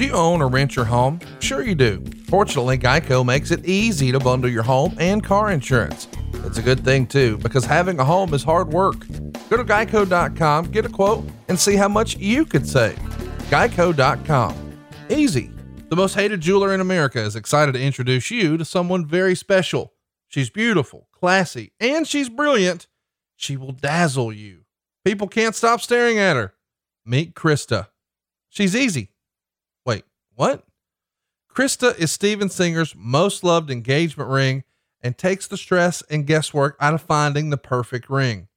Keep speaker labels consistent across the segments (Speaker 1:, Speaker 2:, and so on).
Speaker 1: Do you own or rent your home? Sure you do. Fortunately, Geico makes it easy to bundle your home and car insurance. It's a good thing too, because having a home is hard work. Go to geico.com, get a quote, and see how much you could save. Geico.com. Easy. The most hated jeweler in America is excited to introduce you to someone very special. She's beautiful, classy, and she's brilliant. She will dazzle you. People can't stop staring at her. Meet Krista. She's easy. What? Krista is Steven Singer's most loved engagement ring and takes the stress and guesswork out of finding the perfect ring.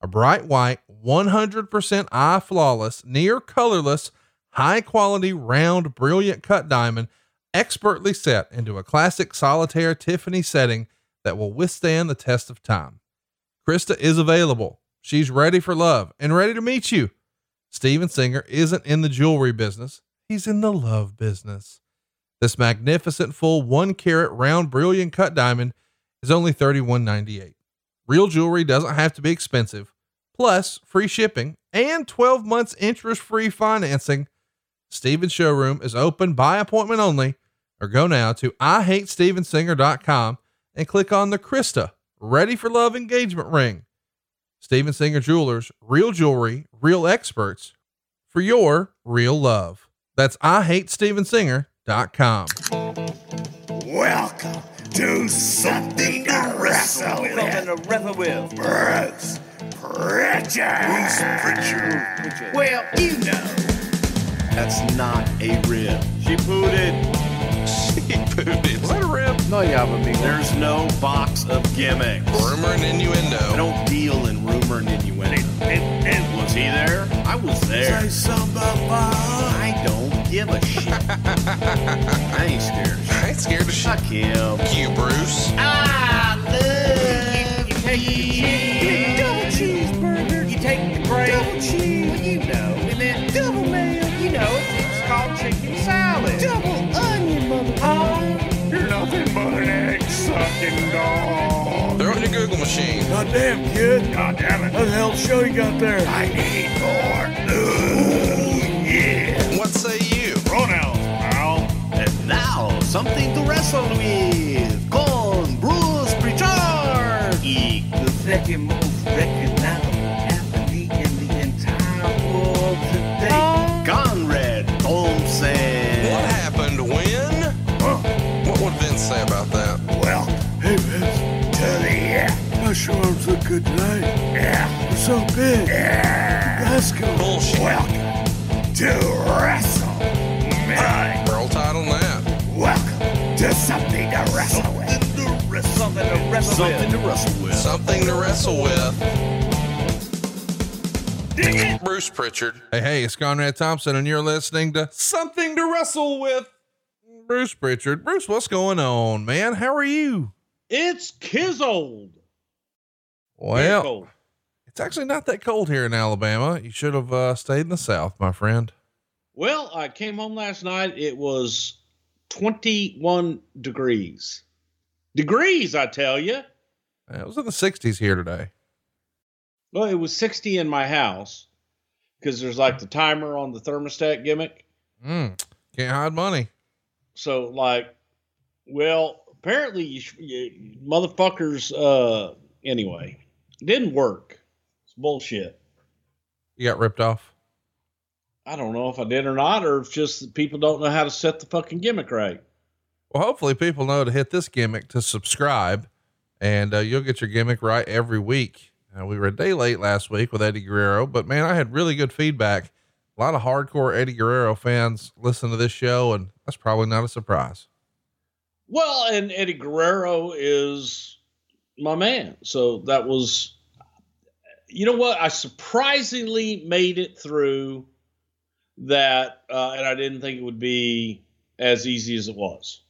Speaker 1: A bright white, 100% eye flawless, near colorless, high quality, round, brilliant cut diamond, expertly set into a classic solitaire Tiffany setting that will withstand the test of time. Krista is available. She's ready for love and ready to meet you. Steven Singer isn't in the jewelry business, he's in the love business. This magnificent full one carat round brilliant cut diamond is only $31.98. Real jewelry doesn't have to be expensive, plus free shipping and 12 months interest free financing. Steven's showroom is open by appointment only, or go now to IHateStevenSinger.com and click on the Krista Ready for Love engagement ring. Steven Singer Jewelers, real jewelry, real experts for your real love. That's IHateStevenSinger.com.
Speaker 2: Welcome to something to wrestle with.
Speaker 3: Something to wrestle with.
Speaker 2: Bruce Pritchard.
Speaker 3: Bruce Pritchard.
Speaker 2: Well, you know.
Speaker 4: That's not a rib.
Speaker 3: She pooted.
Speaker 4: She booted.
Speaker 1: Let her rip.
Speaker 5: No, yeah, but me.
Speaker 4: There's no box of gimmicks.
Speaker 1: Rumor and innuendo.
Speaker 4: I
Speaker 1: innuendo.
Speaker 4: don't deal in rumor and innuendo.
Speaker 3: And, and
Speaker 4: Was he there? I was there.
Speaker 2: Say something about
Speaker 4: I don't give a shit. I ain't scared.
Speaker 1: I ain't scared to
Speaker 4: Fuck him.
Speaker 1: you, Bruce.
Speaker 3: I love you, take the cheese. Double cheeseburger. You take the bread. Double cheese. Well, you know. And then double mayo. You know, it's called chicken salad. Double onion, motherfucker. You're nothing but an egg sucking dog.
Speaker 1: Throw it in your Google machine.
Speaker 2: God damn, kid.
Speaker 3: God damn it.
Speaker 2: What the hell show you got there? I need more. Ooh,
Speaker 4: something to wrestle with. Con Bruce Pritchard.
Speaker 3: E, the second most recognizable athlete in the entire world today.
Speaker 4: Conrad Thompson.
Speaker 1: What happened when? Huh? What would Vince say about that?
Speaker 2: Well, hey, Vince. tell me, yeah. My arms look good tonight. Yeah. They're so big. Yeah. Let's go.
Speaker 1: Bullshit.
Speaker 2: Welcome to WrestleMania. To wrestle with.
Speaker 3: Something to wrestle
Speaker 4: Something
Speaker 3: with.
Speaker 4: to wrestle with.
Speaker 1: Something to wrestle with. Bruce Pritchard. Hey, hey, it's Conrad Thompson, and you're listening to Something to Wrestle with. Bruce Pritchard. Bruce, what's going on, man? How are you?
Speaker 6: It's Kizold.
Speaker 1: Well,
Speaker 6: Cold.
Speaker 1: it's actually not that cold here in Alabama. You should have uh, stayed in the South, my friend.
Speaker 6: Well, I came home last night. It was 21 degrees. Degrees, I tell you.
Speaker 1: It was in the 60s here today.
Speaker 6: Well, it was 60 in my house because there's like the timer on the thermostat gimmick.
Speaker 1: Mm, can't hide money.
Speaker 6: So, like, well, apparently, you, sh- you motherfuckers, uh, anyway, didn't work. It's bullshit.
Speaker 1: You got ripped off.
Speaker 6: I don't know if I did or not, or if just people don't know how to set the fucking gimmick right.
Speaker 1: Well, hopefully, people know to hit this gimmick to subscribe, and uh, you'll get your gimmick right every week. Uh, we were a day late last week with Eddie Guerrero, but man, I had really good feedback. A lot of hardcore Eddie Guerrero fans listen to this show, and that's probably not a surprise.
Speaker 6: Well, and Eddie Guerrero is my man. So that was, you know what? I surprisingly made it through that, uh, and I didn't think it would be as easy as it was.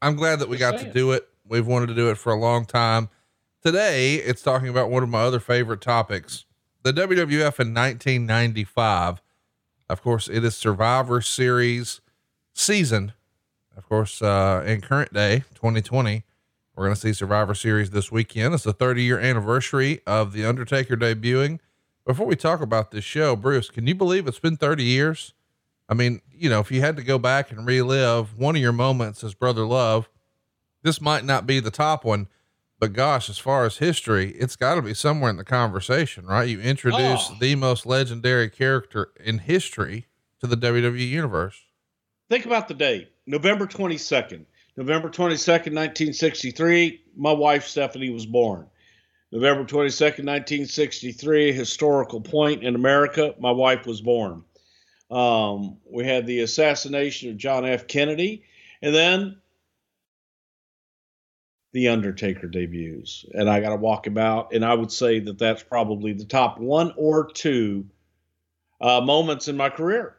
Speaker 1: I'm glad that we
Speaker 6: Just
Speaker 1: got to do it. We've wanted to do it for a long time. Today, it's talking about one of my other favorite topics the WWF in 1995. Of course, it is Survivor Series season. Of course, uh, in current day, 2020, we're going to see Survivor Series this weekend. It's the 30 year anniversary of The Undertaker debuting. Before we talk about this show, Bruce, can you believe it's been 30 years? I mean, you know, if you had to go back and relive one of your moments as Brother Love, this might not be the top one, but gosh, as far as history, it's got to be somewhere in the conversation, right? You introduce
Speaker 6: Oh.
Speaker 1: the most legendary character in history to the WWE universe.
Speaker 6: Think about the date November 22nd. November 22nd, 1963, my wife Stephanie was born. November 22nd, 1963, historical point in America, my wife was born. Um, we had the assassination of John F. Kennedy, and then The Undertaker debuts. And I got to walk him out, and I would say that that's probably the top one or two uh, moments in my career.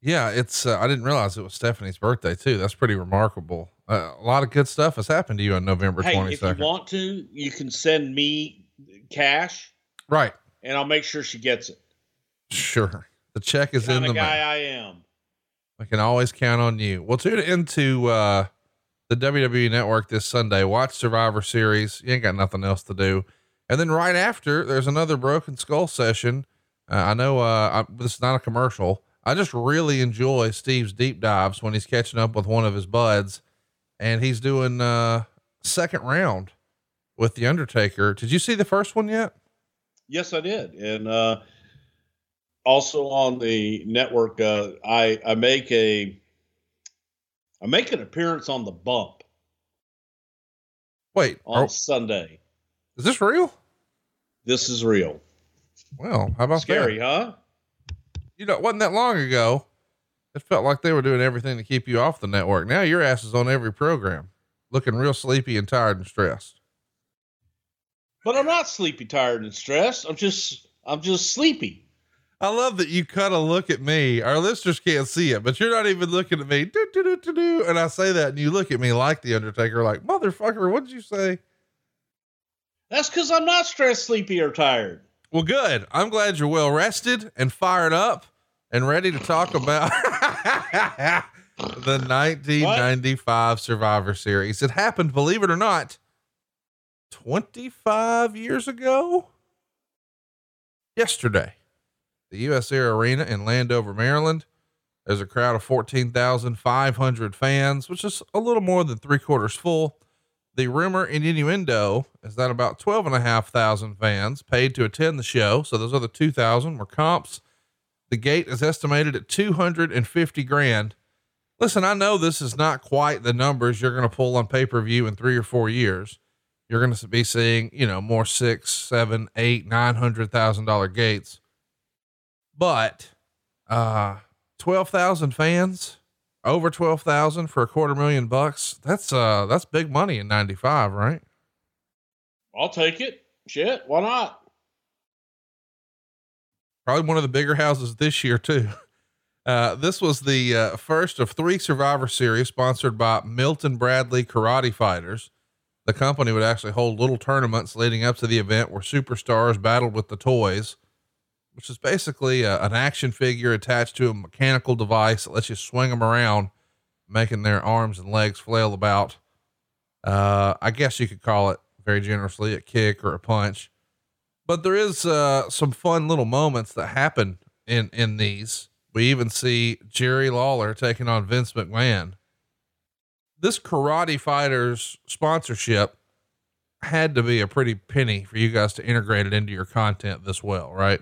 Speaker 1: Yeah, it's. Uh, I didn't realize it was Stephanie's birthday too. That's pretty remarkable. Uh, a lot of good stuff has happened to you on November
Speaker 6: Hey,
Speaker 1: twenty
Speaker 6: if you want to, you can send me cash,
Speaker 1: Right.
Speaker 6: and I'll make sure she gets it.
Speaker 1: Sure. The check is in
Speaker 6: Kind
Speaker 1: the
Speaker 6: guy
Speaker 1: mail.
Speaker 6: I am.
Speaker 1: I can always count on you. We'll tune into uh, the WWE Network this Sunday. Watch Survivor Series. You ain't got nothing else to do. And then right after, there's another Broken Skull session. Uh, I know uh, I, this is not a commercial. I just really enjoy Steve's deep dives when he's catching up with one of his buds, and he's doing uh, second round with the Undertaker. Did you see the first one yet?
Speaker 6: Yes, I did, and uh, also on the network, uh, I I make a I make an appearance on the bump
Speaker 1: Wait,
Speaker 6: on
Speaker 1: are-
Speaker 6: Sunday.
Speaker 1: is this real?
Speaker 6: This is real.
Speaker 1: Well, how about
Speaker 6: Scary,
Speaker 1: that?
Speaker 6: huh?
Speaker 1: You know, it wasn't that long ago. It felt like they were doing everything to keep you off the network. Now your ass is on every program, looking real sleepy and tired and stressed.
Speaker 6: But I'm not sleepy, tired, and stressed. I'm just I'm just sleepy.
Speaker 1: I love that you kind of look at me. Our listeners can't see it, but you're not even looking at me. Do, do, do, do, do. And I say that, and you look at me like the Undertaker, like motherfucker. What did you say?
Speaker 6: That's because I'm not stressed, sleepy, or tired.
Speaker 1: Well, good. I'm glad you're well rested and fired up and ready to talk about the 1995 Survivor Series. It happened, believe it or not, 25 years ago. Yesterday, the US Air Arena in Landover, Maryland. There's a crowd of 14,500 fans, which is a little more than three quarters full. The rumor and innuendo is that about 12,500 fans paid to attend the show. So those other 2,000 were comps. The gate is estimated at 250 grand. Listen, I know this is not quite the numbers you're going to pull on pay per view in three or four years. You're going to be seeing, you know, more six, seven, eight, nine hundred thousand dollar gates. But, uh, 12,000 fans, over 12,000 for a quarter million bucks. That's, uh, that's big money in 95, right?
Speaker 6: I'll take it. Shit, why not?
Speaker 1: Probably one of the bigger houses this year, too. Uh, this was the uh, first of three Survivor Series sponsored by Milton Bradley Karate Fighters. The company would actually hold little tournaments leading up to the event where superstars battled with the toys, which is basically uh an action figure attached to a mechanical device that lets you swing them around, making their arms and legs flail about. Uh, I guess you could call it very generously a kick or a punch but there is uh, some fun little moments that happen in in these. We even see Jerry Lawler taking on Vince McMahon. This Karate Fighters sponsorship had to be a pretty penny for you guys to integrate it into your content this well, right?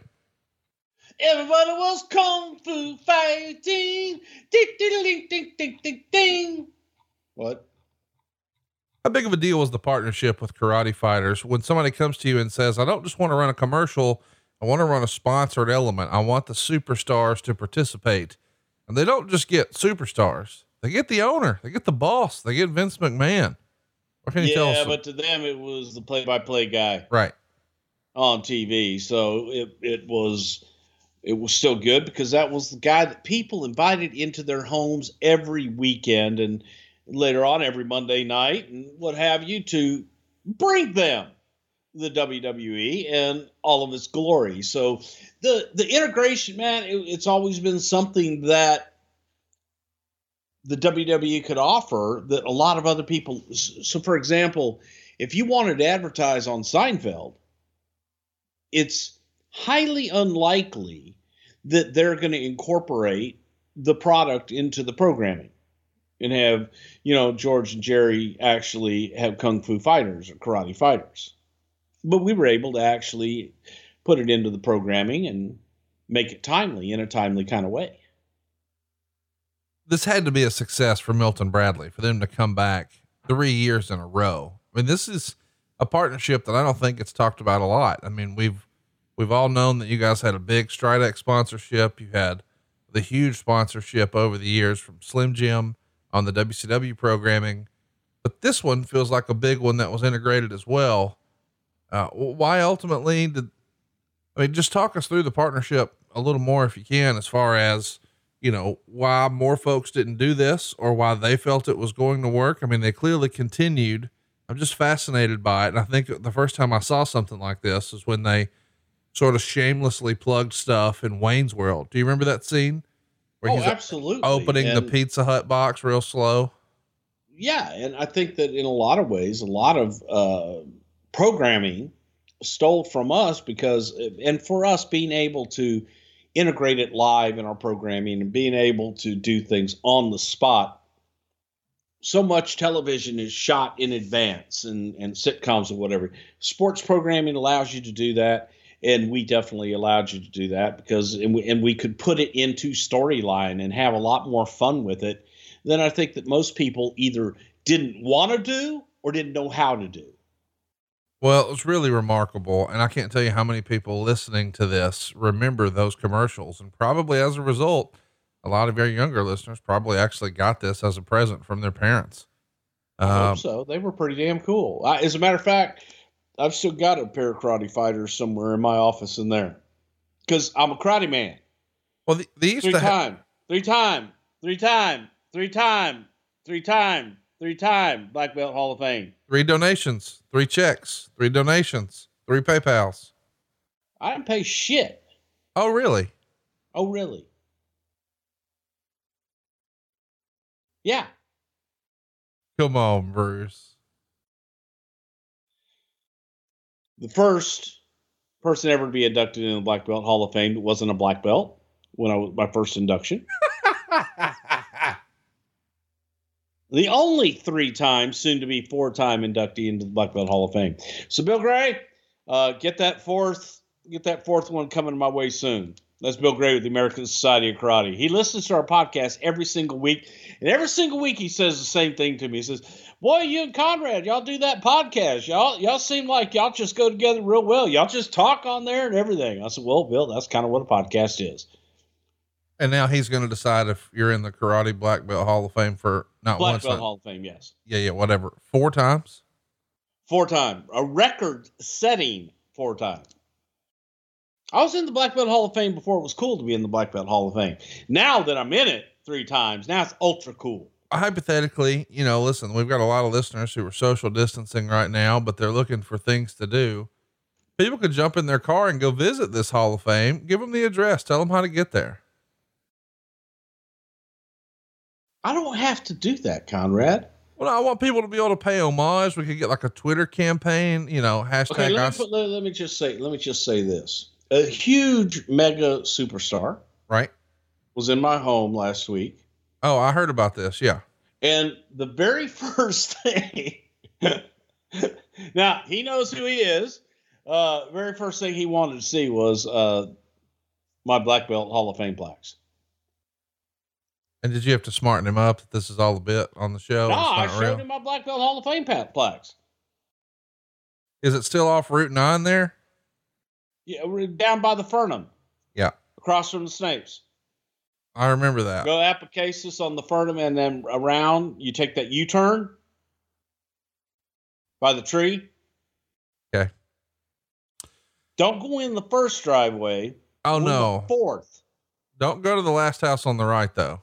Speaker 6: Everybody was kung fu fighting. Ding, ding, ding, ding, ding, ding, ding. What?
Speaker 1: How big of a deal was the partnership with Karate Fighters when somebody comes to you and says, I don't just want to run a commercial, I want to run a sponsored element. I want the superstars to participate. And they don't just get superstars, they get the owner, they get the boss, they get Vince McMahon. What can you tell us?
Speaker 6: Yeah, but to them it was the play-by-play guy
Speaker 1: right.
Speaker 6: on TV, so it it was it was still good because that was the guy that people invited into their homes every weekend and later on every Monday night and what have you to bring them the WWE and all of its glory. So the the integration, man, it, it's always been something that the WWE could offer that a lot of other people. So, for example, if you wanted to advertise on Seinfeld, it's highly unlikely that they're going to incorporate the product into the programming and have, you know, George and Jerry actually have kung fu fighters or karate fighters. But we were able to actually put it into the programming and make it timely in a timely kind of way.
Speaker 1: This had to be a success for Milton Bradley for them to come back three years in a row. I mean, this is a partnership that I don't think it's talked about a lot. I mean, we've we've all known that you guys had a big Stridex sponsorship. You had the huge sponsorship over the years from Slim Jim on the WCW programming, but this one feels like a big one that was integrated as well. Uh, why ultimately did I mean just talk us through the partnership a little more if you can, as far as you know why more folks didn't do this or why they felt it was going to work. I mean, they clearly continued I'm just fascinated by it. And I think the first time I saw something like this is when they sort of shamelessly plugged stuff in Wayne's World. Do you remember that scene?
Speaker 6: Where oh, he's absolutely.
Speaker 1: Opening and the Pizza Hut box real slow.
Speaker 6: Yeah. And I think that in a lot of ways, a lot of uh, programming stole from us because, and for us being able to integrate it live in our programming and being able to do things on the spot so much television is shot in advance and, and sitcoms or whatever. Sports programming allows you to do that. And we definitely allowed you to do that because, and we, and we could put it into storyline and have a lot more fun with it than I think that most people either didn't want to do or didn't know how to do.
Speaker 1: Well, it was really remarkable. And I can't tell you how many people listening to this remember those commercials. And probably as a result, a lot of your younger listeners probably actually got this as a present from their parents.
Speaker 6: Um, so they were pretty damn cool. I, as a matter of fact, I've still got a pair of karate fighters somewhere in my office in there because I'm a karate man.
Speaker 1: Well, the, these
Speaker 6: three time, three time, three time, three time, three time, three time black belt Hall of Fame.
Speaker 1: Three donations, three checks, three donations, three PayPal's.
Speaker 6: I didn't pay shit.
Speaker 1: Oh, really?
Speaker 6: Oh, really? Yeah.
Speaker 1: Come on, Bruce.
Speaker 6: The first person ever to be inducted in the Black Belt Hall of Fame wasn't a black belt when I was my first induction. the only three times, soon to be four time inductee into the Black Belt Hall of Fame. So, Bill Gray, uh, get that fourth, get that fourth one coming my way soon. That's Bill Gray with the American Society of Karate. He listens to our podcast every single week, and every single week he says the same thing to me. He says, "Boy, you and Conrad, y'all do that podcast. Y'all, y'all seem like y'all just go together real well. Y'all just talk on there and everything." I said, "Well, Bill, that's kind of what a podcast is."
Speaker 1: And now he's going to decide if you're in the Karate Black Belt Hall of Fame for not
Speaker 6: Black
Speaker 1: once,
Speaker 6: Belt Hall of Fame, yes.
Speaker 1: Yeah, yeah, whatever. Four times.
Speaker 6: Four times, a record-setting four times. I was in the Black Belt Hall of Fame before it was cool to be in the Black Belt Hall of Fame. Now that I'm in it three times, now it's ultra cool.
Speaker 1: Uh, hypothetically, you know, listen, we've got a lot of listeners who are social distancing right now, but they're looking for things to do. People could jump in their car and go visit this Hall of Fame. Give them the address. Tell them how to get there.
Speaker 6: I don't have to do that, Conrad.
Speaker 1: Well, I want people to be able to pay homage. We could get like a Twitter campaign, you know, hashtag.
Speaker 6: Okay, let me, put, let, let me just say, let me just say this a huge mega superstar.
Speaker 1: Right.
Speaker 6: Was in my home last week.
Speaker 1: Oh, I heard about this. Yeah.
Speaker 6: And the very first thing, now he knows who he is. Uh, very first thing he wanted to see was uh, my black belt Hall of Fame plaques.
Speaker 1: And did you have to smarten him up that this is all a bit on the show?
Speaker 6: No, I showed real? him my black belt Hall of Fame plaques.
Speaker 1: Is it still off Route Nine there?
Speaker 6: Yeah, we're down by the Fernum.
Speaker 1: Yeah.
Speaker 6: Across from the Snapes.
Speaker 1: I remember that.
Speaker 6: Go Apicasis on the Fernum and then around, you take that U turn by the tree.
Speaker 1: Okay.
Speaker 6: Don't go in the first driveway.
Speaker 1: Oh, no.
Speaker 6: fourth.
Speaker 1: Don't go to the last house on the right, though.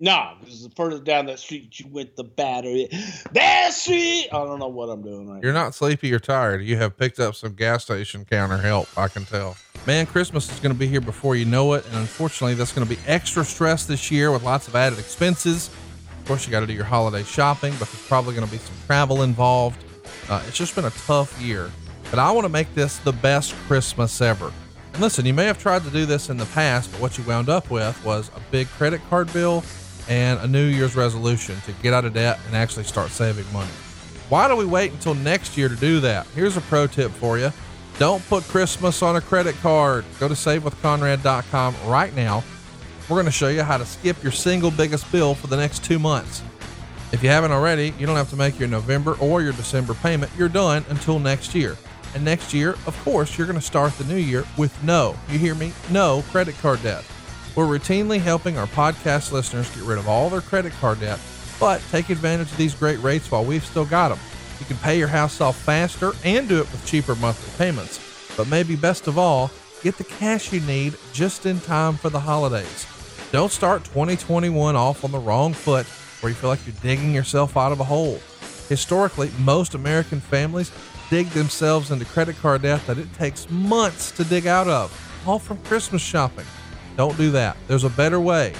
Speaker 6: No, because the further down that street you went the battery. That street. I don't know what I'm doing right.
Speaker 1: You're not sleepy or tired. You have picked up some gas station counter help. I can tell. Man, Christmas is going to be here before you know it, and unfortunately, that's going to be extra stress this year with lots of added expenses. Of course, you got to do your holiday shopping, but there's probably going to be some travel involved. Uh, it's just been a tough year, but I want to make this the best Christmas ever. And listen, you may have tried to do this in the past, but what you wound up with was a big credit card bill and a New Year's resolution to get out of debt and actually start saving money. Why do we wait until next year to do that? Here's a pro tip for you. Don't put Christmas on a credit card. Go to savewithconrad.com right now. We're going to show you how to skip your single biggest bill for the next two months. If you haven't already, you don't have to make your November or your December payment. You're done until next year. And next year, of course, you're going to start the new year with no, you hear me, no credit card debt. We're routinely helping our podcast listeners get rid of all their credit card debt, but take advantage of these great rates while we've still got them. You can pay your house off faster and do it with cheaper monthly payments. But maybe best of all, get the cash you need just in time for the holidays. Don't start 2021 off on the wrong foot where you feel like you're digging yourself out of a hole. Historically, most American families dig themselves into credit card debt that it takes months to dig out of, all from Christmas shopping. Don't do that. There's a better way.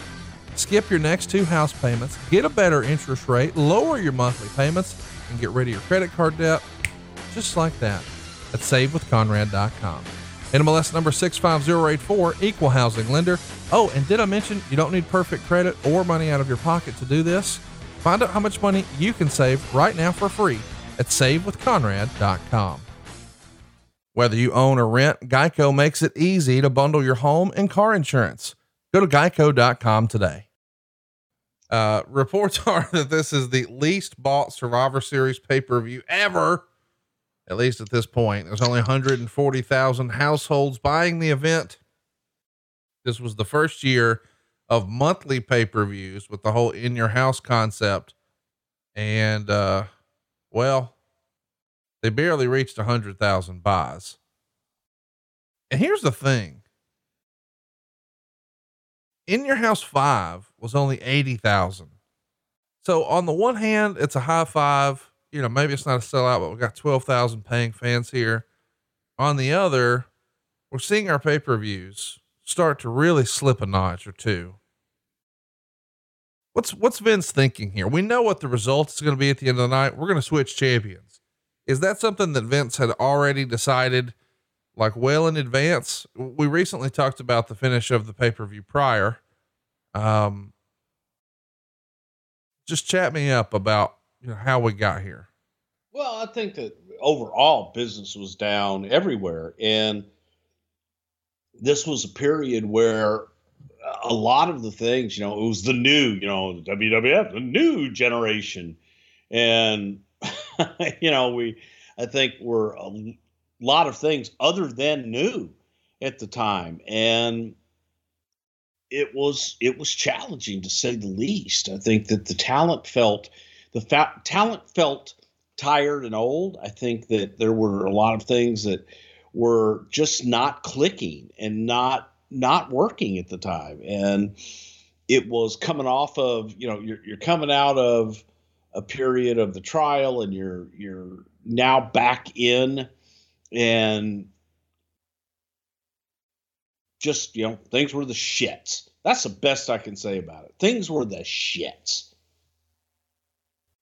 Speaker 1: Skip your next two house payments, get a better interest rate, lower your monthly payments, and get rid of your credit card debt just like that at savewithconrad.com. NMLS number 65084, equal housing lender. Oh, and did I mention you don't need perfect credit or money out of your pocket to do this? Find out how much money you can save right now for free at savewithconrad.com. Whether you own or rent, Geico makes it easy to bundle your home and car insurance. Go to geico.com today. Uh, reports are that this is the least bought Survivor Series pay per view ever. At least at this point, there's only 140,000 households buying the event. This was the first year of monthly pay per views with the whole in your house concept. And, uh, well, they barely reached 100,000 buys. And here's the thing In Your House 5 was only 80,000. So, on the one hand, it's a high five. You know, maybe it's not a sellout, but we got 12,000 paying fans here. On the other, we're seeing our pay per views start to really slip a notch or two. What's what's Vince thinking here? We know what the result is going to be at the end of the night. We're going to switch champions. Is that something that Vince had already decided like well in advance? We recently talked about the finish of the pay-per-view prior. Um just chat me up about you know how we got here.
Speaker 6: Well, I think that overall business was down everywhere. And this was a period where a lot of the things, you know, it was the new, you know, WWF, the new generation. And, you know, we, I think were a lot of things other than new at the time. And it was, it was challenging to say the least. I think that the talent felt, the fa- talent felt tired and old. I think that there were a lot of things that were just not clicking and not not working at the time and it was coming off of you know you're, you're coming out of a period of the trial and you're you're now back in and just you know things were the shits that's the best i can say about it things were the shits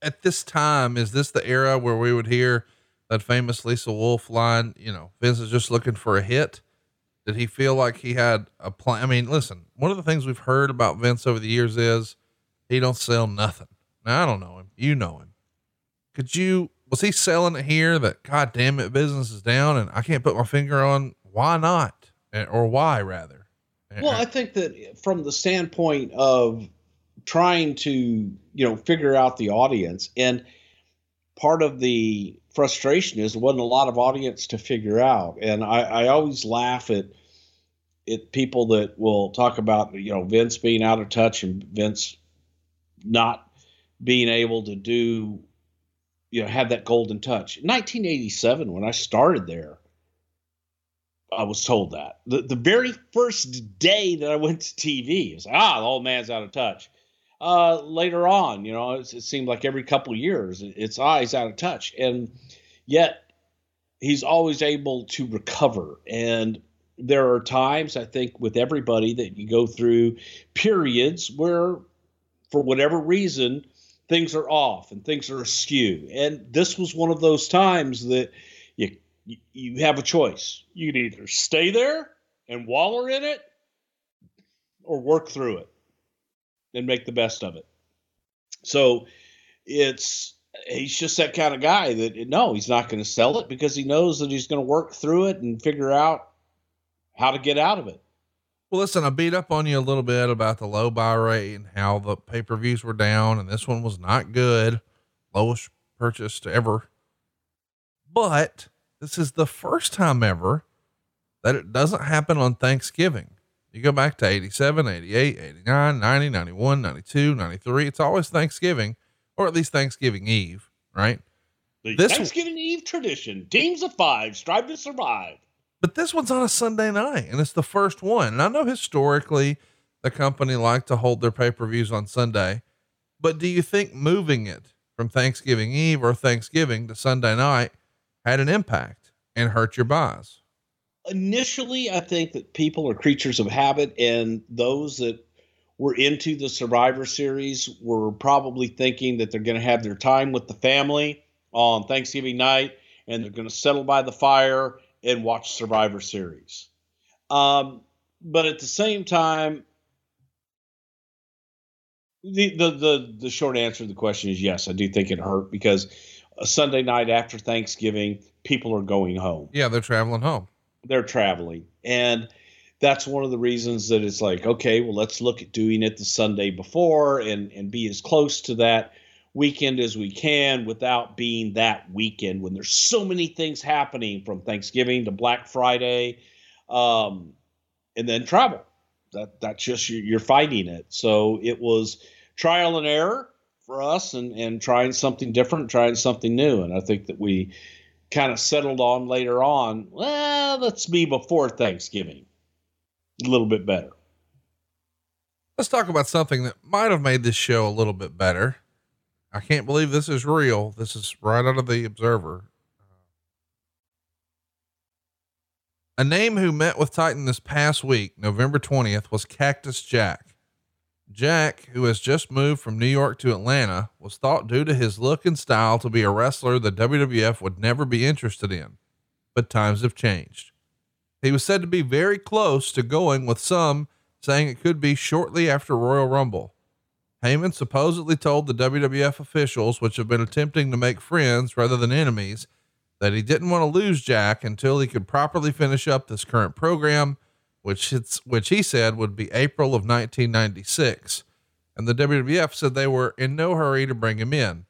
Speaker 1: at this time is this the era where we would hear that famous lisa wolf line you know vince is just looking for a hit did he feel like he had a plan? I mean, listen, one of the things we've heard about Vince over the years is he don't sell nothing. Now I don't know him. You know him. Could you, was he selling it here that God damn it, business is down and I can't put my finger on why not eh, or why rather?
Speaker 6: Eh, well, eh. I think that from the standpoint of trying to, you know, figure out the audience and part of the frustration is there wasn't a lot of audience to figure out. And I, I always laugh at at people that will talk about you know Vince being out of touch and Vince not being able to do you know have that golden touch. In 1987, when I started there, I was told that the the very first day that I went to TV, was ah the old man's out of touch. Uh, later on, you know, it, seemed like every couple years, its eyes out of touch, and yet he's always able to recover. And there are times, I think, with everybody that you go through periods where, for whatever reason, things are off and things are askew. And this was one of those times that you you have a choice. You can either stay there and waller in it or work through it and make the best of it. So it's he's just that kind of guy that no, he's not going to sell it because he knows that he's going to work through it and figure out how to get out of it.
Speaker 1: Well, listen, I beat up on you a little bit about the low buy rate and how the pay per views were down, and this one was not good, lowest purchased ever. But this is the first time ever that it doesn't happen on Thanksgiving. You go back to 87, 88, 89, 90, 91, 92, 93. It's always Thanksgiving, or at least Thanksgiving Eve, right?
Speaker 6: The
Speaker 1: This-
Speaker 6: Thanksgiving Eve tradition: teams of five strive to survive.
Speaker 1: But this one's on a Sunday night and it's the first one. And I know historically the company liked to hold their pay per views on Sunday, but do you think moving it from Thanksgiving Eve or Thanksgiving to Sunday night had an impact and hurt your buys?
Speaker 6: initially i think that people are creatures of habit and those that were into the survivor series were probably thinking that they're going to have their time with the family on thanksgiving night and they're going to settle by the fire and watch survivor series. Um, but at the same time the, the the the short answer to the question is yes i do think it hurt because a sunday night after thanksgiving people are going home.
Speaker 1: Yeah, they're traveling home.
Speaker 6: they're traveling. And that's one of the reasons that it's like okay well let's look at doing it the sunday before and and be as close to that weekend as we can without being that weekend when there's so many things happening from thanksgiving to black friday um, and then travel that that's just you're, fighting it so it was trial and error for us and and trying something different trying something new and i think that we kind of settled on later on, well, let's be before Thanksgiving. A little bit better.
Speaker 1: Let's talk about something that might have made this show a little bit better. I can't believe this is real. This is right out of the Observer. A name who met with Titan this past week, November 20th, was Cactus Jack. Jack, who has just moved from New York to Atlanta, was thought due to his look and style to be a wrestler the WWF would never be interested in. But times have changed. He was said to be very close to going with some saying it could be shortly after Royal Rumble. Heyman supposedly told the WWF officials, which have been attempting to make friends rather than enemies, that he didn't want to lose Jack until he could properly finish up this current program, which which he said would be April of 1996. And the WWF said they were in no hurry to bring him in.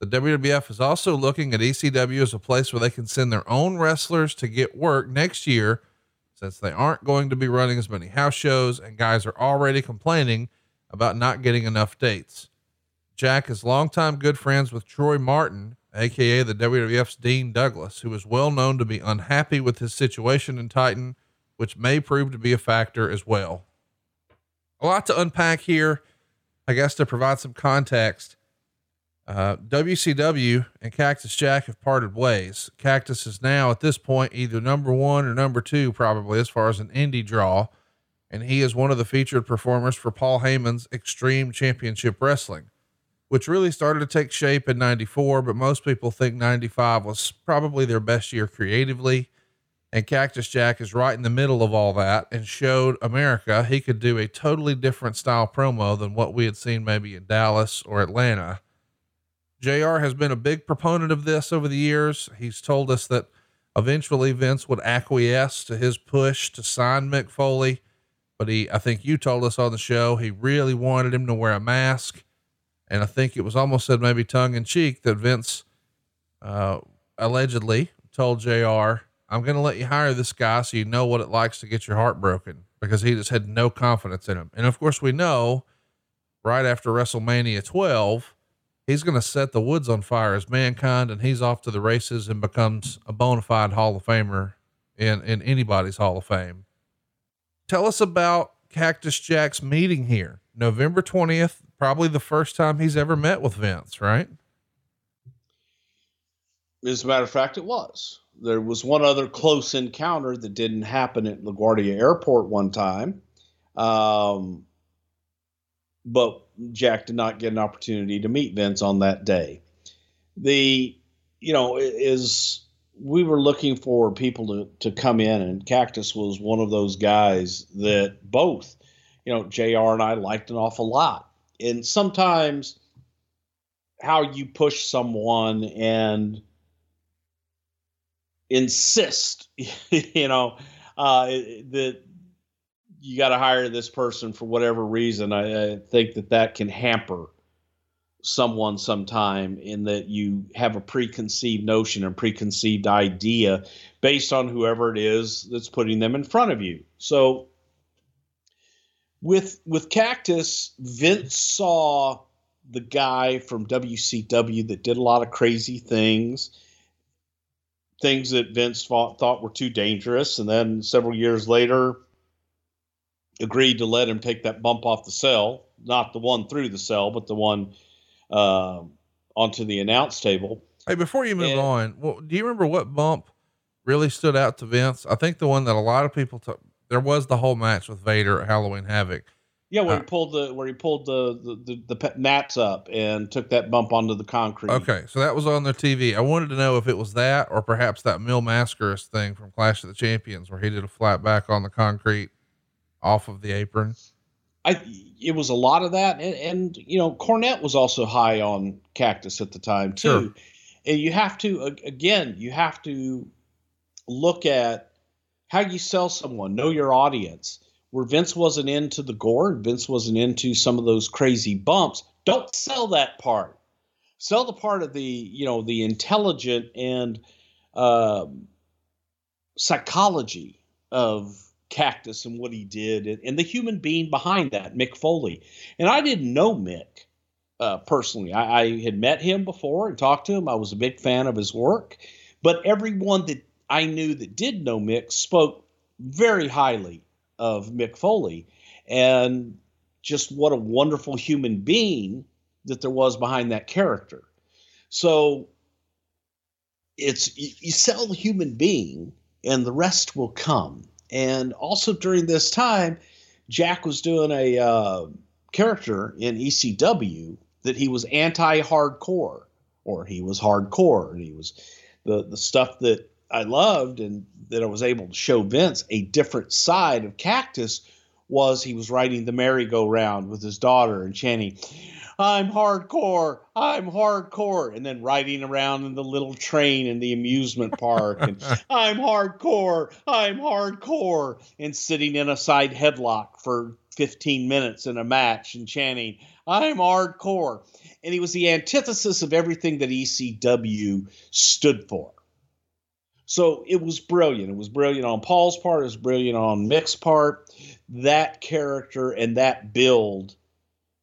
Speaker 1: The WWF is also looking at ECW as a place where they can send their own wrestlers to get work next year since they aren't going to be running as many house shows and guys are already complaining about not getting enough dates. Jack is longtime good friends with Troy Martin, aka the WWF's Dean Douglas, who is well known to be unhappy with his situation in Titan, which may prove to be a factor as well. A lot to unpack here. I guess to provide some context, uh, WCW and Cactus Jack have parted ways. Cactus is now at this point either number one or number two, probably as far as an indie draw, and he is one of the featured performers for Paul Heyman's Extreme Championship Wrestling, which really started to take shape in 94, but most people think 95 was probably their best year creatively. And Cactus Jack is right in the middle of all that and showed America he could do a totally different style promo than what we had seen maybe in Dallas or Atlanta. JR has been a big proponent of this over the years. He's told us that eventually Vince would acquiesce to his push to sign Mick Foley, but he, I think you told us on the show, he really wanted him to wear a mask. And I think it was almost said maybe tongue in cheek that Vince, uh, allegedly told JR, I'm going to let you hire this guy so you know what it likes to get your heart broken because he just had no confidence in him. And of course, we know right after WrestleMania 12, he's going to set the woods on fire as mankind and he's off to the races and becomes a bona fide Hall of Famer in, in anybody's Hall of Fame. Tell us about Cactus Jack's meeting here, November 20th, probably the first time he's ever met with Vince, right?
Speaker 6: As a matter of fact, it was. There was one other close encounter that didn't happen at LaGuardia Airport one time. Um, but Jack did not get an opportunity to meet Vince on that day. The, you know, is we were looking for people to, to come in, and Cactus was one of those guys that both, you know, JR and I liked an awful lot. And sometimes how you push someone and insist, you know, uh, that you got to hire this person for whatever reason. I, I, think that that can hamper someone sometime in that you have a preconceived notion and preconceived idea based on whoever it is that's putting them in front of you. So with with Cactus, Vince saw the guy from WCW that did a lot of crazy things, things that Vince thought, thought were too dangerous, and then several years later agreed to let him take that bump off the cell, not the one through the cell, but the one uh, onto the announce table.
Speaker 1: Hey, before you move and, on, well, do you remember what bump really stood out to Vince? I think the one that a lot of people took. There was the whole match with Vader at Halloween Havoc.
Speaker 6: Yeah, where uh, he pulled the where he pulled the, the the, the mats up and took that bump onto the concrete.
Speaker 1: Okay, so that was on their TV. I wanted to know if it was that or perhaps that Mil Mascaras thing from Clash of the Champions where he did a flat back on the concrete off of the apron.
Speaker 6: I it was a lot of that, and, and you know Cornette was also high on Cactus at the time too, sure. and you have to again you have to look at how you sell someone, know your audience. Where Vince wasn't into the gore, Vince wasn't into some of those crazy bumps. Don't sell that part. Sell the part of the you know the intelligent and uh, psychology of Cactus and what he did, and, and, the human being behind that, Mick Foley. And I didn't know Mick uh, personally. I, I, had met him before and talked to him. I was a big fan of his work, but everyone that I knew that did know Mick spoke very highly of Mick Foley, and just what a wonderful human being that there was behind that character. So it's you, you sell the human being, and the rest will come and also during this time, Jack was doing a uh, character in ECW that he was anti-hardcore, or he was hardcore, and he was the the stuff that I loved and that I was able to show Vince a different side of Cactus was he was riding the merry-go-round with his daughter and chanting, I'm hardcore, I'm hardcore, and then riding around in the little train in the amusement park, and I'm hardcore, I'm hardcore, and sitting in a side headlock for 15 minutes in a match and chanting, I'm hardcore. And he was the antithesis of everything that ECW stood for. So it was brilliant. It was brilliant on Paul's part, it was brilliant on Mick's part. That character and that build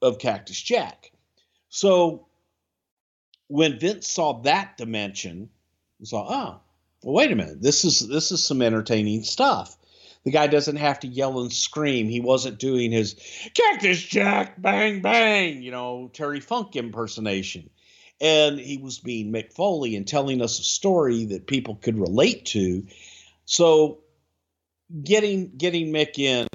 Speaker 6: of Cactus Jack. So when Vince saw that dimension, he saw, oh, well, wait a minute, this is this is some entertaining stuff. The guy doesn't have to yell and scream. He wasn't doing his Cactus Jack bang bang, you know, Terry Funk impersonation. And he was being Mick Foley and telling us a story that people could relate to. So getting getting Mick in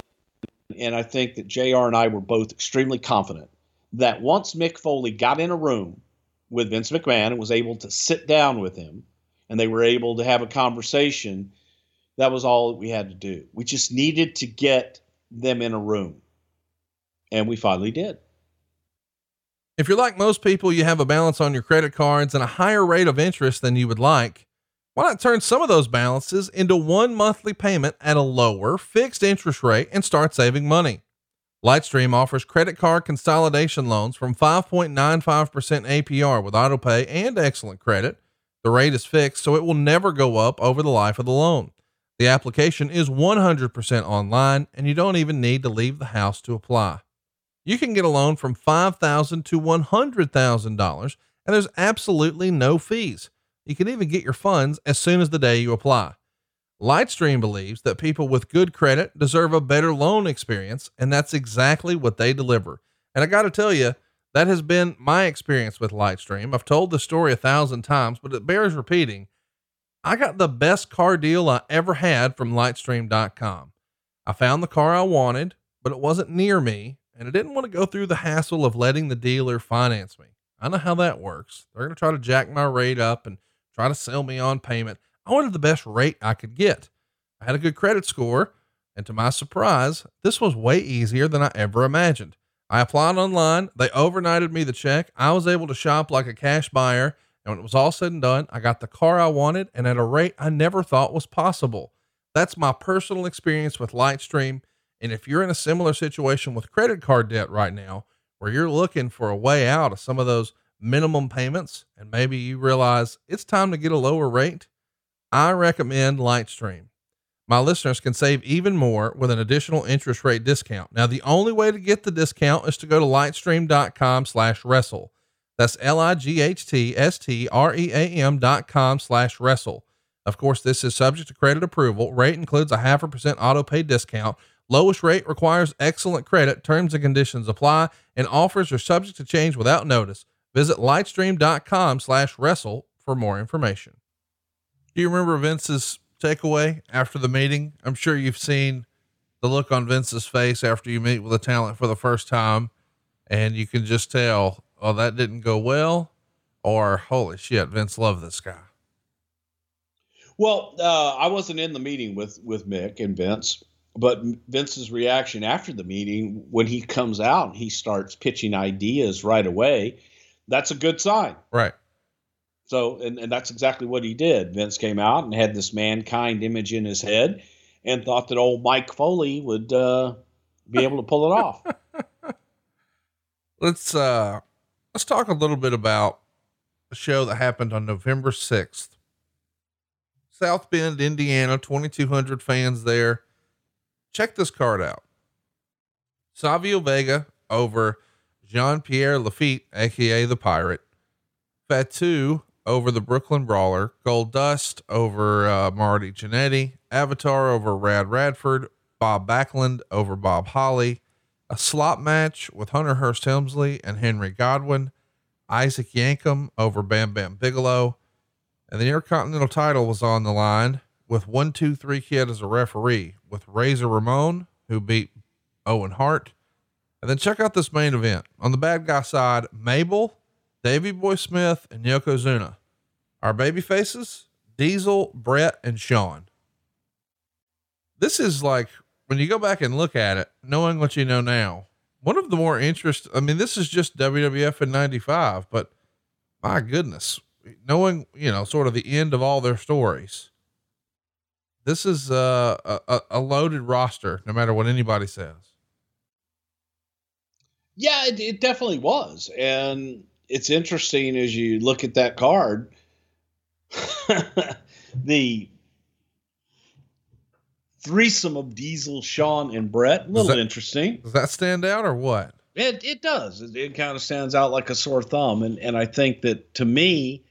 Speaker 6: and I think that JR and I were both extremely confident that once Mick Foley got in a room with Vince McMahon and was able to sit down with him and they were able to have a conversation, that was all that we had to do. We just needed to get them in a room. And we finally did.
Speaker 1: If you're like most people, you have a balance on your credit cards and a higher rate of interest than you would like. Why not turn some of those balances into one monthly payment at a lower fixed interest rate and start saving money? Lightstream offers credit card consolidation loans from 5.95% APR with autopay and excellent credit. The rate is fixed, so it will never go up over the life of the loan. The application is 100% online, and you don't even need to leave the house to apply. You can get a loan from 5,000 to $100,000, and there's absolutely no fees. You can even get your funds as soon as the day you apply. Lightstream believes that people with good credit deserve a better loan experience, and that's exactly what they deliver. And I got to tell you, that has been my experience with Lightstream. I've told the story a thousand times, but it bears repeating. I got the best car deal I ever had from Lightstream.com. I found the car I wanted, but it wasn't near me, and I didn't want to go through the hassle of letting the dealer finance me. I know how that works. They're going to try to jack my rate up and try to sell me on payment. I wanted the best rate I could get. I had a good credit score, and to my surprise, this was way easier than I ever imagined. I applied online. They overnighted me the check. I was able to shop like a cash buyer. And when it was all said and done, I got the car I wanted and at a rate I never thought was possible. That's my personal experience with Lightstream. And if you're in a similar situation with credit card debt right now, where you're looking for a way out of some of those minimum payments, and maybe you realize it's time to get a lower rate, I recommend Lightstream. My listeners can save even more with an additional interest rate discount. Now, the only way to get the discount is to go to lightstream.com slash wrestle. That's L-I-G-H-T-S-T-R-E-A-M dot com slash wrestle. Of course, this is subject to credit approval. Rate includes a half a percent auto pay discount. Lowest rate requires excellent credit. Terms and conditions apply and offers are subject to change without notice. Visit lightstream.com slash wrestle for more information. Do you remember Vince's takeaway after the meeting? I'm sure you've seen the look on Vince's face after you meet with a talent for the first time, and you can just tell, oh, that didn't go well, or holy shit, Vince loved this guy.
Speaker 6: Well, uh, I wasn't in the meeting with with Mick and Vince, but Vince's reaction after the meeting when he comes out, and he starts pitching ideas right away. That's a good sign.
Speaker 1: Right.
Speaker 6: So, and, and that's exactly what he did. Vince came out and had this mankind image in his head and thought that old Mick Foley would uh, be able to pull it off.
Speaker 1: let's uh let's talk a little bit about a show that happened on November 6th. South Bend, Indiana, 2200 fans there. Check this card out. Savio Vega over Jean-Pierre Lafitte, aka the Pirate. Fatu over the Brooklyn Brawler, Goldust over uh, Marty Jannetty, Avatar over Rad Radford, Bob Backlund over Bob Holly, a slot match with Hunter Hearst Helmsley and Henry Godwinn, Isaac Yankem over Bam Bam Bigelow, and the Intercontinental title was on the line with one, two, three kid as a referee with Razor Ramon, who beat Owen Hart. And then check out this main event on the bad guy side, Mabel Davy Boy Smith, and Yokozuna. Our baby faces, Diesel, Bret, and Shawn. This is like when you go back and look at it, knowing what you know now, one of the more interest. I mean, this is just WWF in 95, but my goodness, knowing, you know, sort of the end of all their stories. This is uh, a, a loaded roster, no matter what anybody says.
Speaker 6: Yeah, it, it definitely was. And it's interesting as you look at that card. the threesome of Diesel, Shawn, and Bret. A little
Speaker 1: that,
Speaker 6: interesting.
Speaker 1: Does that stand out or what?
Speaker 6: It it does. It, it kind of stands out like a sore thumb, and and I think that to me,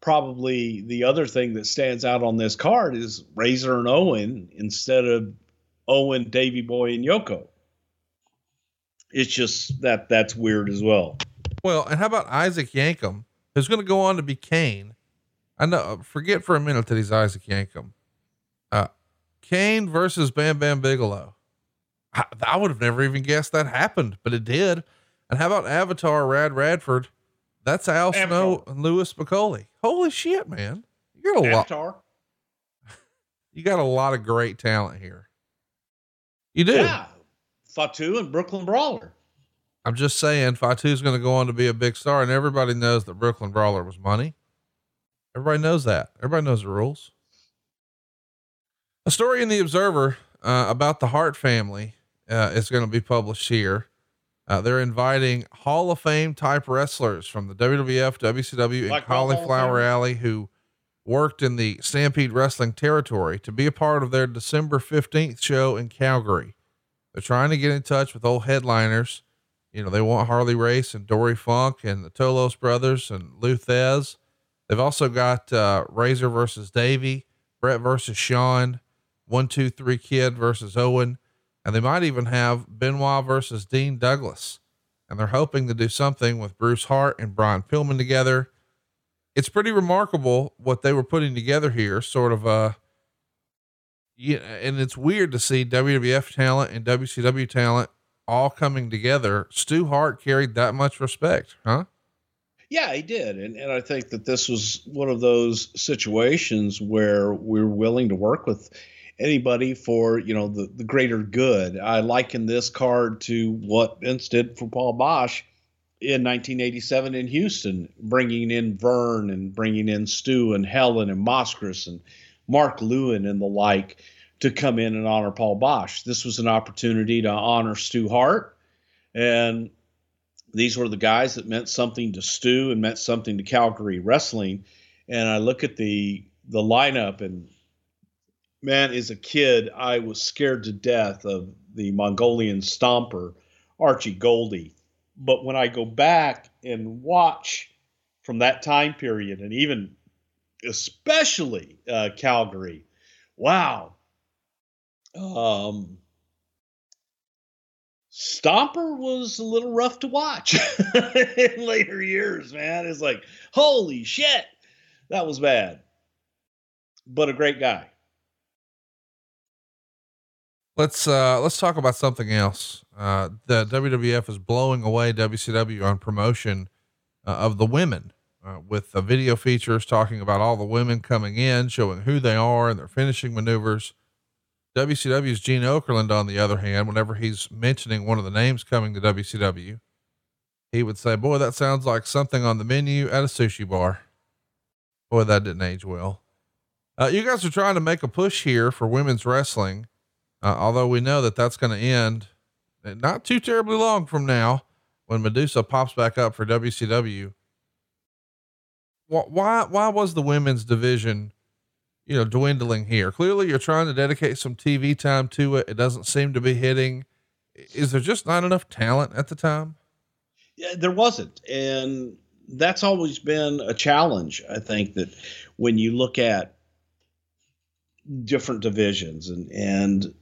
Speaker 6: probably the other thing that stands out on this card is Razor and Owen instead of Owen, Davy Boy, and Yoko. It's just that that's weird as well.
Speaker 1: Well, and how about Isaac Yankem, who's going to go on to be Kane? I know. Forget for a minute that he's Isaac Yankem. Uh, Kane versus Bam Bam Bigelow. I, I would have never even guessed that happened, but it did. And how about Avatar Rad Radford? That's Al Avatar. Snow and Louis McCauley. Holy shit, man! You got a Avatar. lot. You got a lot of great talent here. You do.
Speaker 6: Yeah. Fatu and Brooklyn Brawler.
Speaker 1: I'm just saying Fatu's going to go on to be a big star and everybody knows that Brooklyn Brawler was money. Everybody knows that. Everybody knows the rules. A story in the Observer uh, about the Hart family uh, is going to be published here. Uh, they're inviting Hall of Fame type wrestlers from the WWF, WCW, like and Cauliflower Alley who worked in the Stampede Wrestling territory to be a part of their December 15th show in Calgary. They're trying to get in touch with old headliners you know, they want Harley Race and Dory Funk and the Tolos brothers and Lou Thesz. They've also got uh, Razor versus Davy, Bret versus Shawn, one, two, three kid versus Owen. And they might even have Benoit versus Dean Douglas. And they're hoping to do something with Bruce Hart and Brian Pillman together. It's pretty remarkable what they were putting together here, sort of, uh, yeah, and it's weird to see WWF talent and WCW talent all coming together, Stu Hart carried that much respect, huh?
Speaker 6: Yeah, he did. And, and I think that this was one of those situations where we're willing to work with anybody for, you know, the, the greater good. I liken this card to what Vince did for Paul Boesch in 1987 in Houston, bringing in Vern and bringing in Stu and Helen and Mascaras and Mark Lewin and the like to come in and honor Paul Boesch. This was an opportunity to honor Stu Hart and these were the guys that meant something to Stu and meant something to Calgary wrestling. And I look at the the lineup and man, as a kid, I was scared to death of the Mongolian stomper, Archie Gouldie. But when I go back and watch from that time period, and even especially uh, Calgary, wow. Um, Stomper was a little rough to watch in later years, man. It's like, holy shit, that was bad. But a great guy.
Speaker 1: Let's uh let's talk about something else. Uh the WWF is blowing away WCW on promotion uh, of the women uh, with the video features talking about all the women coming in, showing who they are and their finishing maneuvers. WCW's Gene Okerlund, on the other hand, whenever he's mentioning one of the names coming to WCW, he would say, Boy, that sounds like something on the menu at a sushi bar. Boy, that didn't age well. Uh, you guys are trying to make a push here for women's wrestling, uh, although we know that that's going to end not too terribly long from now when Medusa pops back up for WCW. Why, why was the women's division you know, dwindling here. Clearly, you're trying to dedicate some TV time to it. It doesn't seem to be hitting. Is there just not enough talent at the time?
Speaker 6: Yeah, there wasn't. And that's always been a challenge. I think that when you look at different divisions and, and,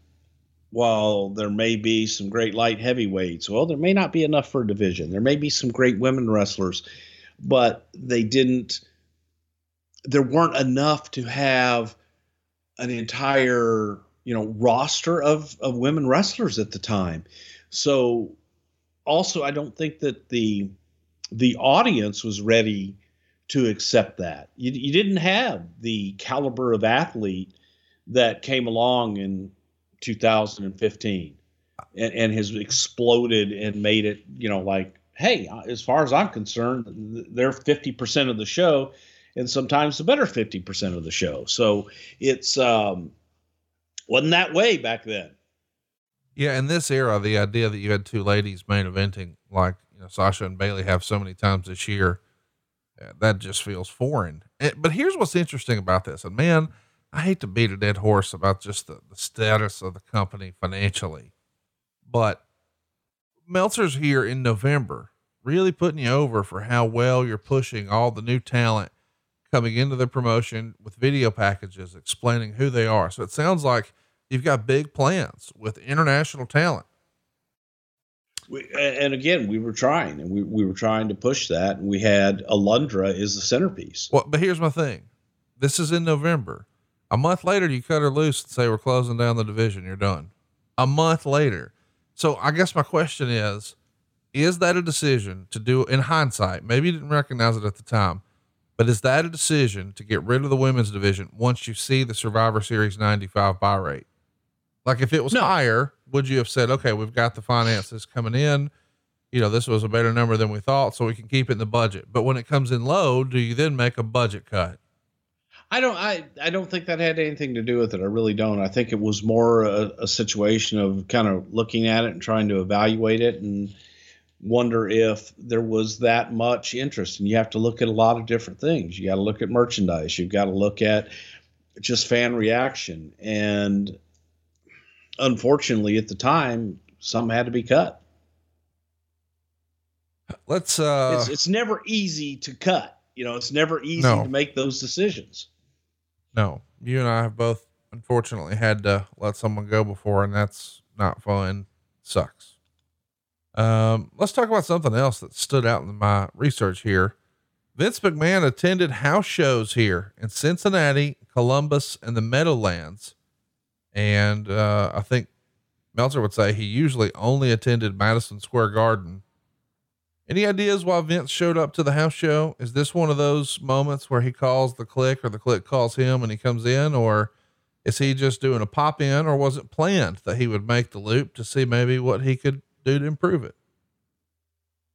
Speaker 6: while there may be some great light heavyweights, well, there may not be enough for a division. There may be some great women wrestlers, but they didn't there weren't enough to have an entire you know roster of of women wrestlers at the time. So also i don't think that the the audience was ready to accept that. You, you didn't have the caliber of athlete that came along in 2015 and, and has exploded and made it you know like hey as far as i'm concerned they're 50% of the show and sometimes the better 50% of the show. So it's um wasn't that way back then.
Speaker 1: Yeah, in this era, the idea that you had two ladies main eventing like you know Sasha and Bayley have so many times this year, that just feels foreign. And, but here's what's interesting about this, and man, I hate to beat a dead horse about just the, the status of the company financially, but Meltzer's here in November, really putting you over for how well you're pushing all the new talent coming into the promotion with video packages explaining who they are. So it sounds like you've got big plans with international talent.
Speaker 6: We, and again, we were trying and we, we were trying to push that. And we had Alundra is the centerpiece.
Speaker 1: Well, but here's my thing. This is in November. A month later, you cut her loose and say, we're closing down the division. You're done. A month later. So I guess my question is, is that a decision to do in hindsight? Maybe you didn't recognize it at the time but is that a decision to get rid of the women's division once you see the Survivor Series 95 buy rate? Like if it was no. higher, would you have said, okay, we've got the finances coming in. You know, this was a better number than we thought, so we can keep it in the budget. But when it comes in low, do you then make a budget cut?
Speaker 6: I don't. I, I don't think that had anything to do with it. I really don't. I think it was more a, a situation of kind of looking at it and trying to evaluate it and wonder if there was that much interest. And you have to look at a lot of different things. You got to look at merchandise. You've got to look at just fan reaction. And unfortunately, at the time, some had to be cut.
Speaker 1: Let's. uh
Speaker 6: It's, it's never easy to cut. You know, it's never easy no. to make those decisions.
Speaker 1: No, you and I have both unfortunately had to let someone go before, and that's not fun. Sucks. Um, let's talk about something else that stood out in my research here. Vince McMahon attended house shows here in Cincinnati, Columbus, and the Meadowlands. And uh, I think Meltzer would say he usually only attended Madison Square Garden. Any ideas why Vince showed up to the house show? Is this one of those moments where he calls the Kliq or the Kliq calls him and he comes in, or is he just doing a pop in, or was it planned that he would make the loop to see maybe what he could do to improve it?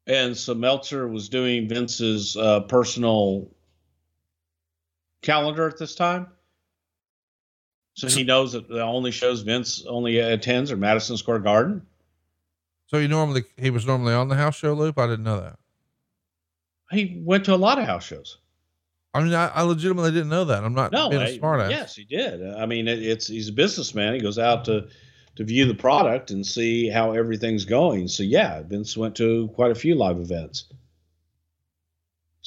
Speaker 6: And so Meltzer was doing Vince's uh, personal calendar at this time. So he knows that the only shows Vince only attends are Madison Square Garden.
Speaker 1: So he normally he was normally on the house show loop. I didn't know that.
Speaker 6: He went to a lot of house shows.
Speaker 1: I mean, I, I legitimately didn't know that. I'm not
Speaker 6: No,
Speaker 1: being a
Speaker 6: I-
Speaker 1: smart ass.
Speaker 6: yes, he did. I mean, it, it's he's a businessman. He goes out to to view the product and see how everything's going. So yeah, Vince went to quite a few live events.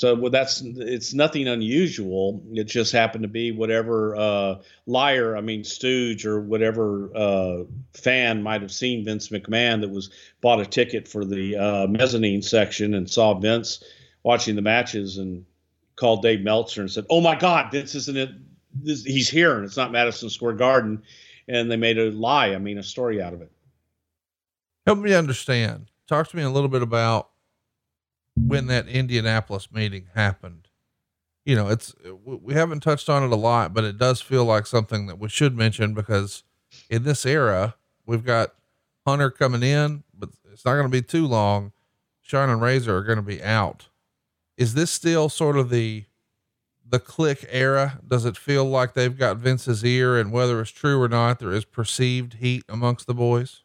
Speaker 6: So well, that's it's nothing unusual. It just happened to be whatever uh, liar, I mean stooge or whatever uh, fan might have seen Vince McMahon that was bought a ticket for the uh, mezzanine section and saw Vince watching the matches and called Dave Meltzer and said, "Oh my God, Vince isn't it? This, he's here, and it's not Madison Square Garden." And they made a lie. I mean, a story out of it.
Speaker 1: Help me understand. Talk to me a little bit about when that Indianapolis meeting happened. You know, it's we haven't touched on it a lot, but it does feel like something that we should mention because in this era, we've got Hunter coming in, but it's not going to be too long. Shawn and Razor are going to be out. Is this still sort of the the Kliq era? Does it feel like they've got Vince's ear, and whether it's true or not, there is perceived heat amongst the boys?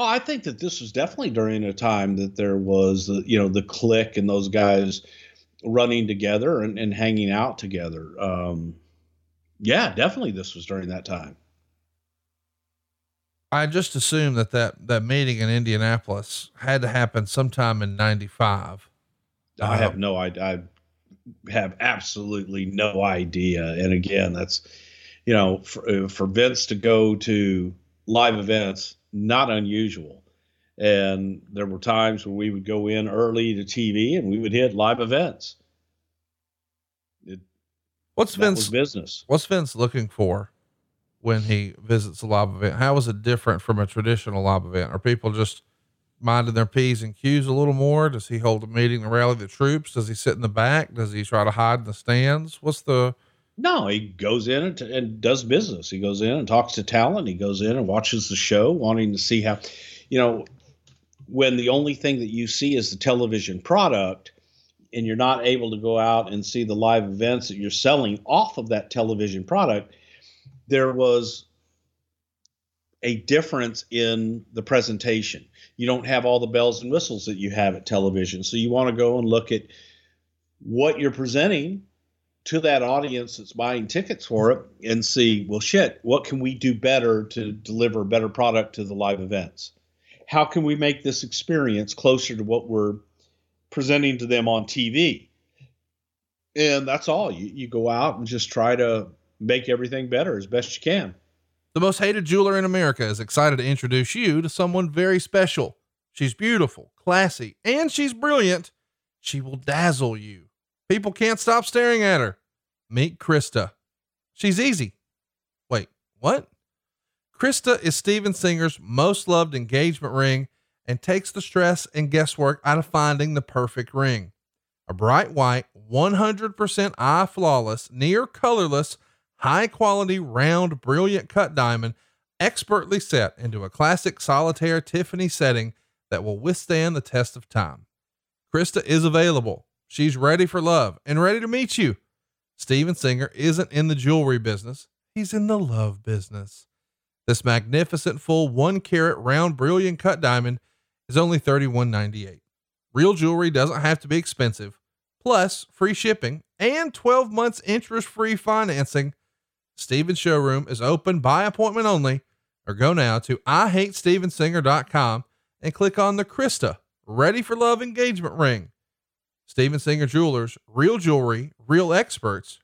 Speaker 6: Oh, I think that this was definitely during a time that there was, the, you know, the Kliq and those guys running together and, and hanging out together. Um, yeah, definitely, this was during that time.
Speaker 1: I just assumed that that, that meeting in Indianapolis had to happen sometime in 95.
Speaker 6: I have
Speaker 1: Um,
Speaker 6: no idea. I have absolutely no idea. And again, that's you know, for, uh, for Vince to go to live events, not unusual. And there were times when we would go in early to TV and we would hit live events.
Speaker 1: What's
Speaker 6: That
Speaker 1: Vince,
Speaker 6: business.
Speaker 1: what's Vince looking for when he visits a live event? How is it different from a traditional live event? Are people just minding their P's and Q's a little more? Does he hold a meeting to rally the troops? Does he sit in the back? Does he try to hide in the stands? What's the,
Speaker 6: No, he goes in and, and does business. He goes in and talks to talent. He goes in and watches the show, wanting to see how, you know, when the only thing that you see is the television product, and you're not able to go out and see the live events that you're selling off of that television product, there was a difference in the presentation. You don't have all the bells and whistles that you have at television. So you want to go and look at what you're presenting to that audience that's buying tickets for it and see, well, shit, what can we do better to deliver better product to the live events? How can we make this experience closer to what we're presenting to them on TV? And that's all. You, you go out and just try to make everything better as best you can.
Speaker 1: The most hated jeweler in America is excited to introduce you to someone very special. She's beautiful, classy, and she's brilliant. She will dazzle you. People can't stop staring at her. Meet Krista. She's easy. Wait, what? Krista is Steven Singer's most loved engagement ring and takes the stress and guesswork out of finding the perfect ring. A bright white, 100% eye flawless, near colorless, high quality, round, brilliant cut diamond, expertly set into a classic solitaire Tiffany setting that will withstand the test of time. Krista is available. She's ready for love and ready to meet you. Steven Singer isn't in the jewelry business, he's in the love business. This magnificent full one carat round brilliant cut diamond is only $31.98. Real jewelry doesn't have to be expensive, plus free shipping and 12 months interest free financing. Steven's showroom is open by appointment only, or go now to IHateStevenSinger.com and click on the Krista Ready for Love engagement ring. Steven Singer Jewelers, real jewelry, real experts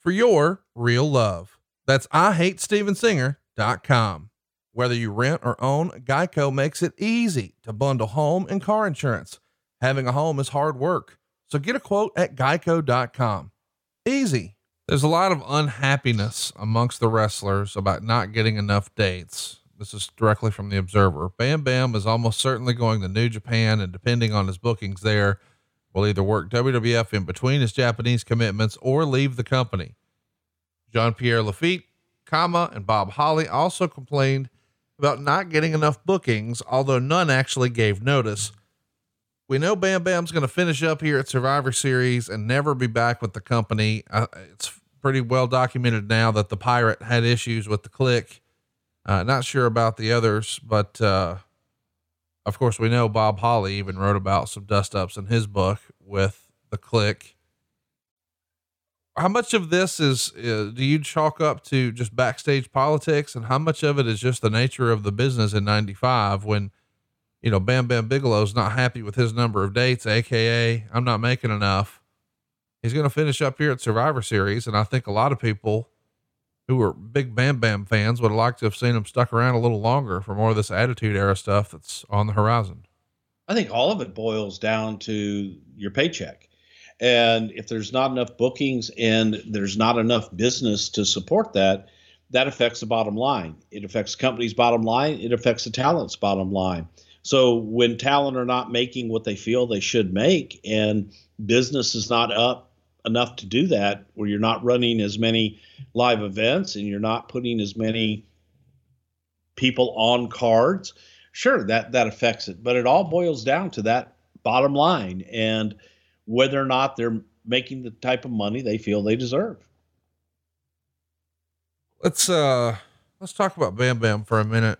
Speaker 1: for your real love. That's IHateStevenSinger.com. Whether you rent or own, Geico makes it easy to bundle home and car insurance. Having a home is hard work, so get a quote at geico.com. Easy. There's a lot of unhappiness amongst the wrestlers about not getting enough dates. This is directly from the Observer. Bam Bam is almost certainly going to New Japan, and depending on his bookings there, will either work WWF in between his Japanese commitments or leave the company. Jean Pierre Lafitte, Kama, and Bob Holly also complained about not getting enough bookings, although none actually gave notice. We know Bam Bam's going to finish up here at Survivor Series and never be back with the company. Uh, it's pretty well documented now that the pirate had issues with the Kliq. Uh, not sure about the others, but uh, of course, we know Bob Holly even wrote about some dust ups in his book with the Kliq. How much of this is uh, do you chalk up to just backstage politics, and how much of it is just the nature of the business in '95 when you know Bam Bam Bigelow's not happy with his number of dates, aka I'm not making enough. He's going to finish up here at Survivor Series, and I think a lot of people who were big Bam Bam fans would have liked to have seen him stuck around a little longer for more of this Attitude Era stuff that's on the horizon.
Speaker 6: I think all of it boils down to your paycheck. And if there's not enough bookings and there's not enough business to support that, that affects the bottom line. It affects the company's bottom line. It affects the talent's bottom line. So when talent are not making what they feel they should make and business is not up enough to do that, where you're not running as many live events and you're not putting as many people on cards, sure that that affects it. But it all boils down to that bottom line and whether or not they're making the type of money they feel they deserve.
Speaker 1: Let's uh let's talk about Bam Bam for a minute.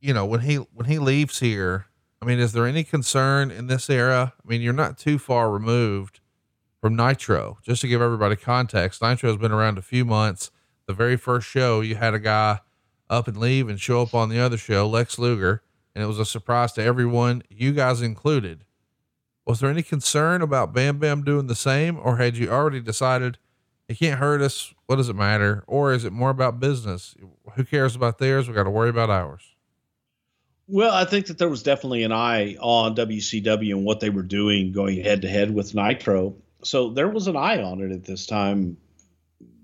Speaker 1: You know, when he when he leaves here, I mean, is there any concern in this era? I mean, you're not too far removed from Nitro. Just to give everybody context, Nitro has been around a few months. The very first show, you had a guy up and leave and show up on the other show, Lex Luger, and it was a surprise to everyone, you guys included. Was there any concern about Bam Bam doing the same, or had you already decided it can't hurt us? What does it matter? Or is it more about business? Who cares about theirs? We got to worry about ours.
Speaker 6: Well, I think that there was definitely an eye on WCW and what they were doing going head to head with Nitro so there was an eye on it at this time,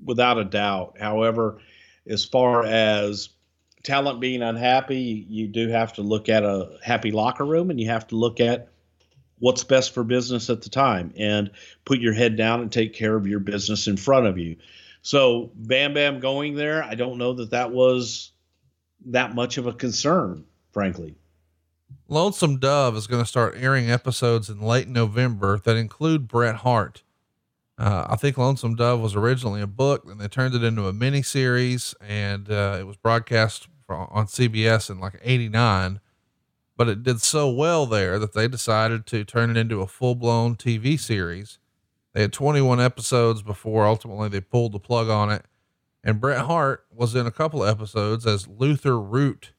Speaker 6: without a doubt. However, as far as talent being unhappy, you do have to look at a happy locker room and you have to look at what's best for business at the time and put your head down and take care of your business in front of you. So, Bam Bam going there, I don't know that that was that much of a concern, frankly.
Speaker 1: Lonesome Dove is going to start airing episodes in late November that include Bret Hart. Uh, I think Lonesome Dove was originally a book, and they turned it into a mini series, and uh, it was broadcast on CBS in like '89. But it did so well there that they decided to turn it into a full blown TV series. They had 21 episodes before ultimately they pulled the plug on it. And Bret Hart was in a couple of episodes as Luther Root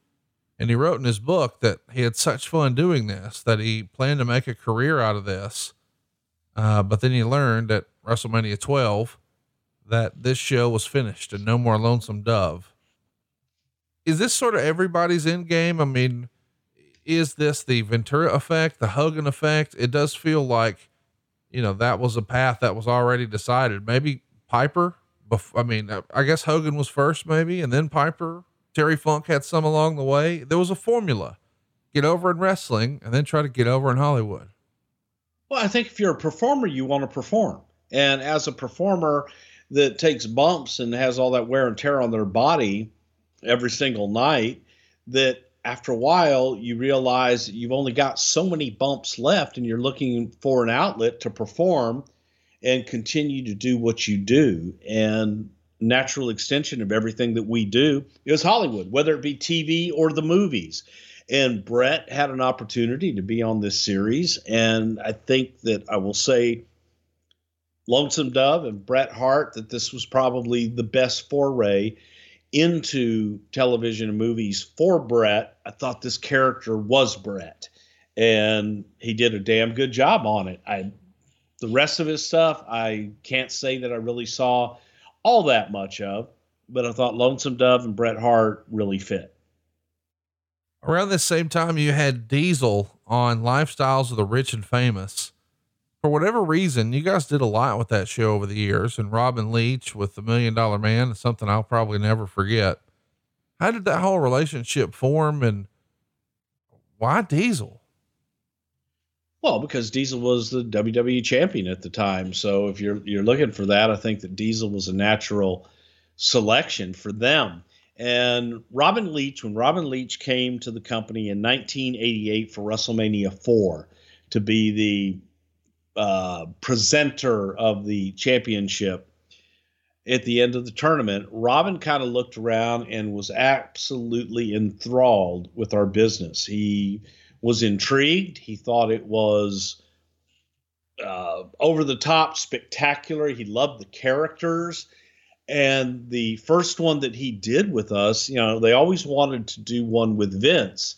Speaker 1: and he wrote in his book that he had such fun doing this that he planned to make a career out of this. Uh, but then he learned at WrestleMania 12 that this show was finished and no more Lonesome Dove. Is this sort of everybody's end game? I mean, is this the Ventura effect, the Hogan effect? It does feel like, you know, that was a path that was already decided. Maybe Piper, bef- I mean, I guess Hogan was first, maybe, and then Piper Terry Funk had some along the way. There was a formula get over in wrestling and then try to get over in Hollywood.
Speaker 6: Well, I think if you're a performer, you want to perform. And as a performer that takes bumps and has all that wear and tear on their body every single night, that after a while you realize you've only got so many bumps left and you're looking for an outlet to perform and continue to do what you do. And natural extension of everything that we do is Hollywood, whether it be TV or the movies. And Bret had an opportunity to be on this series. And I think that I will say, Lonesome Dove and Bret Hart, that this was probably the best foray into television and movies for Bret. I thought this character was Bret. And he did a damn good job on it. I the rest of his stuff, I can't say that I really saw all that much of, but I thought Lonesome Dove and Bret Hart really fit.
Speaker 1: Around the same time, you had Diesel on Lifestyles of the Rich and Famous. For whatever reason, you guys did a lot with that show over the years, and Robin Leach with the Million Dollar Man is something I'll probably never forget. how did that whole relationship form and why Diesel?
Speaker 6: Well, because Diesel was the WWE champion at the time. So if you're you're looking for that, I think that Diesel was a natural selection for them. And Robin Leach, when Robin Leach came to the company in 1988 for WrestleMania 4 to be the uh, presenter of the championship at the end of the tournament, Robin kind of looked around and was absolutely enthralled with our business. He was intrigued. He thought it was uh, over the top, spectacular. He loved the characters. And the first one that he did with us, you know, they always wanted to do one with Vince.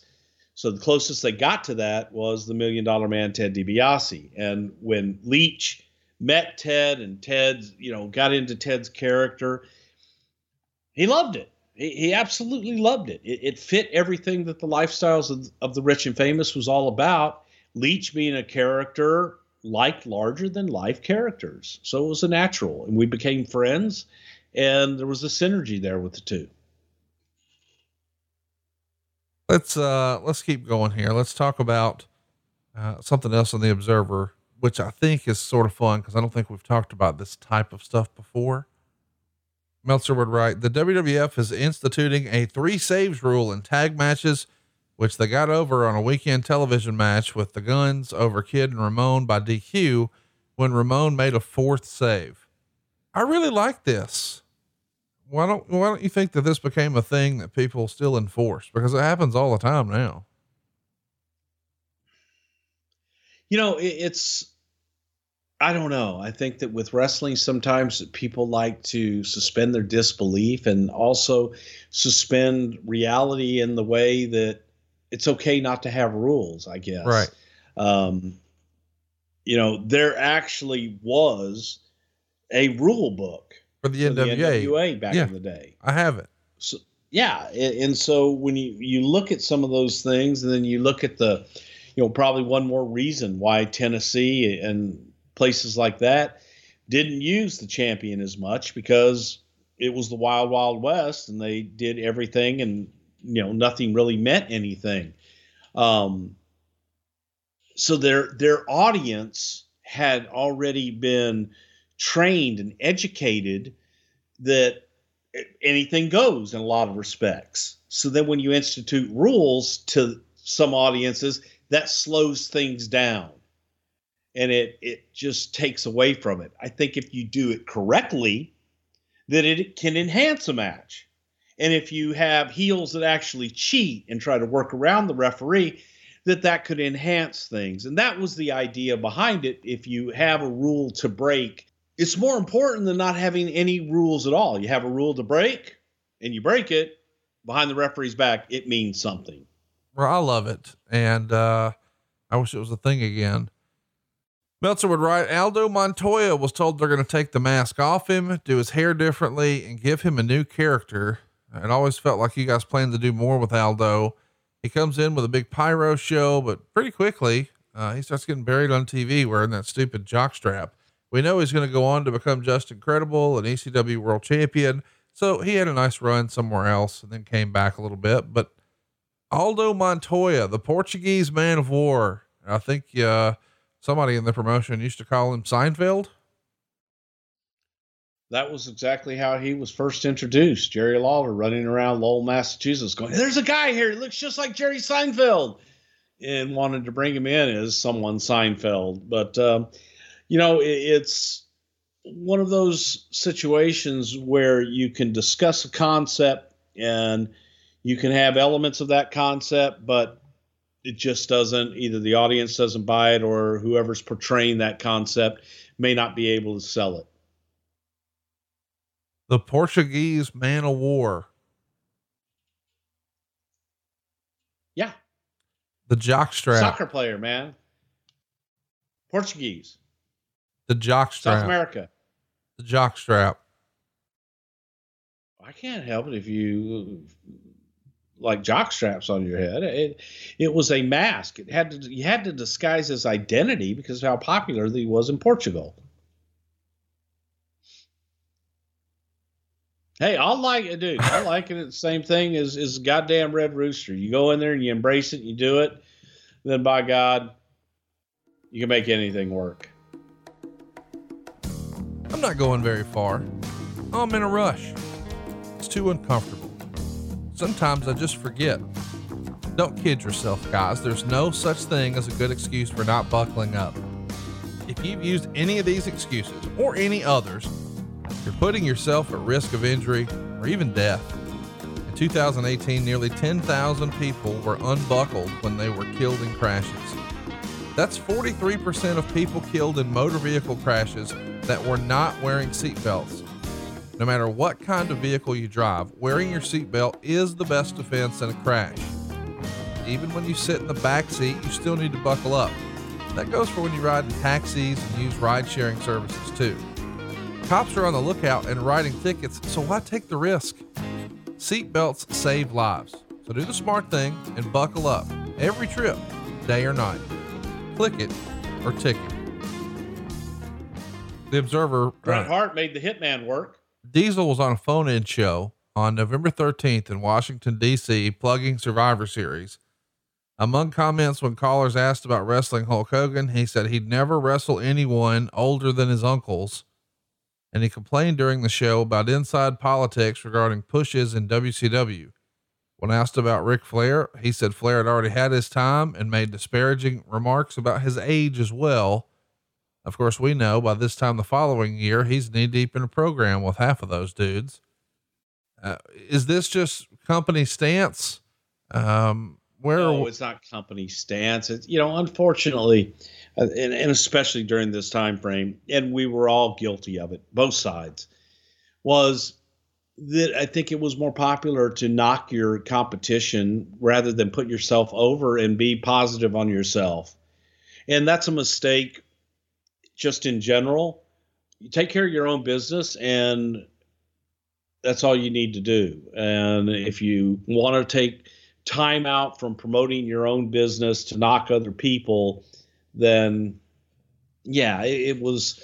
Speaker 6: So the closest they got to that was the Million Dollar Man, Ted DiBiase. And when Leach met Ted and Ted, you know, got into Ted's character, he loved it. He, absolutely loved it. it. It fit everything that the lifestyles of, of the rich and famous was all about. Leach being a character liked larger than life characters. So it was a natural. And we became friends, and there was a synergy there with the two.
Speaker 1: Let's uh let's keep going here. Let's talk about uh, something else on the Observer, which I think is sort of fun because I don't think we've talked about this type of stuff before. Meltzer would write, the WWF is instituting a three saves rule in tag matches, which they got over on a weekend television match with the Gunns over Kid and Ramon by DQ when Ramon made a fourth save. I really like this. Why don't, why don't you think that this became a thing that people still enforce? Because it happens all the time now.
Speaker 6: You know, it, it's, I don't know. I think that with wrestling, sometimes people like to suspend their disbelief and also suspend reality in the way that it's okay not to have rules, I guess.
Speaker 1: Right.
Speaker 6: Um, you know, there actually was a rule book
Speaker 1: For the
Speaker 6: for the
Speaker 1: NWA.
Speaker 6: NWA back
Speaker 1: Yeah.
Speaker 6: in the day.
Speaker 1: I have it.
Speaker 6: So, yeah, and, and so when you you look at some of those things, and then you look at the, you know, probably one more reason why Tennessee and places like that didn't use the champion as much because it was the wild wild west, and they did everything, and you know nothing really meant anything. Um, so their their audience had already been trained and educated that anything goes in a lot of respects. So then when you institute rules to some audiences, that slows things down and it it just takes away from it. I think if you do it correctly, that it can enhance a match. And if you have heels that actually cheat and try to work around the referee, that that could enhance things. And that was the idea behind it. If you have a rule to break, it's more important than not having any rules at all. You have a rule to break and you break it behind the referee's back, it means something.
Speaker 1: Well, I love it. And, uh, I wish it was a thing again. Meltzer would write Aldo Montoya was told they're going to take the mask off him, do his hair differently, and give him a new character. It always felt like you guys planned to do more with Aldo. He comes in with a big pyro show, but pretty quickly, uh, he starts getting buried on TV wearing that stupid jockstrap. We know he's going to go on to become just incredible, an ECW world champion. So he had a nice run somewhere else and then came back a little bit. But Aldo Montoya, the Portuguese man of war, I think, uh, somebody in the promotion used to call him Seinfeld.
Speaker 6: That was exactly how he was first introduced. Jerry Lawler running around Lowell, Massachusetts, going, There's a guy here. He looks just like Jerry Seinfeld. And wanted to bring him in as someone Seinfeld. But, um, you know, it, it's one of those situations where you can discuss a concept and you can have elements of that concept, but it just doesn't either the audience doesn't buy it or whoever's portraying that concept may not be able to sell it.
Speaker 1: The Portuguese man of war,
Speaker 6: Yeah.
Speaker 1: the jockstrap,
Speaker 6: Soccer player, man. Portuguese.
Speaker 1: the jockstrap.
Speaker 6: South America.
Speaker 1: the jockstrap.
Speaker 6: I can't help it if you like jock straps on your head. It it was a mask. It had to you had to disguise his identity because of how popular he was in Portugal. Hey, I like it, dude. I like it. The same thing as as goddamn Red Rooster. You go in there and you embrace it, you do it. Then by God, you can make anything work.
Speaker 1: I'm not going very far. I'm in a rush. It's too uncomfortable. Sometimes I just forget. Don't kid yourself, guys. There's no such thing as a good excuse for not buckling up. If you've used any of these excuses or any others, you're putting yourself at risk of injury or even death. In 2018, nearly 10,000 people were unbuckled when they were killed in crashes. That's 43% of people killed in motor vehicle crashes that were not wearing seatbelts. No matter what kind of vehicle you drive, wearing your seatbelt is the best defense in a crash. Even when you sit in the back seat, you still need to buckle up. That goes for when you ride in taxis and use ride sharing services too. Cops are on the lookout and writing tickets, so why take the risk? Seatbelts save lives, so do the smart thing and buckle up every trip, day or night. Click it or ticket. The Observer.
Speaker 6: Bret
Speaker 1: uh,
Speaker 6: Hart made the Hitman work.
Speaker 1: Diesel was on a phone in show on November 13th in Washington, D.C., plugging Survivor Series. Among comments when callers asked about wrestling Hulk Hogan, he said he'd never wrestle anyone older than his uncles. And he complained during the show about inside politics regarding pushes in WCW. When asked about Ric Flair, he said Flair had already had his time and made disparaging remarks about his age as well. Of course, we know by this time the following year, he's knee deep in a program with half of those dudes. Uh, is this just company stance? Um, where
Speaker 6: No, it's not company stance. It's you know, unfortunately, uh, and, and especially during this time frame, and we were all guilty of it, both sides, was that I think it was more popular to knock your competition rather than put yourself over and be positive on yourself. And that's a mistake just in general. You take care of your own business and that's all you need to do. And if you want to take time out from promoting your own business to knock other people, then yeah, it, it was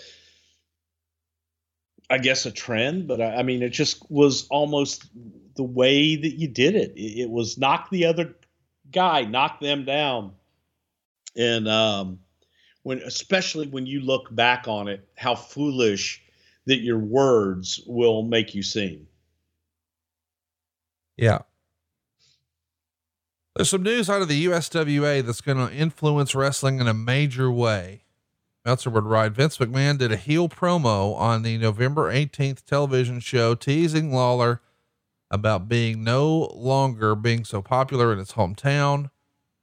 Speaker 6: I guess a trend, but I, I, mean, it just was almost the way that you did it. It, it was knock the other guy, knock them down, and um, when especially when you look back on it, how foolish that your words will make you seem.
Speaker 1: Yeah. There's some news out of the USWA that's going to influence wrestling in a major way. Meltzer would write Vince McMahon did a heel promo on the November 18th television show teasing Lawler about being no longer being so popular in his hometown.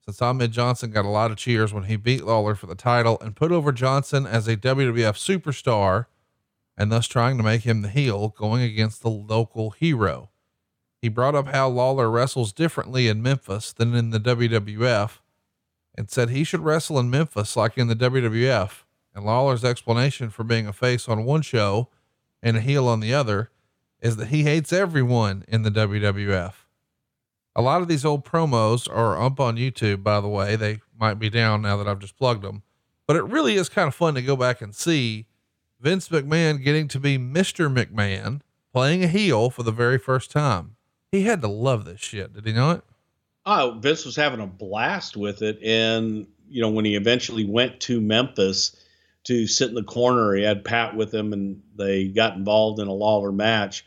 Speaker 1: Since Ahmed Johnson got a lot of cheers when he beat Lawler for the title and put over Johnson as a WWF superstar and thus trying to make him the heel going against the local hero. He brought up how Lawler wrestles differently in Memphis than in the WWF and said he should wrestle in Memphis like in the WWF and Lawler's explanation for being a face on one show and a heel on the other is that he hates everyone in the WWF. A lot of these old promos are up on YouTube, by the way. They might be down now that I've just plugged them, but it really is kind of fun to go back and see Vince McMahon getting to be Mr. McMahon playing a heel for the very first time. He had to love this shit, did he not?
Speaker 6: Oh, Vince was having a blast with it. And, you know, when he eventually went to Memphis, to sit in the corner. He had Pat with him, and they got involved in a Lawler match.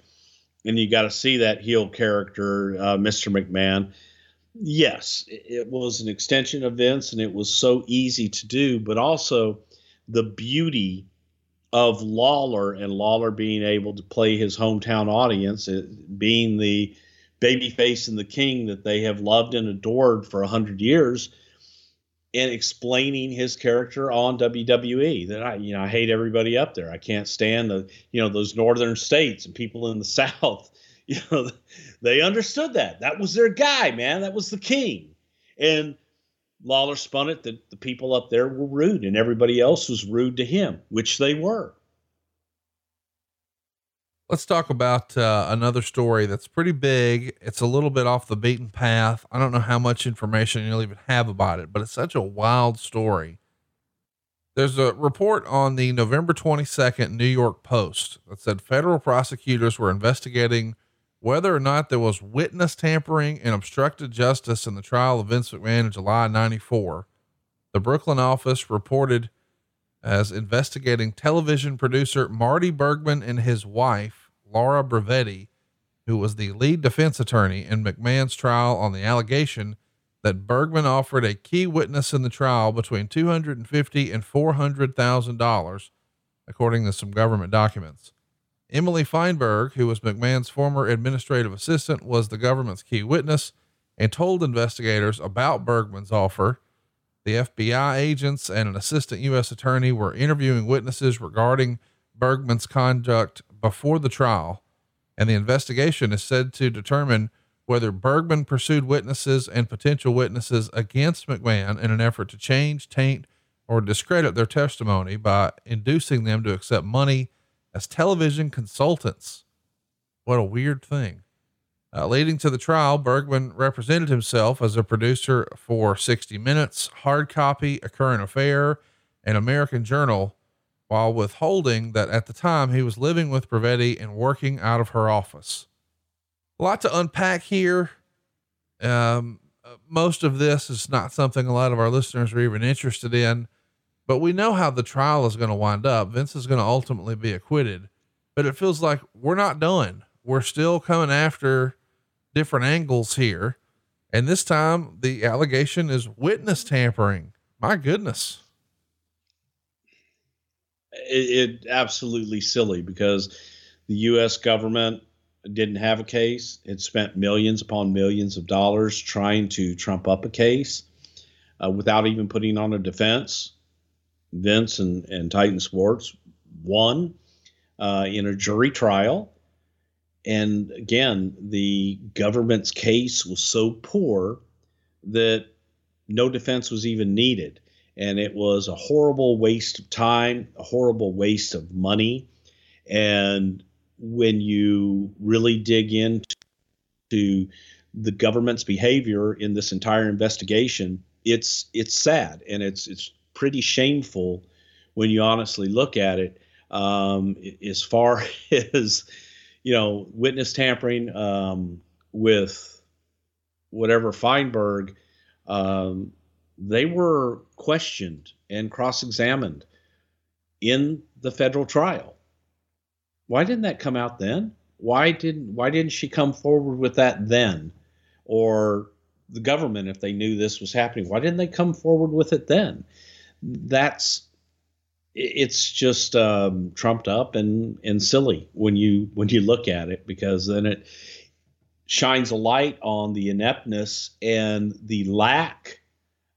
Speaker 6: And you got to see that heel character, uh, Mr. McMahon. Yes, it was an extension of Vince, and it was so easy to do, but also the beauty of Lawler and Lawler being able to play his hometown audience, being the babyface and the king that they have loved and adored for a hundred years and explaining his character on WWE that I, you know, I hate everybody up there. I can't stand the, you know, those northern states and people in the South. You know, they understood that. That was their guy, man. That was the king. And Lawler spun it that the people up there were rude and everybody else was rude to him, which they were.
Speaker 1: Let's talk about uh, another story that's pretty big. It's a little bit off the beaten path. I don't know how much information you'll even have about it, but it's such a wild story. There's a report on the November 22nd New York Post that said federal prosecutors were investigating whether or not there was witness tampering and obstructed justice in the trial of Vince McMahon in July 94. The Brooklyn office reported as investigating television producer Marty Bergman and his wife, Laura Brevetti, who was the lead defense attorney in McMahon's trial on the allegation that Bergman offered a key witness in the trial between two hundred and fifty and four hundred thousand dollars, according to some government documents. Emily Feinberg, who was McMahon's former administrative assistant, was the government's key witness and told investigators about Bergman's offer. The FBI agents and an assistant U.S. attorney were interviewing witnesses regarding Bergman's conduct before the trial, and the investigation is said to determine whether Bergman pursued witnesses and potential witnesses against McMahon in an effort to change, taint, or discredit their testimony by inducing them to accept money as television consultants. What a weird thing. Uh, leading to the trial, Bergman represented himself as a producer for 60 Minutes, Hard Copy, A Current Affair, and American Journal, while withholding that at the time he was living with Brevetti and working out of her office a lot to unpack here. Um, uh, most of this is not something a lot of our listeners are even interested in, but we know how the trial is going to wind up. Vince is going to ultimately be acquitted, but it feels like we're not done. We're still coming after different angles here. And this time the allegation is witness tampering. My goodness.
Speaker 6: It, it absolutely silly because the U.S. government didn't have a case. It spent millions upon millions of dollars trying to trump up a case uh, without even putting on a defense. Vince and, and Titan Sports won uh, in a jury trial. And again, the government's case was so poor that no defense was even needed. And it was a horrible waste of time, a horrible waste of money. And when you really dig into the government's behavior in this entire investigation, it's it's sad and it's it's pretty shameful when you honestly look at it. Um, as far as you know, witness tampering um, with whatever Feinberg, um, they were questioned and cross-examined in the federal trial why didn't that come out then? Why didn't why didn't she come forward with that then? Or the government, if they knew this was happening, why didn't they come forward with it then? That's it's just um, trumped up and and silly when you when you look at it because then it shines a light on the ineptness and the lack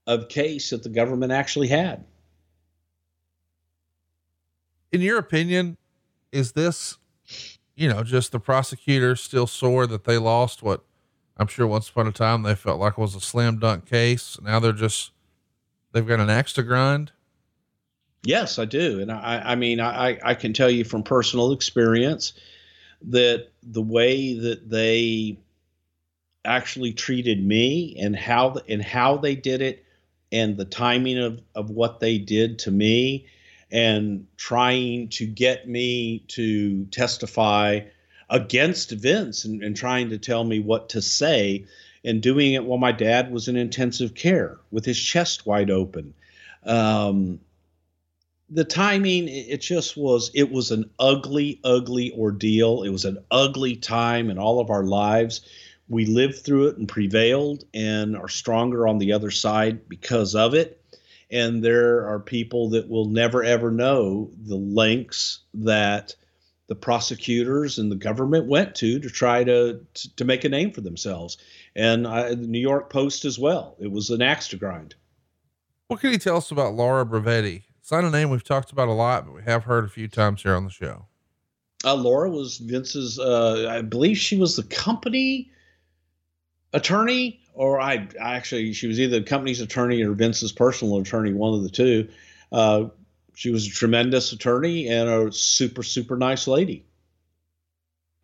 Speaker 6: of case that the government actually had.
Speaker 1: In your opinion, is this, you know, just the prosecutors still sore that they lost what I'm sure once upon a time they felt like was a slam dunk case. Now they're just, they've got an axe to grind.
Speaker 6: Yes, I do. And I, I mean, I, I can tell you from personal experience that the way that they actually treated me and how, and how they did it and the timing of, of what they did to me and trying to get me to testify against Vince and, and, trying to tell me what to say and doing it while my dad was in intensive care with his chest wide open. Um, the timing, it just was, it was an ugly, ugly ordeal. It was an ugly time in all of our lives. We lived through it and prevailed and are stronger on the other side because of it. And there are people that will never ever know the lengths that the prosecutors and the government went to to try to to, make a name for themselves. And I, the new york post as well. It was an axe to grind.
Speaker 1: What can you tell us about laura brevetti not a name we've talked about a lot but we have heard a few times here on the show
Speaker 6: uh, laura was vince's uh, i believe she was the company attorney or I, I, actually she was either the company's attorney or Vince's personal attorney, one of the two. Uh, she was a tremendous attorney and a super super nice lady.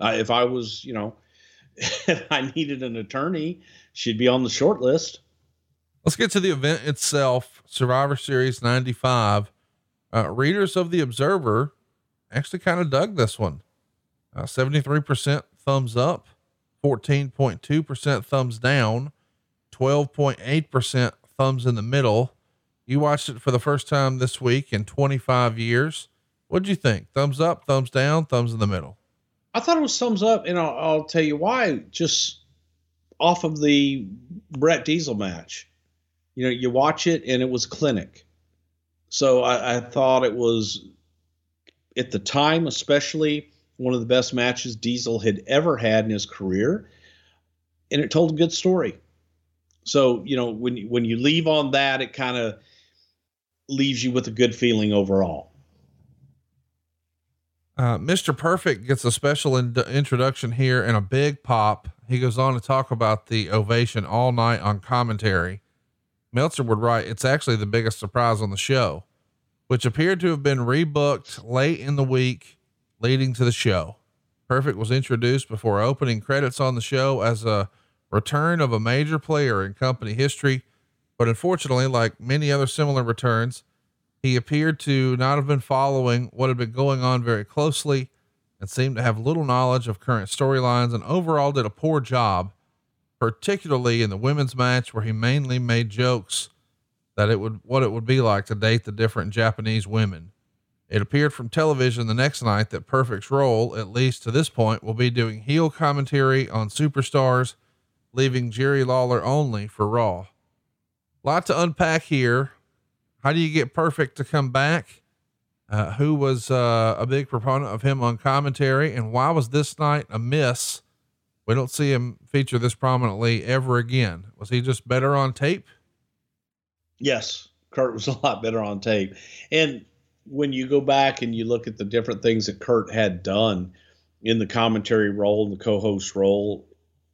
Speaker 6: Uh, if I was, you know, if I needed an attorney, she'd be on the short list.
Speaker 1: Let's get to the event itself. Survivor Series 95 Uh, readers of the Observer actually kind of dug this one. Uh, 73% thumbs up, 14.2% thumbs down, 12.8% thumbs in the middle. You watched it for the first time this week in 25 years. What'd you think? Thumbs up, thumbs down, thumbs in the middle?
Speaker 6: I thought it was thumbs up, and I'll, I'll tell you why. Just off of the Bret Diesel match, you know, you watch it and it was clinic. So I, I thought it was at the time, especially one of the best matches Diesel had ever had in his career, and it told a good story. So you know, when when you leave on that, it kind of leaves you with a good feeling overall.
Speaker 1: Uh, Mr. Perfect gets a special in- introduction here and a big pop. He goes on to talk about the ovation all night on commentary. Meltzer would write, It's actually the biggest surprise on the show, which appeared to have been rebooked late in the week leading to the show. Perfect was introduced before opening credits on the show as a return of a major player in company history, but unfortunately, like many other similar returns, he appeared to not have been following what had been going on very closely and seemed to have little knowledge of current storylines and overall did a poor job, particularly in the women's match where he mainly made jokes that it would what it would be like to date the different Japanese women. It appeared from television the next night that Perfect's role, at least to this point, will be doing heel commentary on superstars, leaving Jerry Lawler only for Raw. Lot to unpack here. How do you get Perfect to come back? Uh, who was uh, a big proponent of him on commentary, and why was this night a miss? We don't see him feature this prominently ever again. Was he just better on tape?
Speaker 6: Yes, Kurt was a lot better on tape. And when you go back and you look at the different things that Kurt had done in the commentary role and the co-host role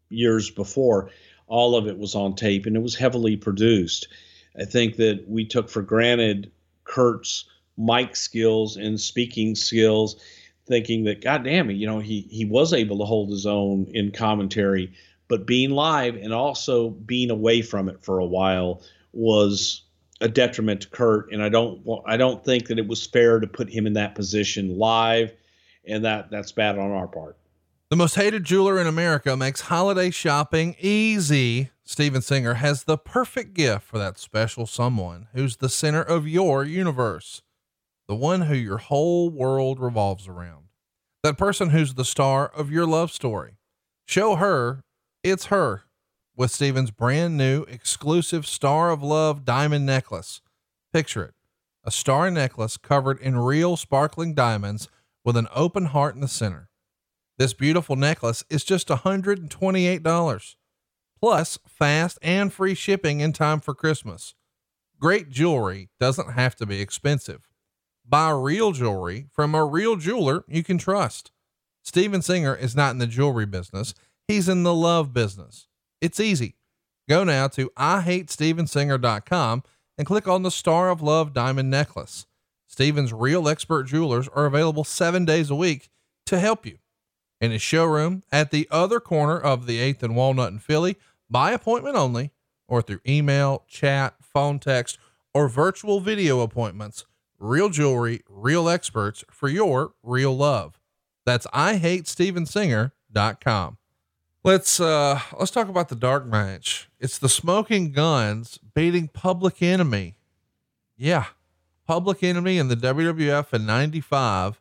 Speaker 6: years before, all of it was on tape and it was heavily produced. I think that we took for granted Kurt's mic skills and speaking skills, thinking that God damn it, you know, he he was able to hold his own in commentary, but being live and also being away from it for a while was a detriment to Kurt. And I don't I don't think that it was fair to put him in that position live, and that that's bad on our part.
Speaker 1: The most hated jeweler in America makes holiday shopping easy. Steven Singer has the perfect gift for that special someone who's the center of your universe, the one who your whole world revolves around, that person who's the star of your love story. Show her it's her with Steven's brand new exclusive Star of Love diamond necklace. Picture it a star necklace covered in real sparkling diamonds with an open heart in the center. This beautiful necklace is just $128, plus fast and free shipping in time for Christmas. Great jewelry doesn't have to be expensive. Buy real jewelry from a real jeweler you can trust. Steven Singer is not in the jewelry business, he's in the love business. It's easy. Go now to IHateStevenSinger.com and click on the Star of Love diamond necklace. Steven's real expert jewelers are available seven days a week to help you in his showroom at the other corner of the 8th and Walnut in Philly by appointment only or through email, chat, phone text, or virtual video appointments. Real jewelry, real experts for your real love. That's IHateStevenSinger.com. Let's uh let's talk about the dark match. It's the Smoking Guns beating Public Enemy. Yeah. Public Enemy in the WWF in 95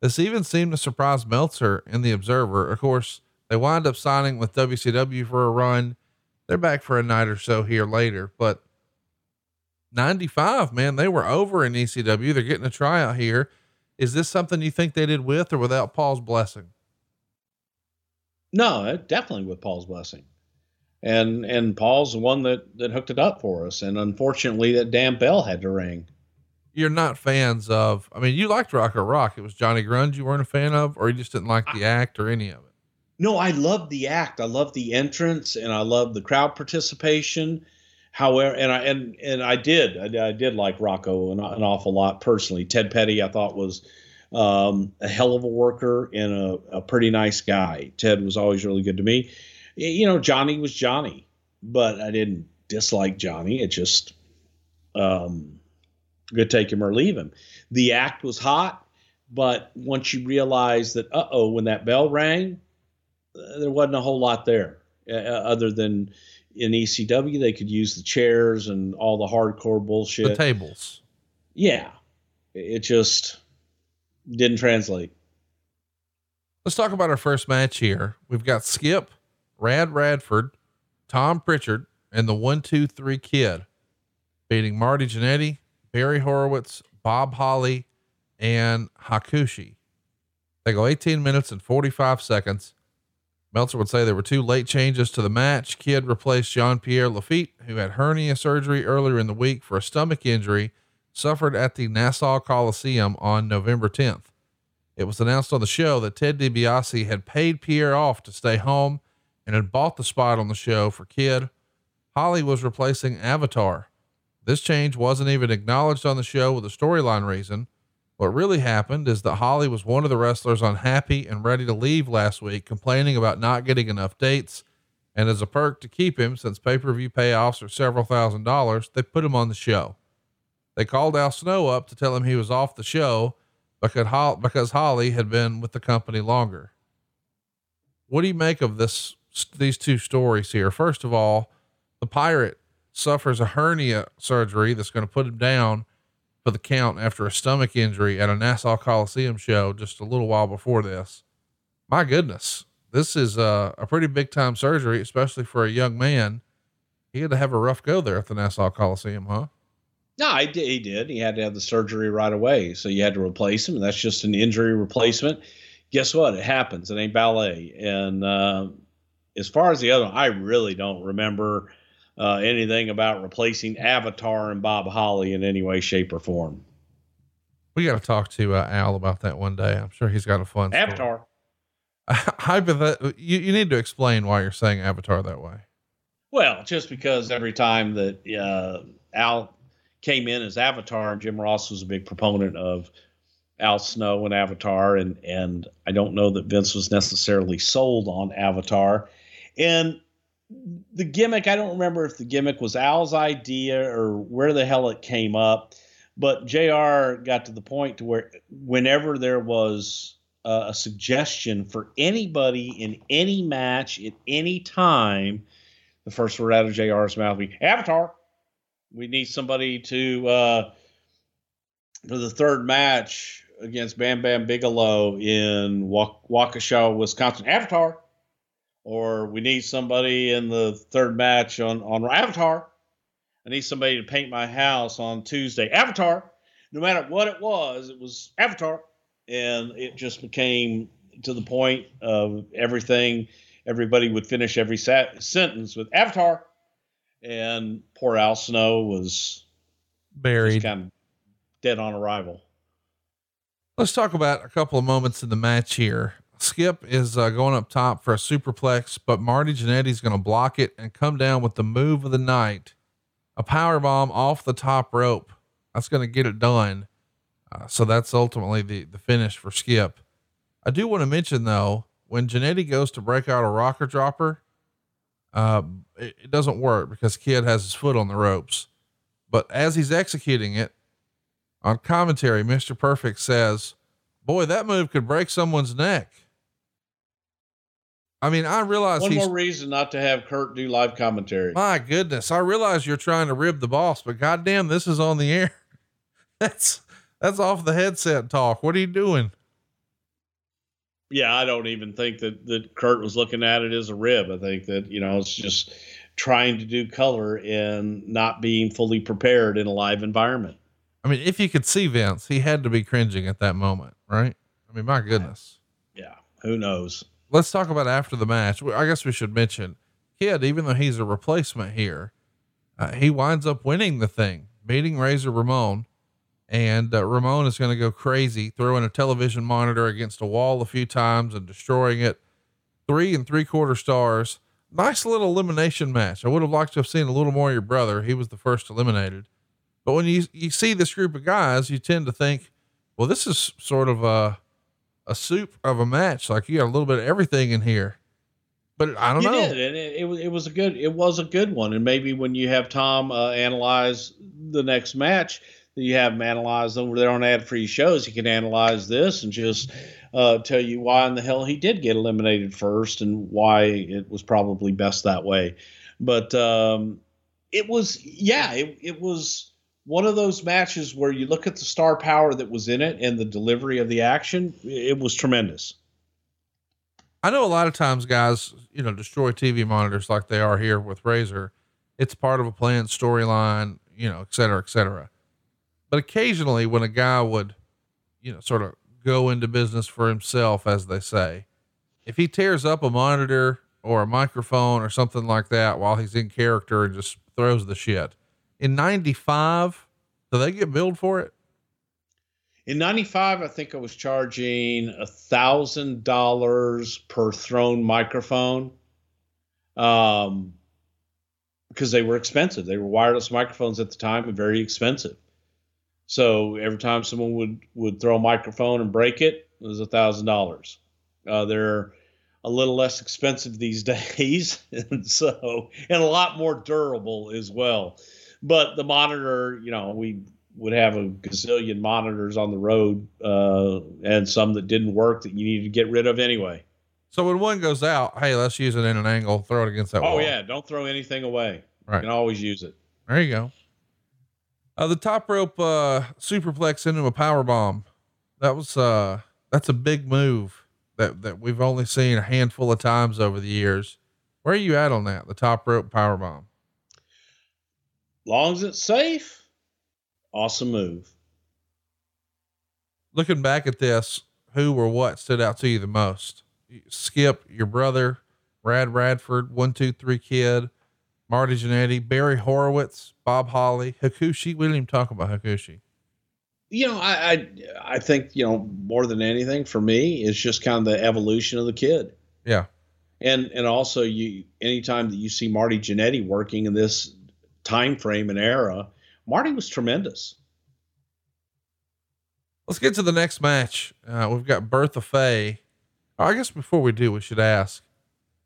Speaker 1: this even seemed to surprise Meltzer in The Observer. Of course, they wind up signing with WCW for a run. They're back for a night or so here later, but 95, man, they were over in ECW. They're getting a tryout here. Is this something you think they did with or without Paul's blessing?
Speaker 6: No, definitely with Paul's blessing. And and Paul's the one that that hooked it up for us. And unfortunately, that damn bell had to ring
Speaker 1: you're not fans of. I mean, you liked Rocco Rock. It was Johnny Grunge you weren't a fan of, or you just didn't like the act or any of it.
Speaker 6: No, I love the act. I love the entrance, and I love the crowd participation. However, and I and and I did, I, I did like Rocco an, an, awful lot personally. Ted Petty, I thought was um, a hell of a worker and a, a pretty nice guy. Ted was always really good to me. You know, Johnny was Johnny, but I didn't dislike Johnny. It just um, could take him or leave him. The act was hot, but once you realize that, uh oh, when that bell rang, uh, there wasn't a whole lot there uh, other than in ECW they could use the chairs and all the hardcore bullshit.
Speaker 1: The tables.
Speaker 6: Yeah, it just didn't translate.
Speaker 1: Let's talk about our first match here. We've got Skip, Rad Radford, Tom Pritchard, and the one, two, three kid beating Marty Jannetty, Barry Horowitz, Bob Holly, and Hakushi. They go 18 minutes and 45 seconds. Meltzer would say there were two late changes to the match. Kid replaced Jean Pierre Lafitte, who had hernia surgery earlier in the week for a stomach injury suffered at the Nassau Coliseum on November 10th. It was announced on the show that Ted DiBiase had paid Pierre off to stay home and had bought the spot on the show for Kid. Holly was replacing Avatar. This change wasn't even acknowledged on the show with a storyline reason. What really happened is that Holly was one of the wrestlers unhappy and ready to leave last week, complaining about not getting enough dates. And as a perk to keep him, since pay per view payoffs are several thousand dollars, they put him on the show. They called Al Snow up to tell him he was off the show because, because Holly had been with the company longer. What do you make of this, these two stories here? First of all, the pirate suffers a hernia surgery that's going to put him down for the count after a stomach injury at a Nassau Coliseum show just a little while before this. My goodness, this is a, a pretty big time surgery, especially for a young man. He had to have a rough go there at the Nassau Coliseum, huh?
Speaker 6: No, he did. He did. He had to have the surgery right away. So you had to replace him. And that's just an injury replacement. Guess what? It happens. It ain't ballet. And uh, as far as the other, I really don't remember uh, anything about replacing Avatar and Bob Holly in any way, shape, or form.
Speaker 1: We got to talk to uh, Al about that one day. I'm sure he's got a fun
Speaker 6: Avatar.
Speaker 1: Hypothet- you, you need to explain why you're saying Avatar that way.
Speaker 6: Well, just because every time that uh, Al came in as Avatar, and Jim Ross was a big proponent of Al Snow and Avatar, and and I don't know that Vince was necessarily sold on Avatar, and the gimmick I don't remember if the gimmick was Al's idea or where the hell it came up, but Jr. got to the point to where whenever there was a, suggestion for anybody in any match at any time, the first word out of Jr.'s mouth would be Avatar we need somebody to uh, for the third match against Bam Bam Bigelow in Waukesha, Wisconsin. Avatar, or we need somebody in the third match on on Avatar. I need somebody to paint my house on Tuesday. Avatar. No matter what it was, it was Avatar, and it just became to the point of everything. Everybody would finish every sat- sentence with Avatar and poor Al Snow was
Speaker 1: buried,
Speaker 6: kind of dead on arrival.
Speaker 1: Let's talk about a couple of moments in the match here. Skip is uh, going up top for a superplex, but Marty Jannetty's going to block it and come down with the move of the night, a power bomb off the top rope. That's going to get it done. Uh, so that's ultimately the the finish for Skip. I do want to mention though, when Jannetty goes to break out a rocker dropper, uh, it, it doesn't work because Kid has his foot on the ropes. But as he's executing it on commentary, Mr. Perfect says, Boy, that move could break someone's neck. I mean, I realize
Speaker 6: one more reason not to have Kurt do live commentary.
Speaker 1: My goodness, I realize you're trying to rib the boss, but goddamn, this is on the air. That's that's off the headset talk. What are you doing?
Speaker 6: yeah, I don't even think that that Kurt was looking at it as a rib. I think that you know it's just trying to do color and not being fully prepared in a live environment.
Speaker 1: I mean, if you could see Vince, he had to be cringing at that moment, right? I mean, my goodness.
Speaker 6: Yeah, who knows?
Speaker 1: Let's talk about after the match. I guess we should mention Kid, even though he's a replacement here, uh, he winds up winning the thing, beating Razor Ramon and uh, Ramon is going to go crazy, throwing a television monitor against a wall a few times and destroying it. Three and three quarter stars. Nice little elimination match. I would have liked to have seen a little more of your brother. He was the first eliminated. But when you you see this group of guys, you tend to think, well, this is sort of a a soup of a match. Like you got a little bit of everything in here. But I don't
Speaker 6: you
Speaker 1: know.
Speaker 6: Did, and it, it, it was a good it was a good one. And maybe when you have Tom uh, analyze the next match, that you have them analyzed over there on ad free shows. You can analyze this and just uh, tell you why in the hell he did get eliminated first and why it was probably best that way. But um, it was, yeah, it, it was one of those matches where you look at the star power that was in it and the delivery of the action, it was tremendous.
Speaker 1: I know a lot of times guys, you know, destroy TV monitors like they are here with Razor. It's part of a planned storyline, you know, et cetera, et cetera. But occasionally when a guy would, you know, sort of go into business for himself, as they say, if he tears up a monitor or a microphone or something like that while he's in character and just throws the shit in 95, do they get billed for it?
Speaker 6: In 95, I think I was charging a thousand dollars per thrown microphone. Um, because they were expensive. They were wireless microphones at the time and very expensive. So every time someone would would throw a microphone and break it, it was a thousand uh, dollars. They're a little less expensive these days, and so and a lot more durable as well. But the monitor, you know, we would have a gazillion monitors on the road, uh, and some that didn't work that you needed to get rid of anyway.
Speaker 1: So when one goes out, hey, let's use it in an angle, throw it against that
Speaker 6: Oh
Speaker 1: wall.
Speaker 6: yeah, don't throw anything away.
Speaker 1: Right.
Speaker 6: You can always use it.
Speaker 1: There you go. Uh, the top rope, uh, superplex into a power bomb. That was, uh, that's a big move that, that we've only seen a handful of times over the years. Where are you at on that? The top rope power bomb.
Speaker 6: Long as it's safe, awesome move.
Speaker 1: Looking back at this, who or what stood out to you the most? Skip, your brother, Brad Radford, one, two, three kid, Marty Jannetty, Barry Horowitz, Bob Holly, Hakushi. We didn't even talk about Hakushi.
Speaker 6: You know, I, I I think you know more than anything for me is just kind of the evolution of the kid.
Speaker 1: Yeah.
Speaker 6: and and also you anytime that you see Marty Jannetty working in this time frame and era, Marty was tremendous.
Speaker 1: Let's get to the next match. Uh, we've got Bertha Faye. Oh, I guess before we do, we should ask,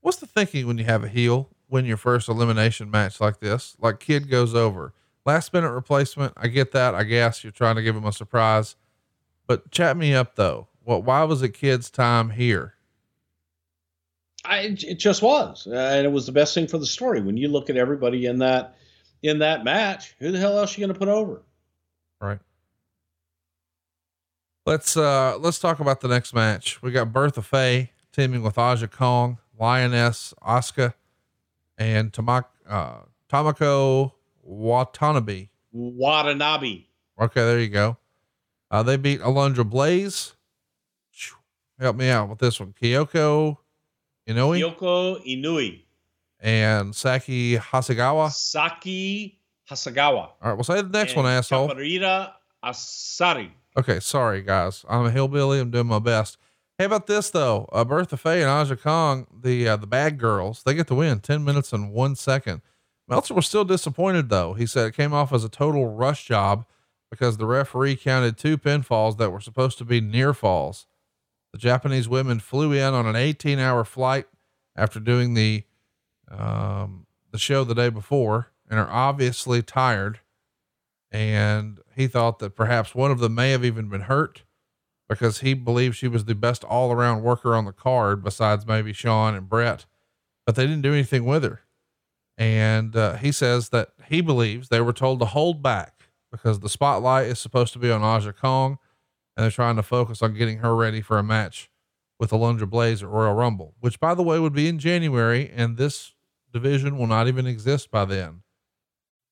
Speaker 1: what's the thinking when you have a heel win your first elimination match like this? Like kid goes over last minute replacement. I get that. I guess you're trying to give him a surprise, but chat me up though. What, why was it kid's time here?
Speaker 6: I it just was, uh, and it was the best thing for the story. When you look at everybody in that in that match, who the hell else are you going to put over?
Speaker 1: Right. Let's uh let's talk about the next match. We got Bertha Faye teaming with Aja Kong, Lioness, Asuka, and Tamak uh Tamako Watanabe.
Speaker 6: Watanabe.
Speaker 1: Okay, there you go. Uh they beat Alundra Blaze. Help me out with this one. Kyoko Inoue
Speaker 6: Yoko Inui.
Speaker 1: And Saki Hasegawa.
Speaker 6: Saki Hasagawa.
Speaker 1: All right, we'll say the next
Speaker 6: and
Speaker 1: one, asshole.
Speaker 6: Kamarita Asari.
Speaker 1: Okay, sorry guys. I'm a hillbilly. I'm doing my best. Hey, about this though? Uh, Bertha Faye and Aja Kong, the uh, the bad girls, they get the win. Ten minutes and one second. Meltzer was still disappointed though. He said it came off as a total rush job because the referee counted two pinfalls that were supposed to be near falls. The Japanese women flew in on an 18 hour flight after doing the um, the show the day before and are obviously tired and he thought that perhaps one of them may have even been hurt because he believed she was the best all around worker on the card besides maybe Shawn and Bret, but they didn't do anything with her. And uh, he says that he believes they were told to hold back because the spotlight is supposed to be on Aja Kong and they're trying to focus on getting her ready for a match with Alundra Blaze at Royal Rumble, which by the way would be in January and this division will not even exist by then.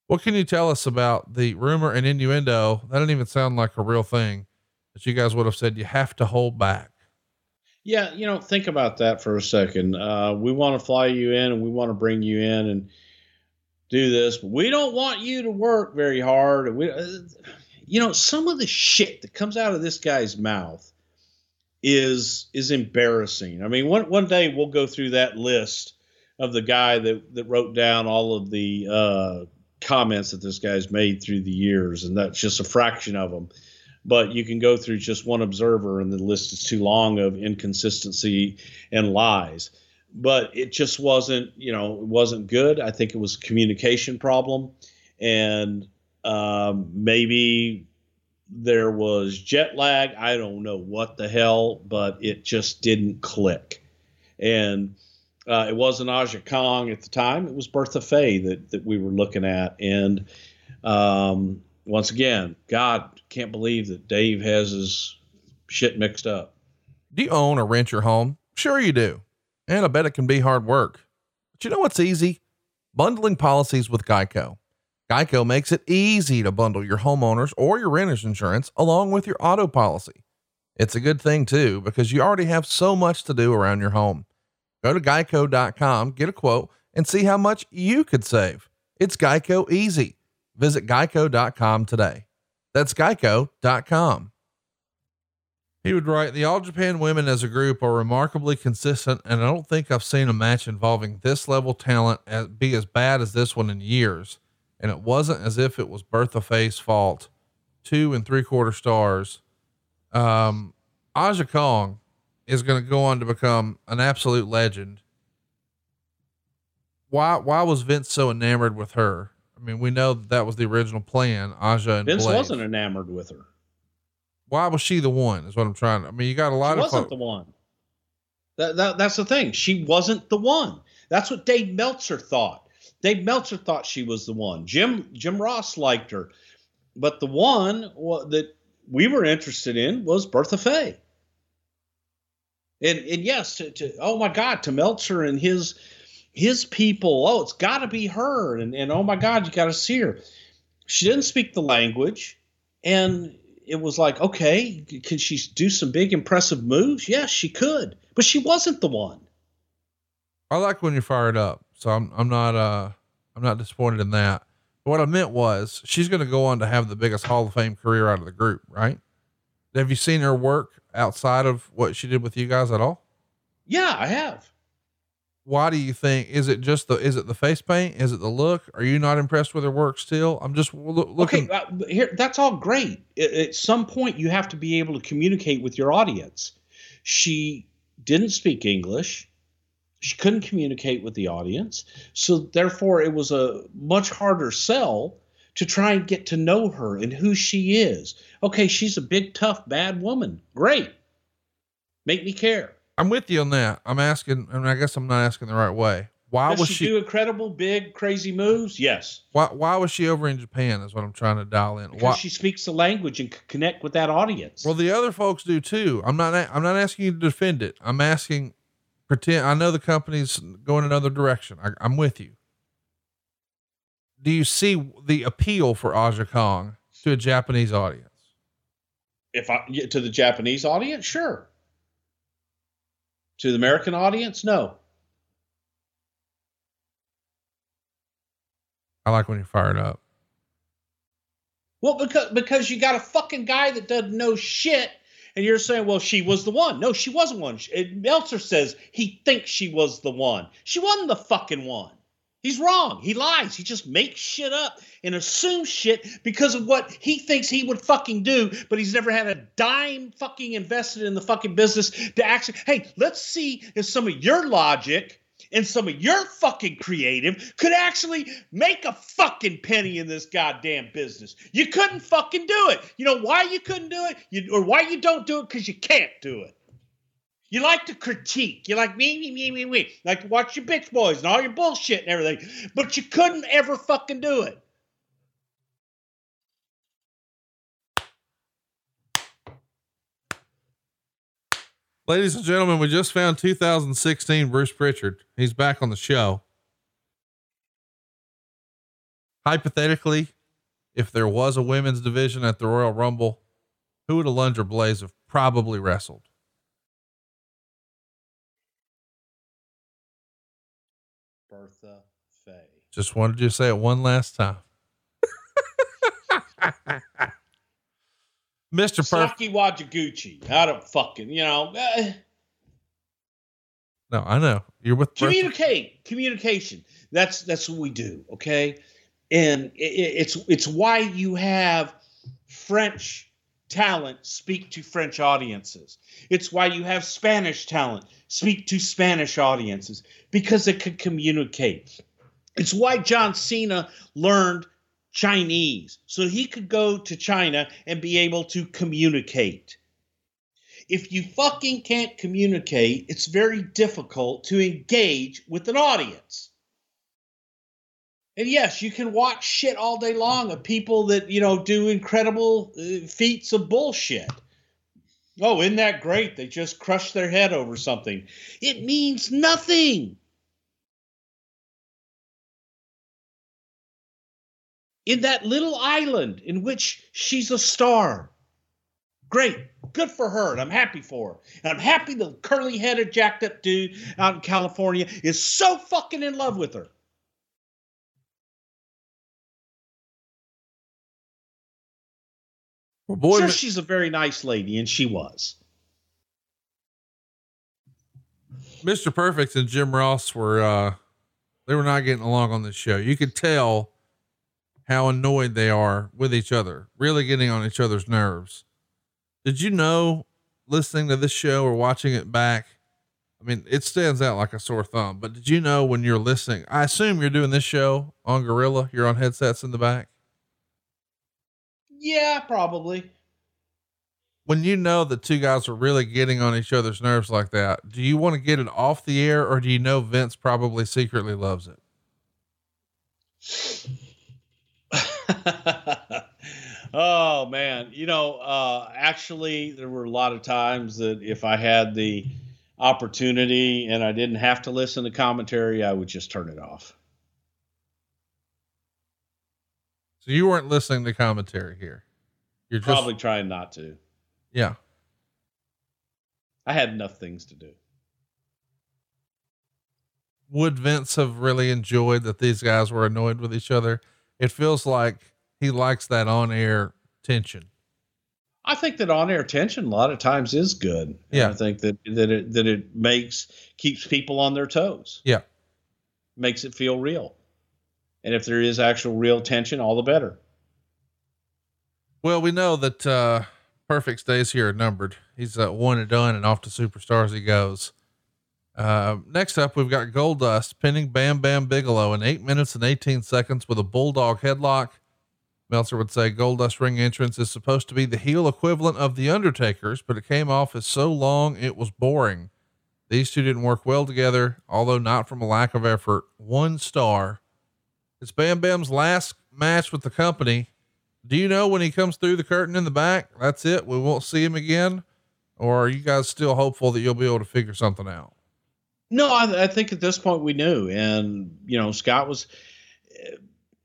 Speaker 1: What can you tell us about the rumor and innuendo? That didn't even sound like a real thing that you guys would have said you have to hold back.
Speaker 6: Yeah, you know, think about that for a second. Uh, we want to fly you in and we want to bring you in and do this, but we don't want you to work very hard. We, uh, you know, some of the shit that comes out of this guy's mouth is is embarrassing. I mean, one one day we'll go through that list of the guy that that wrote down all of the uh, comments that this guy's made through the years, and that's just a fraction of them but you can go through just one observer and the list is too long of inconsistency and lies but it just wasn't you know it wasn't good i think it was a communication problem and Um, maybe there was jet lag. I don't know what the hell, but it just didn't click. And uh, it wasn't Aja Kong at the time. It was Bertha Faye that, that we were looking at. And um, once again, God can't believe that Dave has his shit mixed up.
Speaker 1: Do you own or rent your home? Sure you do. And I bet it can be hard work. But you know what's easy? Bundling policies with Geico. Geico makes it easy to bundle your homeowners or your renter's insurance along with your auto policy. It's a good thing too, because you already have so much to do around your home. Go to geico.com, get a quote, and see how much you could save. It's Geico easy. Visit geico.com today. That's geico.com. He would write, The All Japan women as a group are remarkably consistent, and I don't think I've seen a match involving this level talent as, be as bad as this one in years. And it wasn't as if it was Bertha Faye's fault. Two and three quarter stars. Um, Aja Kong is going to go on to become an absolute legend. Why, why was Vince so enamored with her? I mean, we know that, that was the original plan, Aja and
Speaker 6: Vince
Speaker 1: Blade.
Speaker 6: wasn't enamored with her.
Speaker 1: Why was she the one? Is what I'm trying. to I mean, you got a lot
Speaker 6: She
Speaker 1: of
Speaker 6: wasn't
Speaker 1: folk-
Speaker 6: the one. That, that that's the thing. She wasn't the one. That's what Dave Meltzer thought. Dave Meltzer thought she was the one. Jim Jim Ross liked her, but the one that we were interested in was Bertha Faye. And and yes, to, to oh my God, to Meltzer and his his people. Oh, it's got to be her. And and oh my God, you got to see her. She didn't speak the language, and it was like, okay, can she do some big impressive moves? Yes, she could, but she wasn't the one.
Speaker 1: I like when you're fired up. So I'm, I'm not, uh, I'm not disappointed in that. But what I meant was she's going to go on to have the biggest Hall of Fame career out of the group, right? Have you seen her work outside of what she did with you guys at all?
Speaker 6: Yeah, I have.
Speaker 1: Why do you think? Is it just the, is it the face paint? Is it the look? Are you not impressed with her work still? I'm just loo- looking.
Speaker 6: Okay, uh, here that's all great. At, at some point, you have to be able to communicate with your audience. She didn't speak English. She couldn't communicate with the audience, so therefore, it was a much harder sell to try and get to know her and who she is. Okay, she's a big, tough, bad woman. Great, make me care.
Speaker 1: I'm with you on that. I'm asking, and I guess I'm not asking the right way. Why
Speaker 6: Does
Speaker 1: was
Speaker 6: she,
Speaker 1: she,
Speaker 6: do incredible, big, crazy moves? Yes,
Speaker 1: why, why was she over in Japan is what I'm trying to dial in.
Speaker 6: because
Speaker 1: Why,
Speaker 6: she speaks the language and can connect with that audience.
Speaker 1: Well, the other folks do too. I'm not. I'm not asking you to defend it. I'm asking. Pretend. I know the company's going another direction. I, I'm with you. Do you see the appeal for Aja Kong to a Japanese audience?
Speaker 6: if I to the Japanese audience, sure. To the American audience, no.
Speaker 1: I like when you're fired up.
Speaker 6: Well, because because you got a fucking guy that doesn't know shit, and you're saying, well, she was the one. No, she wasn't one. Meltzer says he thinks she was the one. She wasn't the fucking one. He's wrong. He lies. He just makes shit up and assumes shit because of what he thinks he would fucking do, but he's never had a dime fucking invested in the fucking business to actually, hey, let's see if some of your logic and some of your fucking creative could actually make a fucking penny in this goddamn business. You couldn't fucking do it. You know why you couldn't do it? You, or why you don't do it? Because you can't do it. You like to critique. You like me, me, me, me, me. Like watch your bitch boys and all your bullshit and everything. But you couldn't ever fucking do it.
Speaker 1: Ladies and gentlemen, we just found 2016 Bruce Pritchard. He's back on the show. Hypothetically, if there was a women's division at the Royal Rumble, who would Alundra Blaze have probably wrestled? Just wanted you to say it one last time. Mr. Perfect.
Speaker 6: Saki Wajaguchi. I don't fucking, you know. eh.
Speaker 1: No, I know. You're with Bertha.
Speaker 6: communicate communication that's that's what we do okay and i- i- it's it's why you have french talent speak to french audiences it's why you have spanish talent speak to spanish audiences because it could communicate it's why john cena learned Chinese so he could go to China and be able to communicate. If you fucking can't communicate, it's very difficult to engage with an audience. And yes, you can watch shit all day long of people that, you know, do incredible uh, feats of bullshit. Oh, isn't that great? They just crushed their head over something. It means nothing. In that little island in which she's a star. Great. Good for her. And I'm happy for her. And I'm happy the curly headed, jacked up dude out in California is so fucking in love with her.
Speaker 1: Well, boy,
Speaker 6: sure, she's a very nice lady, and she was.
Speaker 1: Mr. Perfect and Jim Ross were uh they were not getting along on this show. You could tell how annoyed they are with each other, really getting on each other's nerves. Did you know listening to this show or watching it back? I mean, it stands out like a sore thumb, but did you know when you're listening? I assume you're doing this show on Gorilla, you're on headsets in the back.
Speaker 6: Yeah, probably.
Speaker 1: When you know that two guys are really getting on each other's nerves like that, do you want to get it off the air or do you know Vince probably secretly loves it?
Speaker 6: oh man, you know, uh, actually, there were a lot of times that if I had the opportunity and I didn't have to listen to commentary, I would just turn it off.
Speaker 1: So you weren't listening to commentary here. You're just
Speaker 6: Probably trying not to.
Speaker 1: yeah.
Speaker 6: I had enough things to do.
Speaker 1: Would Vince have really enjoyed that these guys were annoyed with each other? It feels like he likes that on air tension.
Speaker 6: I think that on-air tension a lot of times is good.
Speaker 1: Yeah.
Speaker 6: I think that that it that it makes keeps people on their toes.
Speaker 1: Yeah.
Speaker 6: Makes it feel real. And if there is actual real tension, all the better.
Speaker 1: Well, we know that uh Perfect's days here are numbered. He's uh, one and done and off to superstars he goes. Uh, next up, we've got Goldust pinning Bam Bam Bigelow in eight minutes and 18 seconds with a bulldog headlock. Meltzer would say Goldust ring entrance is supposed to be the heel equivalent of The Undertaker's, but it came off as so long it was boring. These two didn't work well together, although not from a lack of effort. One star. It's Bam Bam's last match with the company. Do you know when he comes through the curtain in the back? That's it. We won't see him again. Or are you guys still hopeful that you'll be able to figure something out?
Speaker 6: No, I, I think at this point we knew, and you know Scott was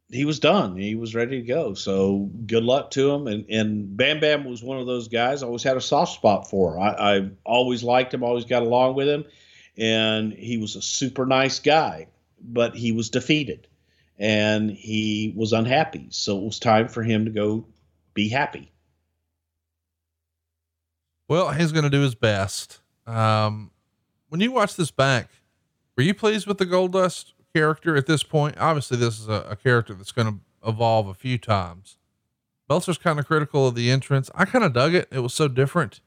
Speaker 6: he was done. He was ready to go. So good luck to him. And and Bam Bam was one of those guys. I always had a soft spot for. I, I always liked him. Always got along with him, and he was a super nice guy. But he was defeated, and he was unhappy. So it was time for him to go be happy.
Speaker 1: Well, he's going to do his best. Um, when you watch this back, were you pleased with the Goldust character at this point? Obviously, this is a, a character that's going to evolve a few times. Meltzer's kind of critical of the entrance. I kind of dug it. It was so different.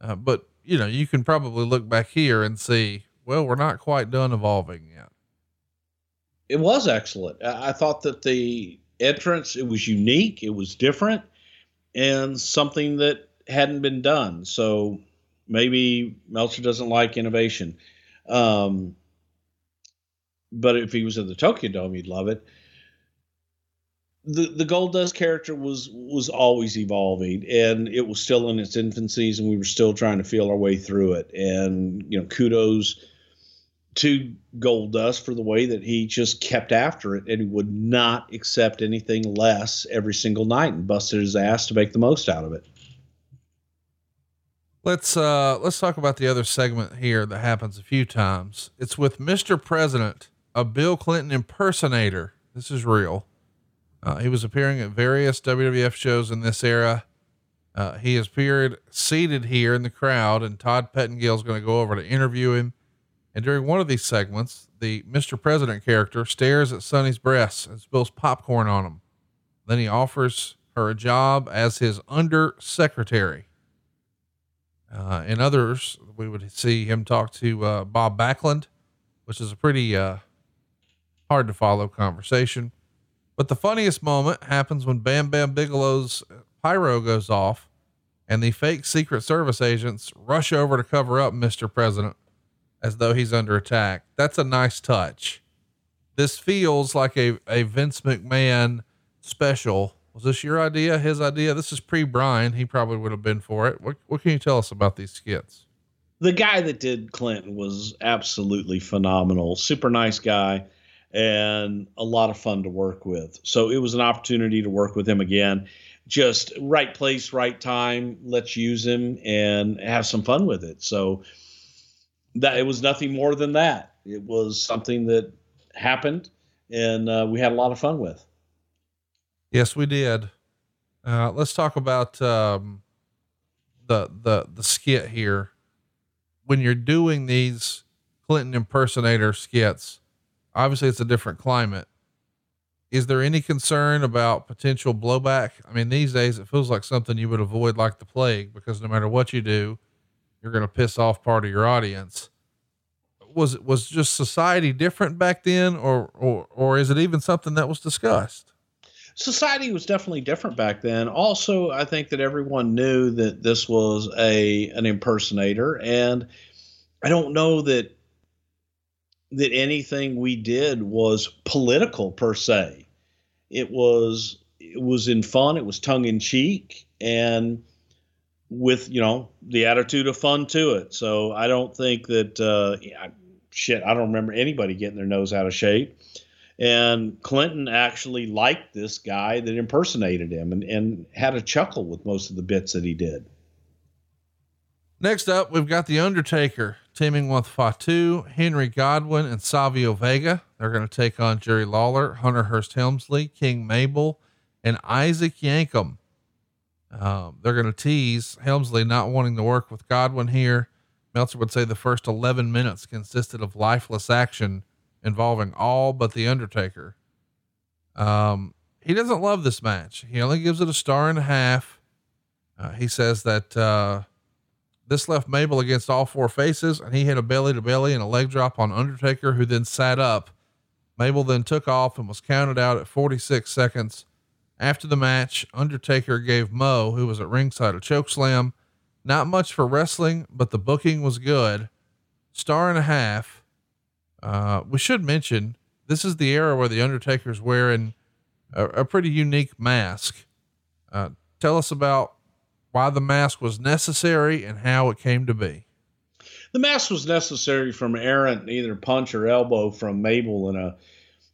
Speaker 1: Uh, but you know, you can probably look back here and see, well, we're not quite done evolving yet.
Speaker 6: It was excellent. I I thought that the entrance it was unique, it was different, and something that hadn't been done. So maybe Meltzer doesn't like innovation, um, but if he was in the Tokyo Dome, he'd love it. The the Goldust character was was always evolving, and it was still in its infancies, and we were still trying to feel our way through it. And you know, kudos to Goldust for the way that he just kept after it and would not accept anything less every single night and busted his ass to make the most out of it.
Speaker 1: Let's uh let's talk about the other segment here that happens a few times. It's with Mr. President, a Bill Clinton impersonator. This is real. Uh, he was appearing at various WWF shows in this era. Uh, he has appeared seated here in the crowd, and Todd Pettengill is going to go over to interview him. And during one of these segments, the Mr. President character stares at Sunny's breasts and spills popcorn on him. Then he offers her a job as his under secretary. Uh, in others, we would see him talk to uh, Bob Backlund, which is a pretty uh, hard to follow conversation. But the funniest moment happens when Bam Bam Bigelow's pyro goes off and the fake Secret Service agents rush over to cover up Mr. President as though he's under attack. That's a nice touch. This feels like a, a Vince McMahon special. Was this your idea? His idea? This is pre Brian. He probably would have been for it. What, what can you tell us about these skits?
Speaker 6: The guy that did Clinton was absolutely phenomenal. Super nice guy and a lot of fun to work with. So it was an opportunity to work with him again. Just right place, right time. Let's use him and have some fun with it. So that it was nothing more than that. It was something that happened, and uh, we had a lot of fun with.
Speaker 1: Yes, we did. Uh, let's talk about um, the the the skit here. When you're doing these Clinton impersonator skits, obviously it's a different climate. Is there any concern about potential blowback? I mean, these days it feels like something you would avoid like the plague because no matter what you do, you're going to piss off part of your audience. Was it was just society different back then, or or or is it even something that was discussed?
Speaker 6: Society was definitely different back then. Also, I think that everyone knew that this was a an impersonator, and I don't know that that anything we did was political per se. It was it was in fun. It was tongue in cheek, and with you know the attitude of fun to it. So I don't think that uh, shit. I don't remember anybody getting their nose out of shape. And Clinton actually liked this guy that impersonated him and, and had a chuckle with most of the bits that he did.
Speaker 1: Next up, we've got The Undertaker teaming with Fatu, Henry Godwinn, and Savio Vega. They're going to take on Jerry Lawler, Hunter Hearst Helmsley, King Mabel, and Isaac Yankem. Um, they're going to tease Helmsley not wanting to work with Godwinn here. Meltzer would say the first 11 minutes consisted of lifeless action involving all but The Undertaker. Um, he doesn't love this match. He only gives it a star and a half. Uh, he says that uh, this left Mabel against all four faces, and he hit a belly to belly and a leg drop on Undertaker, who then sat up. Mabel then took off and was counted out at 46 seconds. After the match, Undertaker gave Mo, who was at ringside, a choke slam. Not much for wrestling, but the booking was good. Star and a half. Uh, we should mention this is the era where the Undertaker's wearing a, a pretty unique mask. Uh, tell us about why the mask was necessary and how it came to be.
Speaker 6: The mask was necessary from errant either punch or elbow from Mabel in a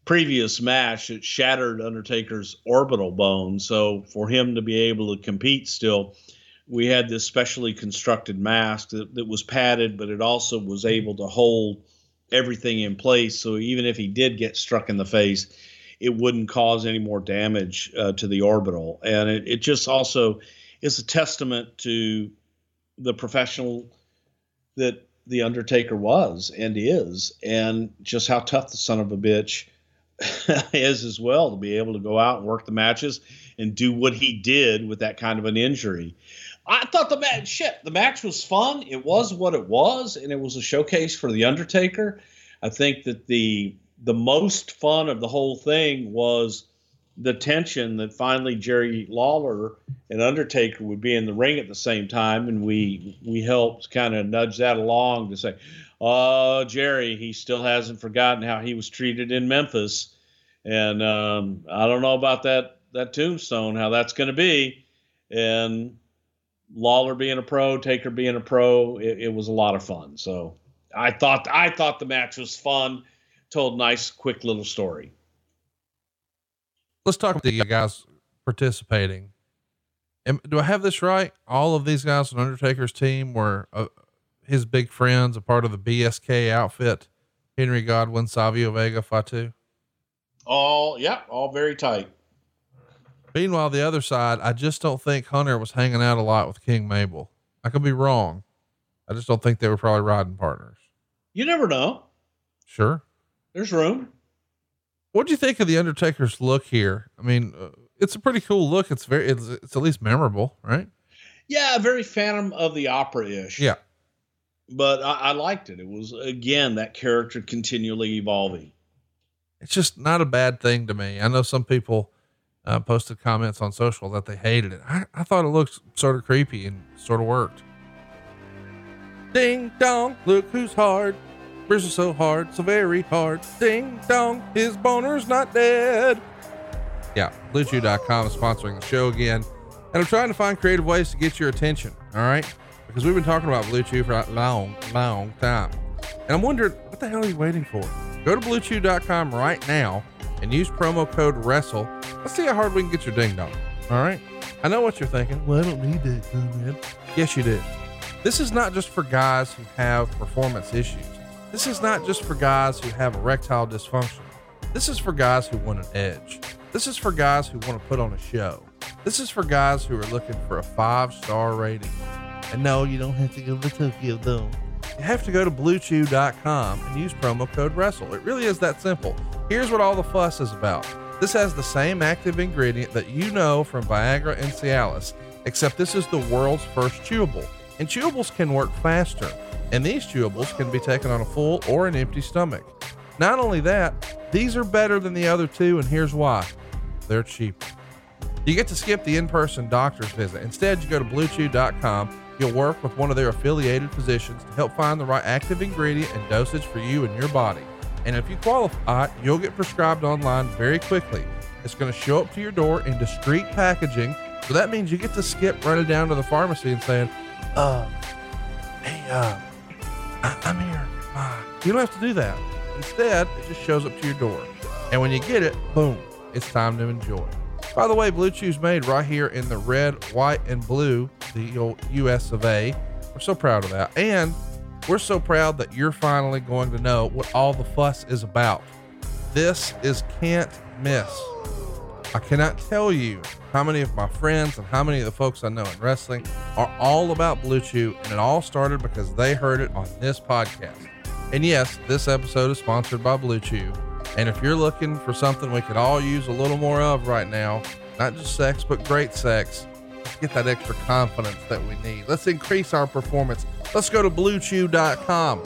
Speaker 6: previous match, it shattered Undertaker's orbital bone. So for him to be able to compete still, we had this specially constructed mask that, that was padded, but it also was able to hold everything in place. So even if he did get struck in the face, it wouldn't cause any more damage uh, to the orbital. And it, it just also is a testament to the professional that the Undertaker was and is, and just how tough the son of a bitch is as well to be able to go out and work the matches and do what he did with that kind of an injury. I thought the match shit, the match was fun. It was what it was, and it was a showcase for the Undertaker. I think that the the most fun of the whole thing was the tension that finally Jerry Lawler and Undertaker would be in the ring at the same time, and we we helped kind of nudge that along to say, "Oh, Jerry, he still hasn't forgotten how he was treated in Memphis." And um, I don't know about that that tombstone, how that's going to be. And Lawler being a pro, Taker being a pro, it, it, was a lot of fun. So I thought I thought the match was fun. Told nice, quick little story.
Speaker 1: Let's talk about the guys participating. do I have this right? All of these guys on Undertaker's team were uh, his big friends, a part of the BSK outfit. Henry Godwinn, Savio Vega, Fatu.
Speaker 6: All yeah, all very tight.
Speaker 1: Meanwhile, the other side, I just don't think Hunter was hanging out a lot with King Mabel. I could be wrong. I just don't think they were probably riding partners.
Speaker 6: You never know.
Speaker 1: Sure.
Speaker 6: There's room.
Speaker 1: What do you think of the Undertaker's look here? I mean, uh, it's a pretty cool look. It's very, it's, it's at least memorable, right?
Speaker 6: Yeah, very Phantom of the Opera ish.
Speaker 1: Yeah.
Speaker 6: But I, I liked it. It was again that character continually evolving
Speaker 1: it's just not a bad thing to me. I know some people uh, posted comments on social that they hated it. I, I thought it looked sort of creepy and sort of worked. Ding dong, look who's hard. Bruce is so hard, so very hard. Ding dong, his boner's not dead. Yeah, BlueChew.com is sponsoring the show again. And I'm trying to find creative ways to get your attention. All right. Because we've been talking about Blue Chew for a long, long time. And I'm wondering, what the hell are you waiting for? Go to BlueChew.com right now and use promo code WRESTLE. Let's see how hard we can get your ding dong. All right. I know what you're thinking. Well, I don't need that, man. Yes, you do. This is not just for guys who have performance issues. This is not just for guys who have erectile dysfunction. This is for guys who want an edge. This is for guys who want to put on a show. This is for guys who are looking for a five star rating. And no, you don't have to go to Tokyo Dome. You have to go to bluechew.com and use promo code WRESTLE. It really is that simple. Here's what all the fuss is about this has the same active ingredient that you know from Viagra and Cialis, except this is the world's first chewable. And chewables can work faster, and these chewables can be taken on a full or an empty stomach. Not only that, these are better than the other two, and here's why they're cheaper. You get to skip the in person doctor's visit. Instead, you go to bluechew.com. You'll work with one of their affiliated physicians to help find the right active ingredient and dosage for you and your body. And if you qualify, you'll get prescribed online very quickly. It's going to show up to your door in discreet packaging. So that means you get to skip running down to the pharmacy and saying, uh, hey, uh, I- I'm here. You don't have to do that. Instead, it just shows up to your door. And when you get it, boom, it's time to enjoy. By the way, Blue Chew's made right here in the red, white, and blue, the old US of A. We're so proud of that. And we're so proud that you're finally going to know what all the fuss is about. This is can't miss. I cannot tell you how many of my friends and how many of the folks I know in wrestling are all about Blue Chew, and it all started because they heard it on this podcast. And yes, this episode is sponsored by Blue Chew. And if you're looking for something we could all use a little more of right now, not just sex, but great sex, let's get that extra confidence that we need. Let's increase our performance. Let's go to bluechew.com.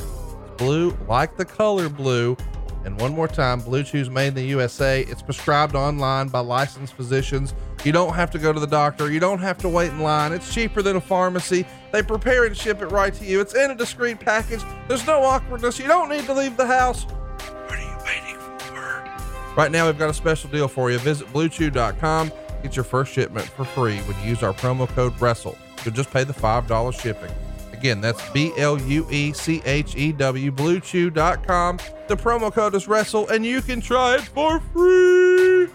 Speaker 1: Blue, like the color blue. And one more time, Blue Chew's made in the USA. It's prescribed online by licensed physicians. You don't have to go to the doctor. You don't have to wait in line. It's cheaper than a pharmacy. They prepare and ship it right to you. It's in a discreet package. There's no awkwardness. You don't need to leave the house. What are you waiting for? Right now, we've got a special deal for you. Visit bluechew.com. Get your first shipment for free when you use our promo code WRESTLE. You'll just pay the $5 shipping. Again, that's B L U E C H E W, bluechew.com. The promo code is WRESTLE, and you can try it for free.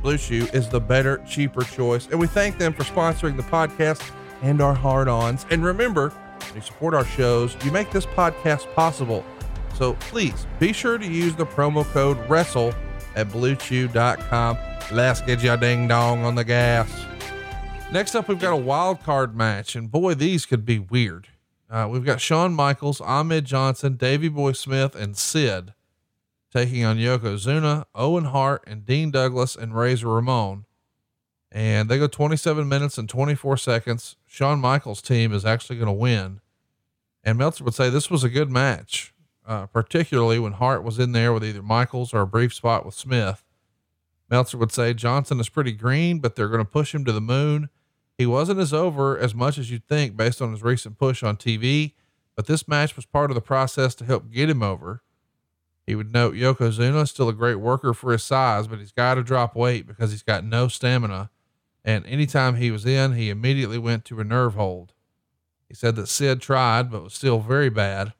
Speaker 1: Blue Chew is the better, cheaper choice, and we thank them for sponsoring the podcast and our hard ons. And remember, when you support our shows, you make this podcast possible. So please be sure to use the promo code WRESTLE at bluechew.com. Let's get your ding dong on the gas. Next up, we've got a wild card match, and boy, these could be weird. Uh, we've got Shawn Michaels, Ahmed Johnson, Davey Boy Smith, and Sid taking on Yokozuna, Owen Hart, and Dean Douglas and Razor Ramon. And they go 27 minutes and 24 seconds. Shawn Michaels' team is actually going to win. And Meltzer would say this was a good match, uh, particularly when Hart was in there with either Michaels or a brief spot with Smith. Meltzer would say Johnson is pretty green, but they're going to push him to the moon. He wasn't as over as much as you'd think based on his recent push on TV, but this match was part of the process to help get him over. He would note Yokozuna is still a great worker for his size, but he's got to drop weight because he's got no stamina. And anytime he was in, he immediately went to a nerve hold. He said that Sid tried, but was still very bad.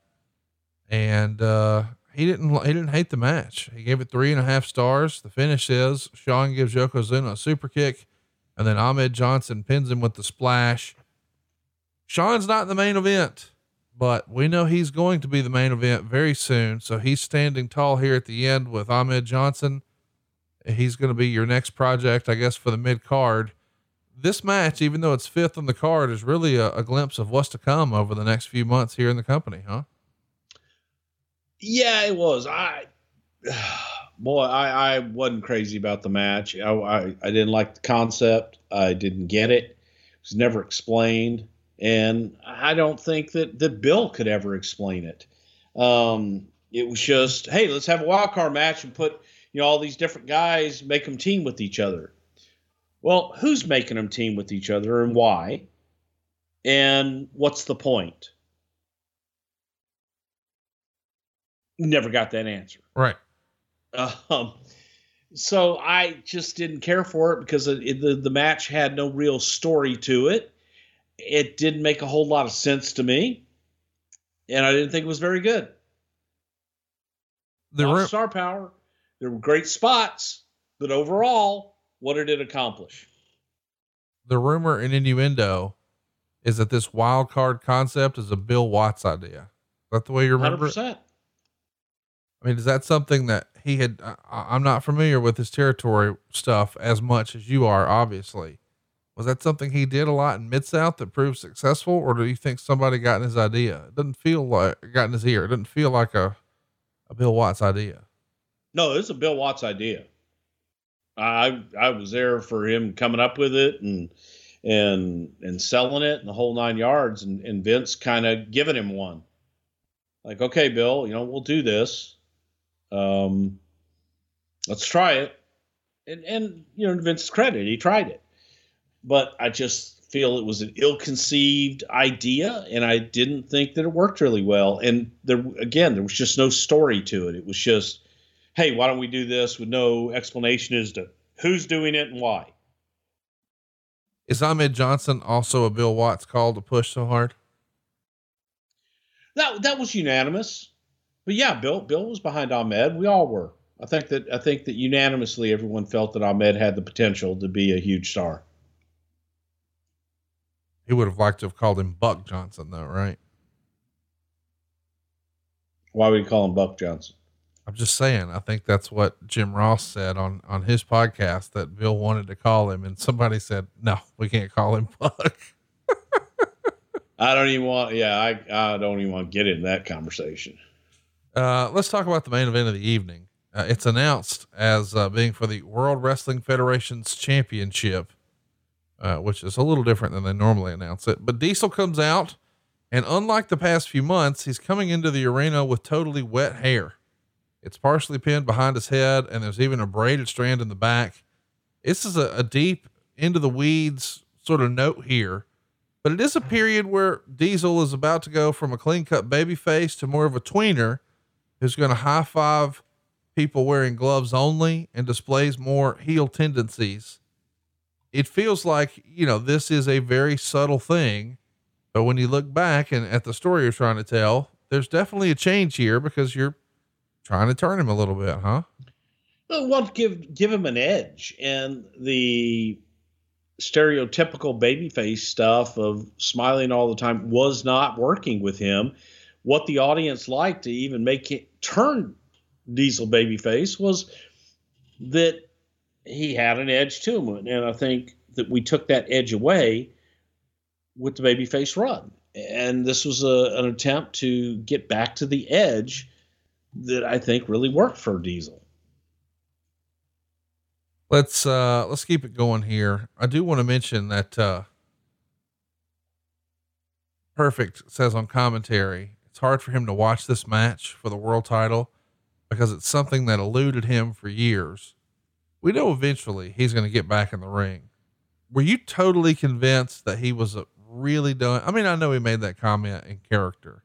Speaker 1: And, uh, he didn't, he didn't hate the match. He gave it three and a half stars. The finish is Shawn gives Yokozuna a super kick and then Ahmed Johnson pins him with the splash. Shawn's not in the main event, but we know he's going to be the main event very soon. So he's standing tall here at the end with Ahmed Johnson. He's going to be your next project, I guess, for the mid card. This match, even though it's fifth on the card, is really a, a glimpse of what's to come over the next few months here in the company, huh?
Speaker 6: Yeah, it was. I boy, I, I wasn't crazy about the match. I, I, I didn't like the concept. I didn't get it. It was never explained, and I don't think that that Bill could ever explain it. Um, it was just, hey, let's have a wild card match and put you know, all these different guys make them team with each other. Well, who's making them team with each other and why? And what's the point? Never got that answer.
Speaker 1: Right.
Speaker 6: Um, so I just didn't care for it because it, it, the the match had no real story to it. It didn't make a whole lot of sense to me, and I didn't think it was very good.
Speaker 1: The
Speaker 6: Lots
Speaker 1: ru-
Speaker 6: of star power. There were great spots, but overall, what did it accomplish?
Speaker 1: the rumor and innuendo is that this wild card concept is a Bill Watts idea. Is that the way you remember it? I mean, is that something that he had? I, I'm not familiar with his territory stuff as much as you are, obviously. Was that something he did a lot in Mid South that proved successful, or do you think somebody got in his idea? It doesn't feel like got in his ear. It doesn't feel like a, a Bill Watts idea.
Speaker 6: No, it's a Bill Watts idea. I I was there for him coming up with it and and and selling it and the whole nine yards and, and Vince kind of giving him one. Like, okay, Bill, you know, we'll do this. Um let's try it. And and you know, Vince's credit, he tried it. But I just feel it was an ill-conceived idea and I didn't think that it worked really well. And there again, there was just no story to it. It was just hey, why don't we do this with no explanation as to who's doing it and why?
Speaker 1: Is Ahmed Johnson also a Bill Watts call to push so hard?
Speaker 6: That that was unanimous. But yeah, Bill Bill was behind Ahmed. We all were. I think that I think that unanimously everyone felt that Ahmed had the potential to be a huge star.
Speaker 1: He would have liked to have called him Buck Johnson, though, right?
Speaker 6: Why would we call him Buck Johnson?
Speaker 1: I'm just saying. I think that's what Jim Ross said on on his podcast that Bill wanted to call him, and somebody said, "No, we can't call him Buck."
Speaker 6: I don't even want yeah, I, I don't even want to get in that conversation.
Speaker 1: Uh, let's talk about the main event of the evening. Uh, it's announced as uh, being for the World Wrestling Federation's championship, uh, which is a little different than they normally announce it. But Diesel comes out, and unlike the past few months, he's coming into the arena with totally wet hair. It's partially pinned behind his head, and there's even a braided strand in the back. This is a, a deep into the weeds sort of note here, but it is a period where Diesel is about to go from a clean cut baby face to more of a tweener who's going to high five people wearing gloves only and displays more heel tendencies. It feels like, you know, this is a very subtle thing, but when you look back and at the story you're trying to tell, there's definitely a change here because you're trying to turn him a little bit, huh?
Speaker 6: Well, to give give him an edge, and the stereotypical babyface stuff of smiling all the time was not working with him. What the audience liked to even make it turn Diesel babyface was that he had an edge to him, and I think that we took that edge away with the babyface run. And this was a, an attempt to get back to the edge that I think really worked for Diesel.
Speaker 1: Let's uh let's keep it going here. I do want to mention that uh Perfect says on commentary, hard for him to watch this match for the world title because it's something that eluded him for years. We know eventually he's going to get back in the ring. Were you totally convinced that he was uh, really done? I mean, I know he made that comment in character,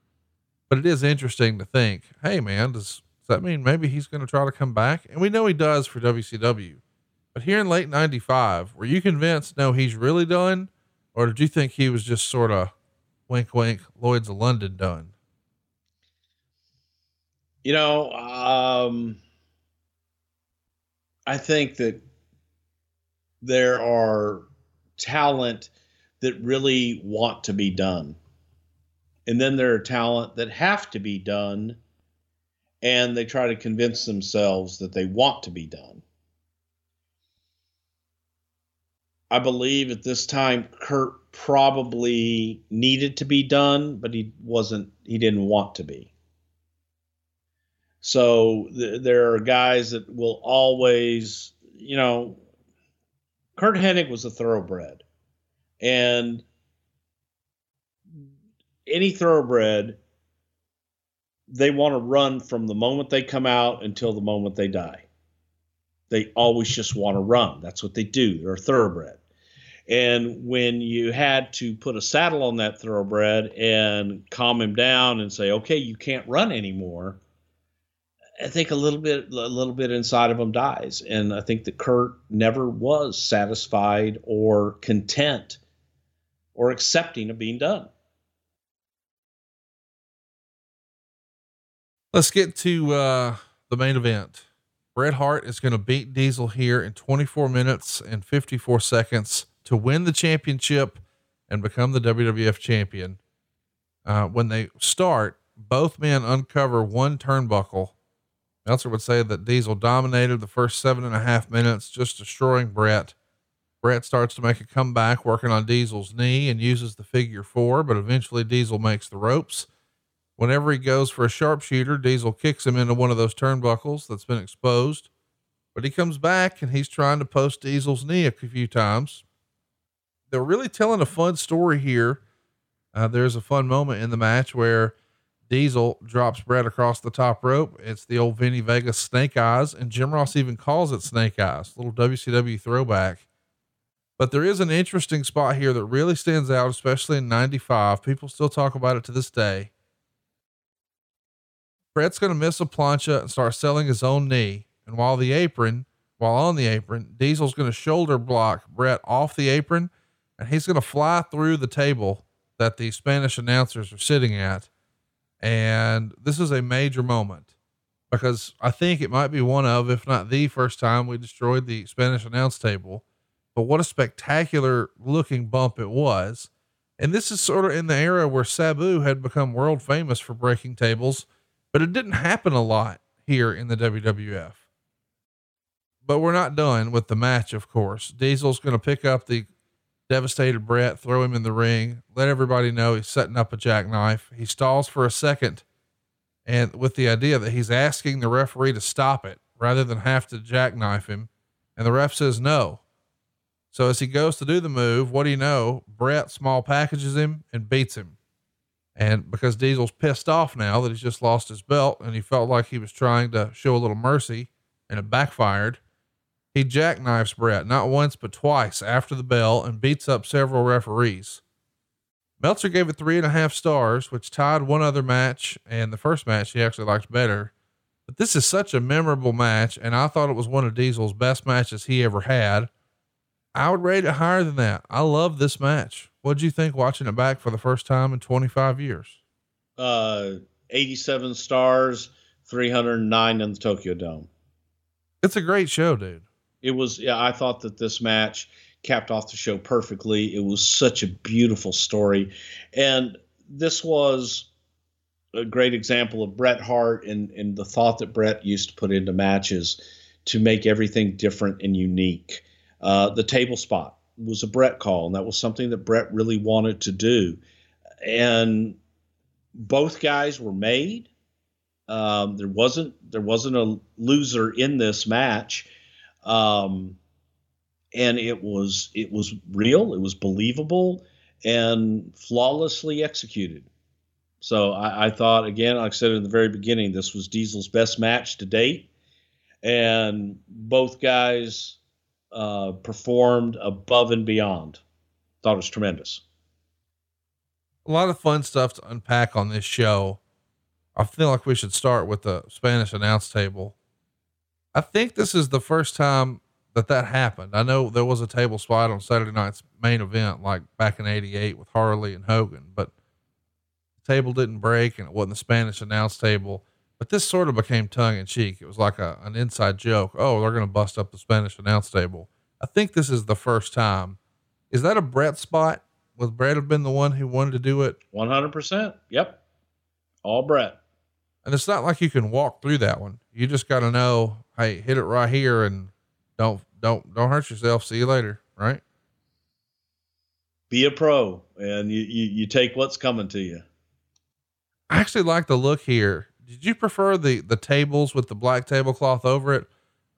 Speaker 1: but it is interesting to think, hey man, does, does that mean maybe he's going to try to come back? And we know he does for WCW. But here in late 95, were you convinced, no, he's really done? Or did you think he was just sort of wink, wink, Lloyd's of London done?
Speaker 6: You know, um, I think that there are talent that really want to be done. And then there are talent that have to be done and they try to convince themselves that they want to be done. I believe at this time Curt probably needed to be done, but he wasn't, he didn't want to be. So th- there are guys that will always, you know, Curt Hennig was a thoroughbred. And any thoroughbred, they want to run from the moment they come out until the moment they die. They always just want to run. That's what they do. They're a thoroughbred. And when you had to put a saddle on that thoroughbred and calm him down and say, "Okay, you can't run anymore," I think a little bit, a little bit inside of him dies. And I think that Curt never was satisfied or content or accepting of being done.
Speaker 1: Let's get to uh, the main event. Bret Hart is going to beat Diesel here in 24 minutes and 54 seconds to win the championship and become the WWF champion. Uh, when they start, both men uncover one turnbuckle. Meltzer would say that Diesel dominated the first seven and a half minutes, just destroying Bret. Bret starts to make a comeback, working on Diesel's knee and uses the figure four, but eventually Diesel makes the ropes. Whenever he goes for a sharpshooter, Diesel kicks him into one of those turnbuckles that's been exposed. But he comes back and he's trying to post Diesel's knee a few times. They're really telling a fun story here. Uh, there's a fun moment in the match where Diesel drops Bret across the top rope. It's the old Vinny Vegas snake eyes, and Jim Ross even calls it snake eyes, little WCW throwback. But there is an interesting spot here that really stands out, especially in 95. People still talk about it to this day. Bret's going to miss a plancha and start selling his own knee. And while the apron, while on the apron, Diesel's going to shoulder block Bret off the apron and he's going to fly through the table that the Spanish announcers are sitting at. And this is a major moment because I think it might be one of, if not the first time we destroyed the Spanish announce table. But what a spectacular looking bump it was. And this is sort of in the era where Sabu had become world famous for breaking tables but it didn't happen a lot here in the WWF. But we're not done with the match, of course. Diesel's going to pick up the devastated Bret, throw him in the ring, let everybody know he's setting up a jackknife. He stalls for a second and with the idea that he's asking the referee to stop it rather than have to jackknife him. And the ref says no. So as he goes to do the move, what do you know? Bret small packages him and beats him. And because Diesel's pissed off now that he's just lost his belt and he felt like he was trying to show a little mercy and it backfired, he jackknifes Bret not once but twice after the bell and beats up several referees. Meltzer gave it three and a half stars, which tied one other match, and the first match he actually liked better. But this is such a memorable match, and I thought it was one of Diesel's best matches he ever had. I would rate it higher than that. I love this match. What'd you think watching it back for the first time in 25 years?
Speaker 6: Uh, 87 stars, 309 in the Tokyo Dome.
Speaker 1: It's a great show, dude.
Speaker 6: It was, yeah, I thought that this match capped off the show perfectly. It was such a beautiful story. And this was a great example of Bret Hart and, and the thought that Bret used to put into matches to make everything different and unique. Uh, the table spot was a Bret call, and that was something that Bret really wanted to do. And both guys were made. Um, there wasn't there wasn't a loser in this match, um, and it was it was real. It was believable and flawlessly executed. So I, I thought again, like I said in the very beginning, this was Diesel's best match to date, and both guys uh, performed above and beyond. Thought it was tremendous.
Speaker 1: A lot of fun stuff to unpack on this show. I feel like we should start with the Spanish announce table. I think this is the first time that that happened. I know there was a table spot on Saturday night's main event, like back in '88 with Harley and Hogan, but the table didn't break and it wasn't the Spanish announce table. But this sort of became tongue in cheek. It was like a, an inside joke. Oh, they're going to bust up the Spanish announce table. I think this is the first time. Is that a Bret spot? Was Bret have been the one who wanted to do it?
Speaker 6: 100%. Yep. All Bret.
Speaker 1: And it's not like you can walk through that one. You just got to know, hey, hit it right here and don't, don't, don't hurt yourself. See you later. Right.
Speaker 6: Be a pro and you, you, you take what's coming to you.
Speaker 1: I actually like the look here did you prefer the the tables with the black tablecloth over it,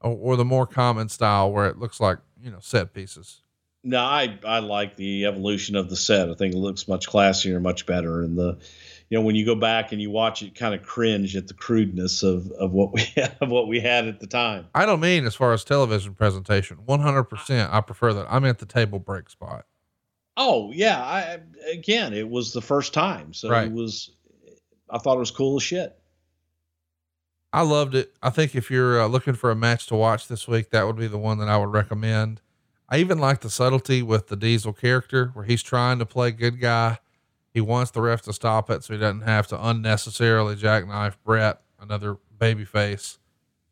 Speaker 1: or, or, the more common style where it looks like you know set pieces?
Speaker 6: No, I I like the evolution of the set. I think it looks much classier, much better, and the you know, when you go back and you watch it, kind of cringe at the crudeness of of what we of what we had at the time.
Speaker 1: I don't mean as far as television presentation. One hundred percent, I prefer that. I'm at the table break spot.
Speaker 6: Oh yeah, I again, it was the first time, so
Speaker 1: Right.
Speaker 6: it was. I thought it was cool as shit.
Speaker 1: I loved it. I think if you're uh, looking for a match to watch this week, that would be the one that I would recommend. I even like the subtlety with the Diesel character where he's trying to play good guy. He wants the ref to stop it so he doesn't have to unnecessarily jackknife Bret, another baby face.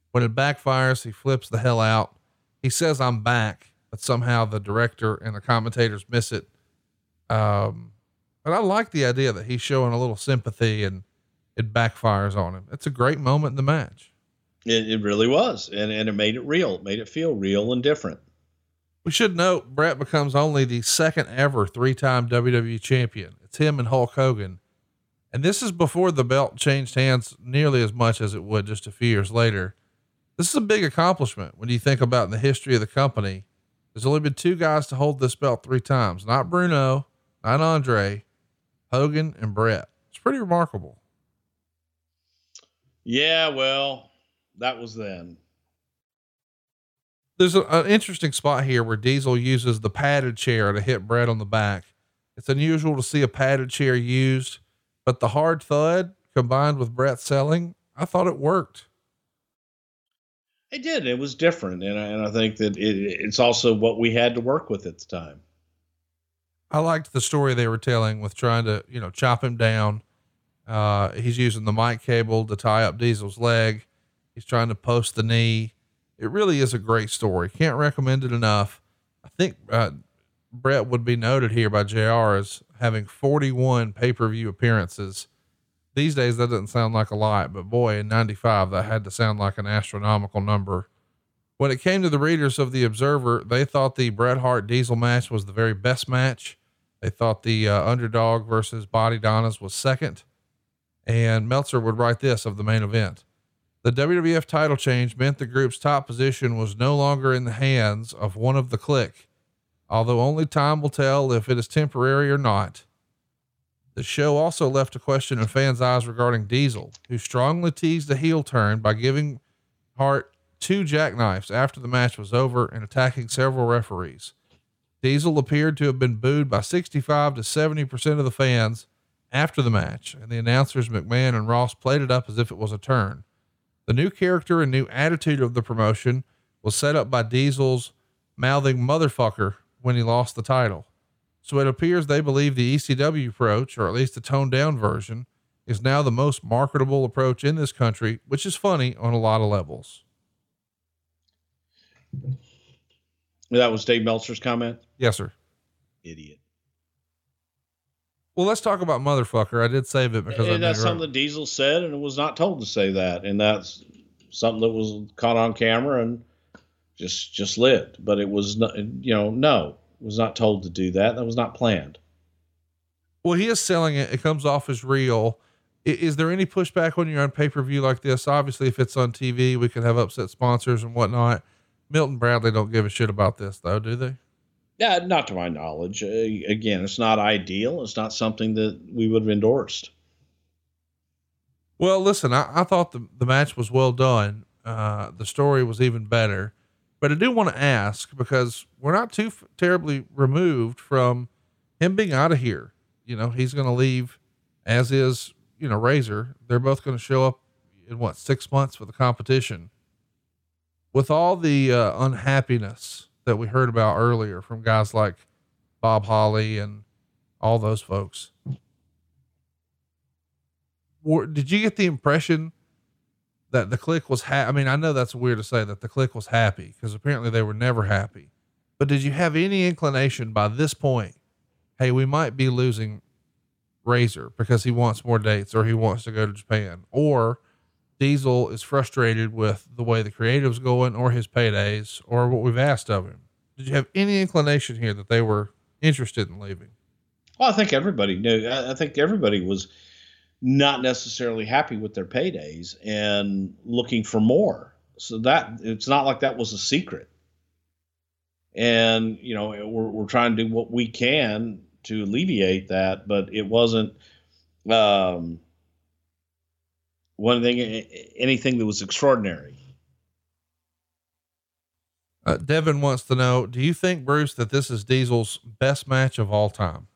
Speaker 1: When it backfires, he flips the hell out. He says, I'm back, but somehow the director and the commentators miss it. Um, but I like the idea that he's showing a little sympathy and it backfires on him. It's a great moment in the match.
Speaker 6: It, it really was, and and it made it real. Made it feel real and different.
Speaker 1: We should note Bret becomes only the second ever three time WWE champion. It's him and Hulk Hogan. And this is before the belt changed hands nearly as much as it would just a few years later. This is a big accomplishment when you think about in the history of the company. There's only been two guys to hold this belt three times, not Bruno, not Andre, Hogan and Bret. It's pretty remarkable.
Speaker 6: Yeah, well, that was then.
Speaker 1: There's a, an interesting spot here where Diesel uses the padded chair to hit Bret on the back. It's unusual to see a padded chair used, but the hard thud combined with Bret selling, I thought it worked.
Speaker 6: It did. It was different, and I, and I think that it, it's also what we had to work with at the time.
Speaker 1: I liked the story they were telling with trying to, you know, chop him down. Uh, he's using the mic cable to tie up Diesel's leg. He's trying to post the knee. It really is a great story. Can't recommend it enough. I think, uh, Bret would be noted here by JR as having 41 pay per view appearances. These days, that doesn't sound like a lot, but boy, in 95, that had to sound like an astronomical number. When it came to the readers of the Observer, they thought the Bret Hart Diesel match was the very best match. They thought the uh, underdog versus Bodydonnas was second. And Meltzer would write this of the main event. The WWF title change meant the group's top position was no longer in the hands of one of the Kliq, although only time will tell if it is temporary or not. The show also left a question in fans' eyes regarding Diesel, who strongly teased a heel turn by giving Hart two jackknives after the match was over and attacking several referees. Diesel appeared to have been booed by 65 to 70% of the fans after the match, and the announcers McMahon and Ross played it up as if it was a turn. The new character and new attitude of the promotion was set up by Diesel's mouthing motherfucker when he lost the title. So it appears they believe the ECW approach, or at least the toned down version, is now the most marketable approach in this country, which is funny on a lot of levels.
Speaker 6: That was Dave Meltzer's comment.
Speaker 1: Yes, sir.
Speaker 6: Idiot.
Speaker 1: Well, let's talk about motherfucker. I did save it because I
Speaker 6: that's something Diesel said, and it was not told to say that, and that's something that was caught on camera and just just lived. But it was not, you know, no, was not told to do that. That was not planned.
Speaker 1: Well, he is selling it. It comes off as real. I- Is there any pushback when you're on pay per view like this? Obviously, if it's on TV, we could have upset sponsors and whatnot. Milton Bradley don't give a shit about this, though, do they?
Speaker 6: Yeah, not to my knowledge. Uh, again, it's not ideal. It's not something that we would have endorsed.
Speaker 1: Well, listen, I, I thought the, the match was well done. Uh, the story was even better. But I do want to ask because we're not too f- terribly removed from him being out of here. You know, he's going to leave, as is, you know, Razor. They're both going to show up in what, six months for the competition. With all the uh, unhappiness that we heard about earlier from guys like Bob Holly and all those folks, did you get the impression that the Kliq was ha- I mean, I know that's weird to say that the Kliq was happy because apparently they were never happy. But did you have any inclination by this point, hey, we might be losing Razor because he wants more dates or he wants to go to Japan or Diesel is frustrated with the way the creative's going or his paydays or what we've asked of him. Did you have any inclination here that they were interested in leaving?
Speaker 6: Well, I think everybody knew. I, think everybody was not necessarily happy with their paydays and looking for more. So that it's not like that was a secret. And you know, we're we're trying to do what we can to alleviate that, but it wasn't. um, one thing, anything that was extraordinary.
Speaker 1: Uh, Devin wants to know Do you think, Bruce, that this is Diesel's best match of all time?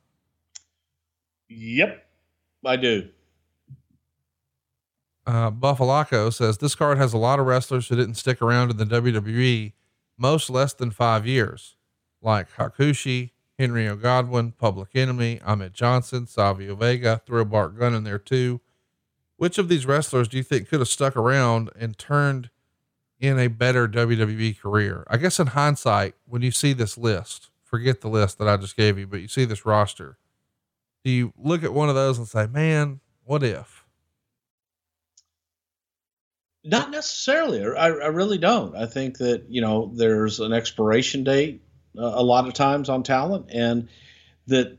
Speaker 6: Yep, I do.
Speaker 1: Uh, Buffalaco says this card has a lot of wrestlers who didn't stick around in the WWE, most less than five years, like Hakushi, Henry O. Godwinn, Public Enemy, Ahmed Johnson, Savio Vega, throw Bart Gunn in there too. Which of these wrestlers do you think could have stuck around and turned in a better WWE career? I guess in hindsight, when you see this list, forget the list that I just gave you, but you see this roster, do you look at one of those and say, man, what if?
Speaker 6: Not necessarily. I, I really don't. I think that you know there's an expiration date uh, a lot of times on talent, and that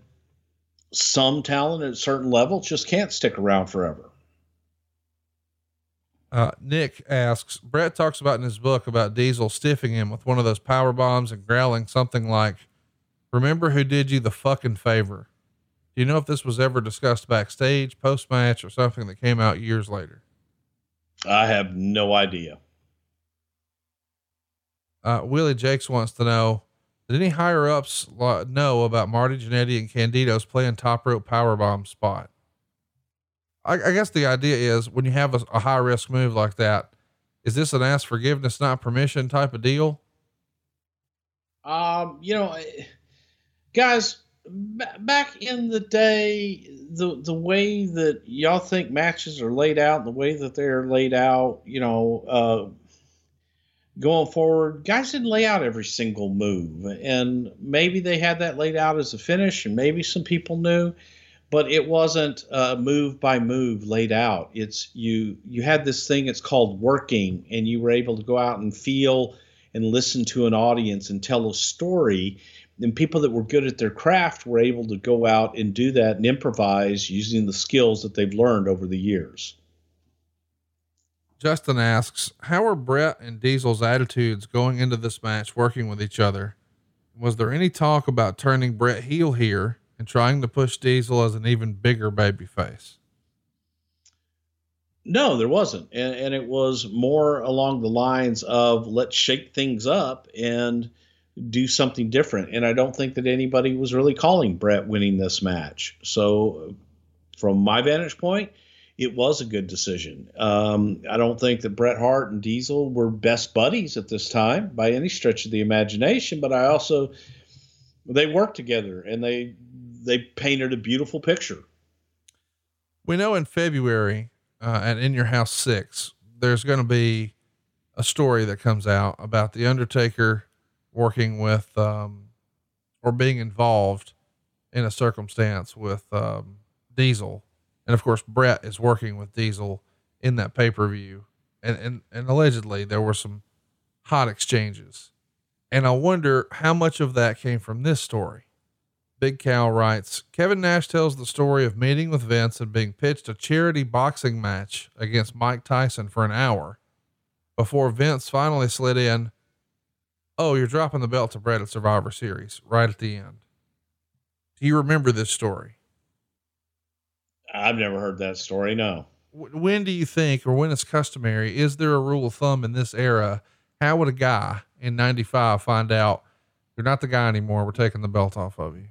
Speaker 6: some talent at a certain levels just can't stick around forever.
Speaker 1: Uh, Nick asks, Bret talks about in his book about Diesel stiffing him with one of those power bombs and growling something like, remember who did you the fucking favor. Do you know if this was ever discussed backstage, post match, or something that came out years later?
Speaker 6: I have no idea.
Speaker 1: Uh, Willie Jakes wants to know Did any higher ups know about Marty Jannetty and Candido's playing top rope power bomb spot? I, I, guess the idea is when you have a, a high risk move like that, is this an ask forgiveness, not permission type of deal?
Speaker 6: Um, you know, guys, back in the day, the the way that y'all think matches are laid out, the way that they're laid out, you know, uh, going forward, guys didn't lay out every single move, and maybe they had that laid out as a finish, and maybe some people knew, but it wasn't uh, move by move laid out. It's you you had this thing. It's called working, and you were able to go out and feel and listen to an audience and tell a story and people that were good at their craft were able to go out and do that and improvise using the skills that they've learned over the years.
Speaker 1: Justin asks, How are Bret and Diesel's attitudes going into this match working with each other? Was there any talk about turning Bret heel here and trying to push Diesel as an even bigger babyface?
Speaker 6: No, there wasn't. And, and it was more along the lines of let's shake things up and do something different. And I don't think that anybody was really calling Bret winning this match. So, from my vantage point, it was a good decision. Um, I don't think that Bret Hart and Diesel were best buddies at this time by any stretch of the imagination, but I also they worked together and they they painted a beautiful picture.
Speaker 1: We know in February uh, at In Your House Six, there's going to be a story that comes out about the Undertaker working with, um, or being involved in a circumstance with, um, Diesel. And of course, Bret is working with Diesel in that pay per view. And, and, and allegedly there were some hot exchanges. And I wonder how much of that came from this story. Big Cow writes Kevin Nash tells the story of meeting with Vince and being pitched a charity boxing match against Mike Tyson for an hour before Vince finally slid in oh, you're dropping the belt to Bret at Survivor Series right at the end. Do you remember this story?
Speaker 6: I've never heard that story. No.
Speaker 1: When do you think, or when it's customary, is there a rule of thumb in this era? How would a guy in 95 find out you're not the guy anymore? We're taking the belt off of you.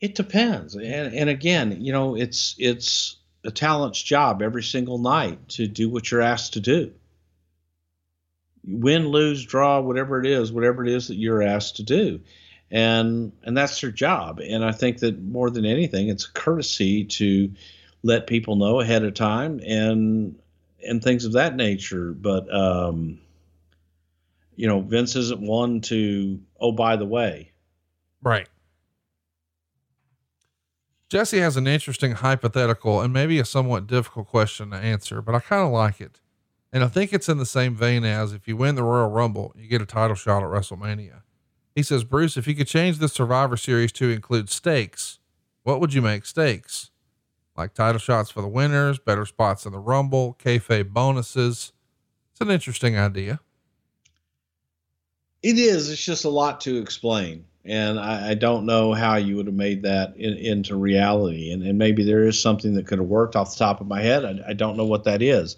Speaker 6: It depends. And, and again, you know, it's, it's a talent's job every single night to do what you're asked to do win, lose, draw, whatever it is, whatever it is that you're asked to do. And and that's their job. And I think that more than anything, it's a courtesy to let people know ahead of time and and things of that nature. But um, you know, Vince isn't one to oh by the way.
Speaker 1: Right. Jesse has an interesting hypothetical and maybe a somewhat difficult question to answer, but I kind of like it. And I think it's in the same vein as if you win the Royal Rumble, you get a title shot at WrestleMania. He says, Bruce, if you could change the Survivor Series to include stakes, what would you make stakes? Like title shots for the winners, better spots in the Rumble, kayfabe bonuses. It's an interesting idea.
Speaker 6: It is. It's just a lot to explain. And I, I don't know how you would have made that in, into reality. And, and maybe there is something that could have worked off the top of my head. I, I don't know what that is.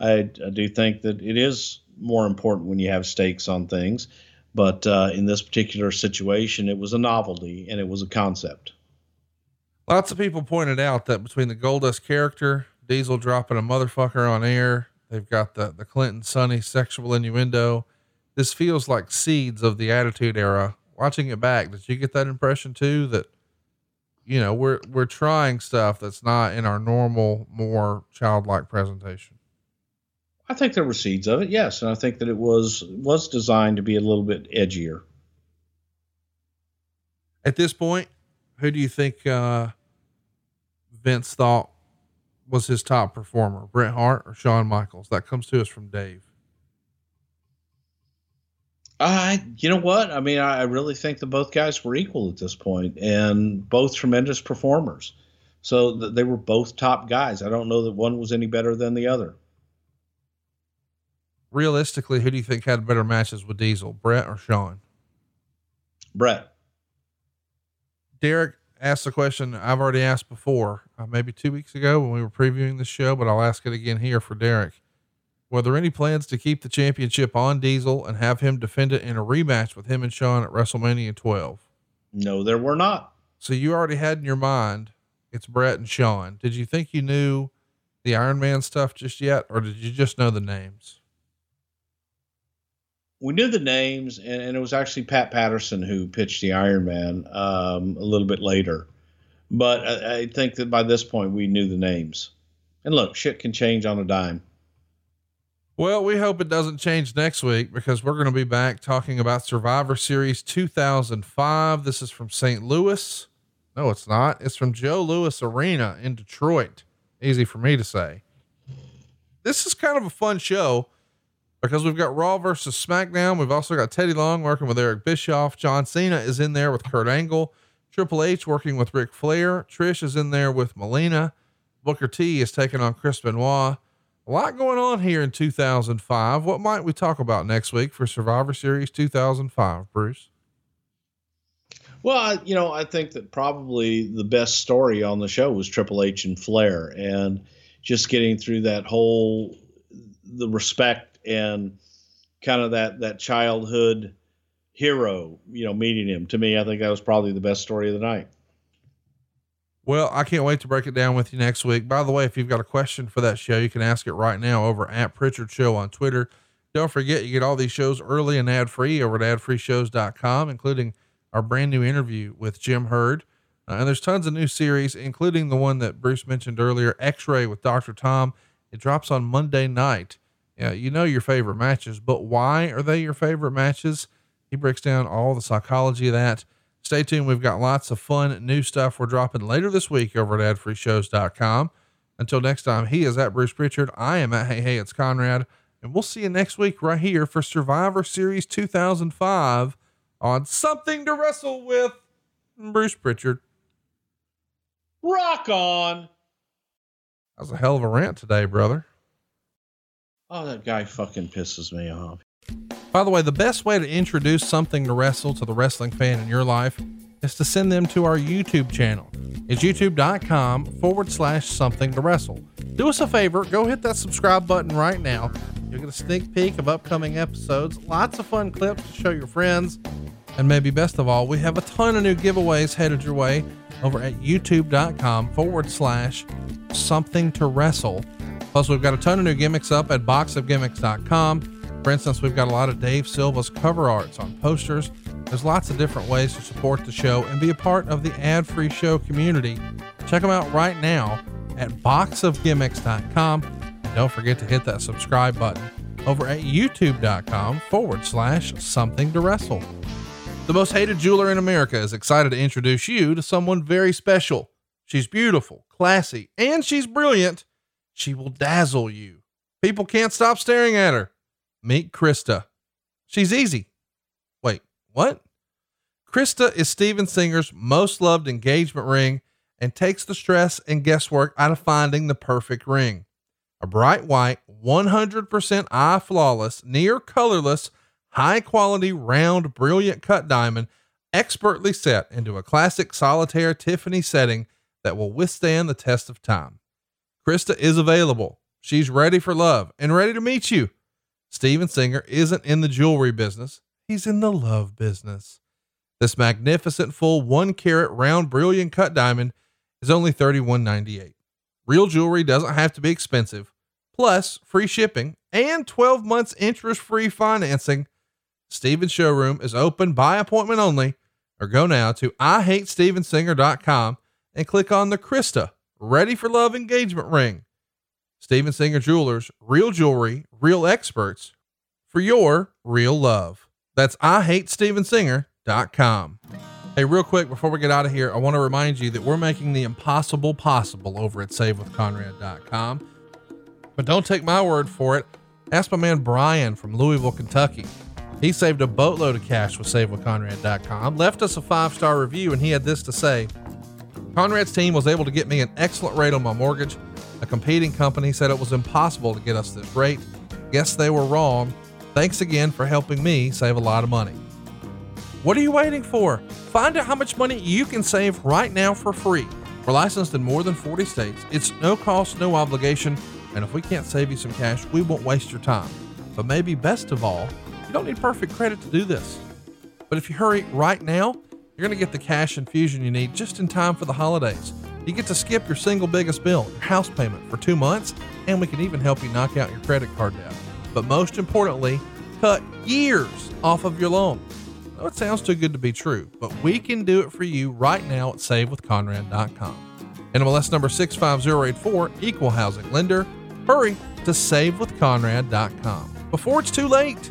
Speaker 6: I, I do think that it is more important when you have stakes on things. But uh, in this particular situation, it was a novelty and it was a concept.
Speaker 1: Lots of people pointed out that between the Goldust character, Diesel dropping a motherfucker on air, they've got the, the Clinton Sunny sexual innuendo. This feels like seeds of the attitude era. Watching it back, did you get that impression too? That, you know, we're, we're trying stuff that's not in our normal, more childlike presentation.
Speaker 6: I think there were seeds of it, yes, and I think that it was was designed to be a little bit edgier.
Speaker 1: At this point, who do you think uh, Vince thought was his top performer, Bret Hart or Shawn Michaels? That comes to us from Dave.
Speaker 6: I, you know what? I mean, I really think that both guys were equal at this point, and both tremendous performers. So th- they were both top guys. I don't know that one was any better than the other.
Speaker 1: Realistically, who do you think had better matches with Diesel, Bret or Shawn?
Speaker 6: Bret.
Speaker 1: Derek asked the question I've already asked before, uh, maybe two weeks ago when we were previewing the show, but I'll ask it again here for Derek. Were there any plans to keep the championship on Diesel and have him defend it in a rematch with him and Shawn at WrestleMania 12?
Speaker 6: No, there were not.
Speaker 1: So you already had in your mind it's Bret and Shawn. Did you think you knew the Iron Man stuff just yet, or did you just know the names?
Speaker 6: we knew the names, and, and, it was actually Pat Patterson who pitched the Iron Man um, a little bit later. But I, I, think that by this point we knew the names. And look, shit can change on a dime.
Speaker 1: Well, we hope it doesn't change next week because we're going to be back talking about Survivor Series 2005. This is from St. Louis. No, it's not. It's from Joe Louis Arena in Detroit. Easy for me to say. This is kind of a fun show because we've got Raw versus SmackDown. We've also got Teddy Long working with Eric Bischoff. John Cena is in there with Kurt Angle. Triple H working with Ric Flair. Trish is in there with Melina. Booker T is taking on Chris Benoit. A lot going on here in 2005. What might we talk about next week for Survivor Series 2005, Bruce?
Speaker 6: Well, you know, I think that probably the best story on the show was Triple H and Flair, and just getting through that whole the respect and kind of that that childhood hero, you know, meeting him. To me, I think that was probably the best story of the night.
Speaker 1: Well, I can't wait to break it down with you next week. By the way, if you've got a question for that show, you can ask it right now over at Pritchard Show on Twitter. Don't forget, you get all these shows early and ad free over at adfreeshows.com, including our brand new interview with Jim Herd. Uh, and there's tons of new series, including the one that Bruce mentioned earlier, X Ray with Dr. Tom. It drops on Monday night. Yeah, you know your favorite matches, but why are they your favorite matches? He breaks down all the psychology of that. Stay tuned. We've got lots of fun new stuff we're dropping later this week over at adfreeshows.com. Until next time, he is at Bruce Pritchard. I am at Hey Hey It's Conrad. And we'll see you next week right here for Survivor Series 2005 on Something to Wrestle with Bruce Pritchard.
Speaker 6: Rock on.
Speaker 1: That was a hell of a rant today, brother.
Speaker 6: Oh, that guy fucking pisses me off.
Speaker 1: By the way, the best way to introduce something to wrestle to the wrestling fan in your life is to send them to our YouTube channel. It's youtube.com forward slash something to wrestle. Do us a favor, go hit that subscribe button right now. You'll get a sneak peek of upcoming episodes, lots of fun clips to show your friends, and maybe best of all, we have a ton of new giveaways headed your way over at youtube.com forward slash something to wrestle. Plus, we've got a ton of new gimmicks up at boxofgimmicks.com. For instance, we've got a lot of Dave Silva's cover arts on posters. There's lots of different ways to support the show and be a part of the ad free show community. Check them out right now at boxofgimmicks.com. And don't forget to hit that subscribe button over at youtube.com forward slash something to wrestle. The most hated jeweler in America is excited to introduce you to someone very special. She's beautiful, classy, and she's brilliant. She will dazzle you. People can't stop staring at her. Meet Krista. She's easy. Wait, what? Krista is Steven Singer's most loved engagement ring and takes the stress and guesswork out of finding the perfect ring. A bright white, 100% eye flawless, near colorless, high quality, round, brilliant cut diamond expertly set into a classic solitaire Tiffany setting that will withstand the test of time. Krista is available. She's ready for love and ready to meet you. Steven Singer isn't in the jewelry business, he's in the love business. This magnificent full one carat round brilliant cut diamond is only $31.98. Real jewelry doesn't have to be expensive, plus free shipping and 12 months interest free financing. Steven's showroom is open by appointment only, or go now to IHateStevenSinger.com and click on the Krista Ready for Love engagement ring. Steven Singer Jewelers, real jewelry, real experts for your real love. That's IHateStevenSinger.com. Hey, real quick before we get out of here, I want to remind you that we're making the impossible possible over at SaveWithConrad.com. But don't take my word for it. Ask my man Brian from Louisville, Kentucky. He saved a boatload of cash with SaveWithConrad.com, left us a five star review, and he had this to say Conrad's team was able to get me an excellent rate on my mortgage. A competing company said it was impossible to get us this rate. Guess they were wrong. Thanks again for helping me save a lot of money. What are you waiting for? Find out how much money you can save right now for free. We're licensed in more than 40 states. It's no cost, no obligation, and if we can't save you some cash, we won't waste your time. But maybe best of all, you don't need perfect credit to do this. But if you hurry right now, you're going to get the cash infusion you need just in time for the holidays. You get to skip your single biggest bill, your house payment, for two months, and we can even help you knock out your credit card debt. But most importantly, cut years off of your loan. I know it sounds too good to be true, but we can do it for you right now at SaveWithConrad.com. NMLS number 65084, Equal Housing Lender. Hurry to SaveWithConrad.com before it's too late.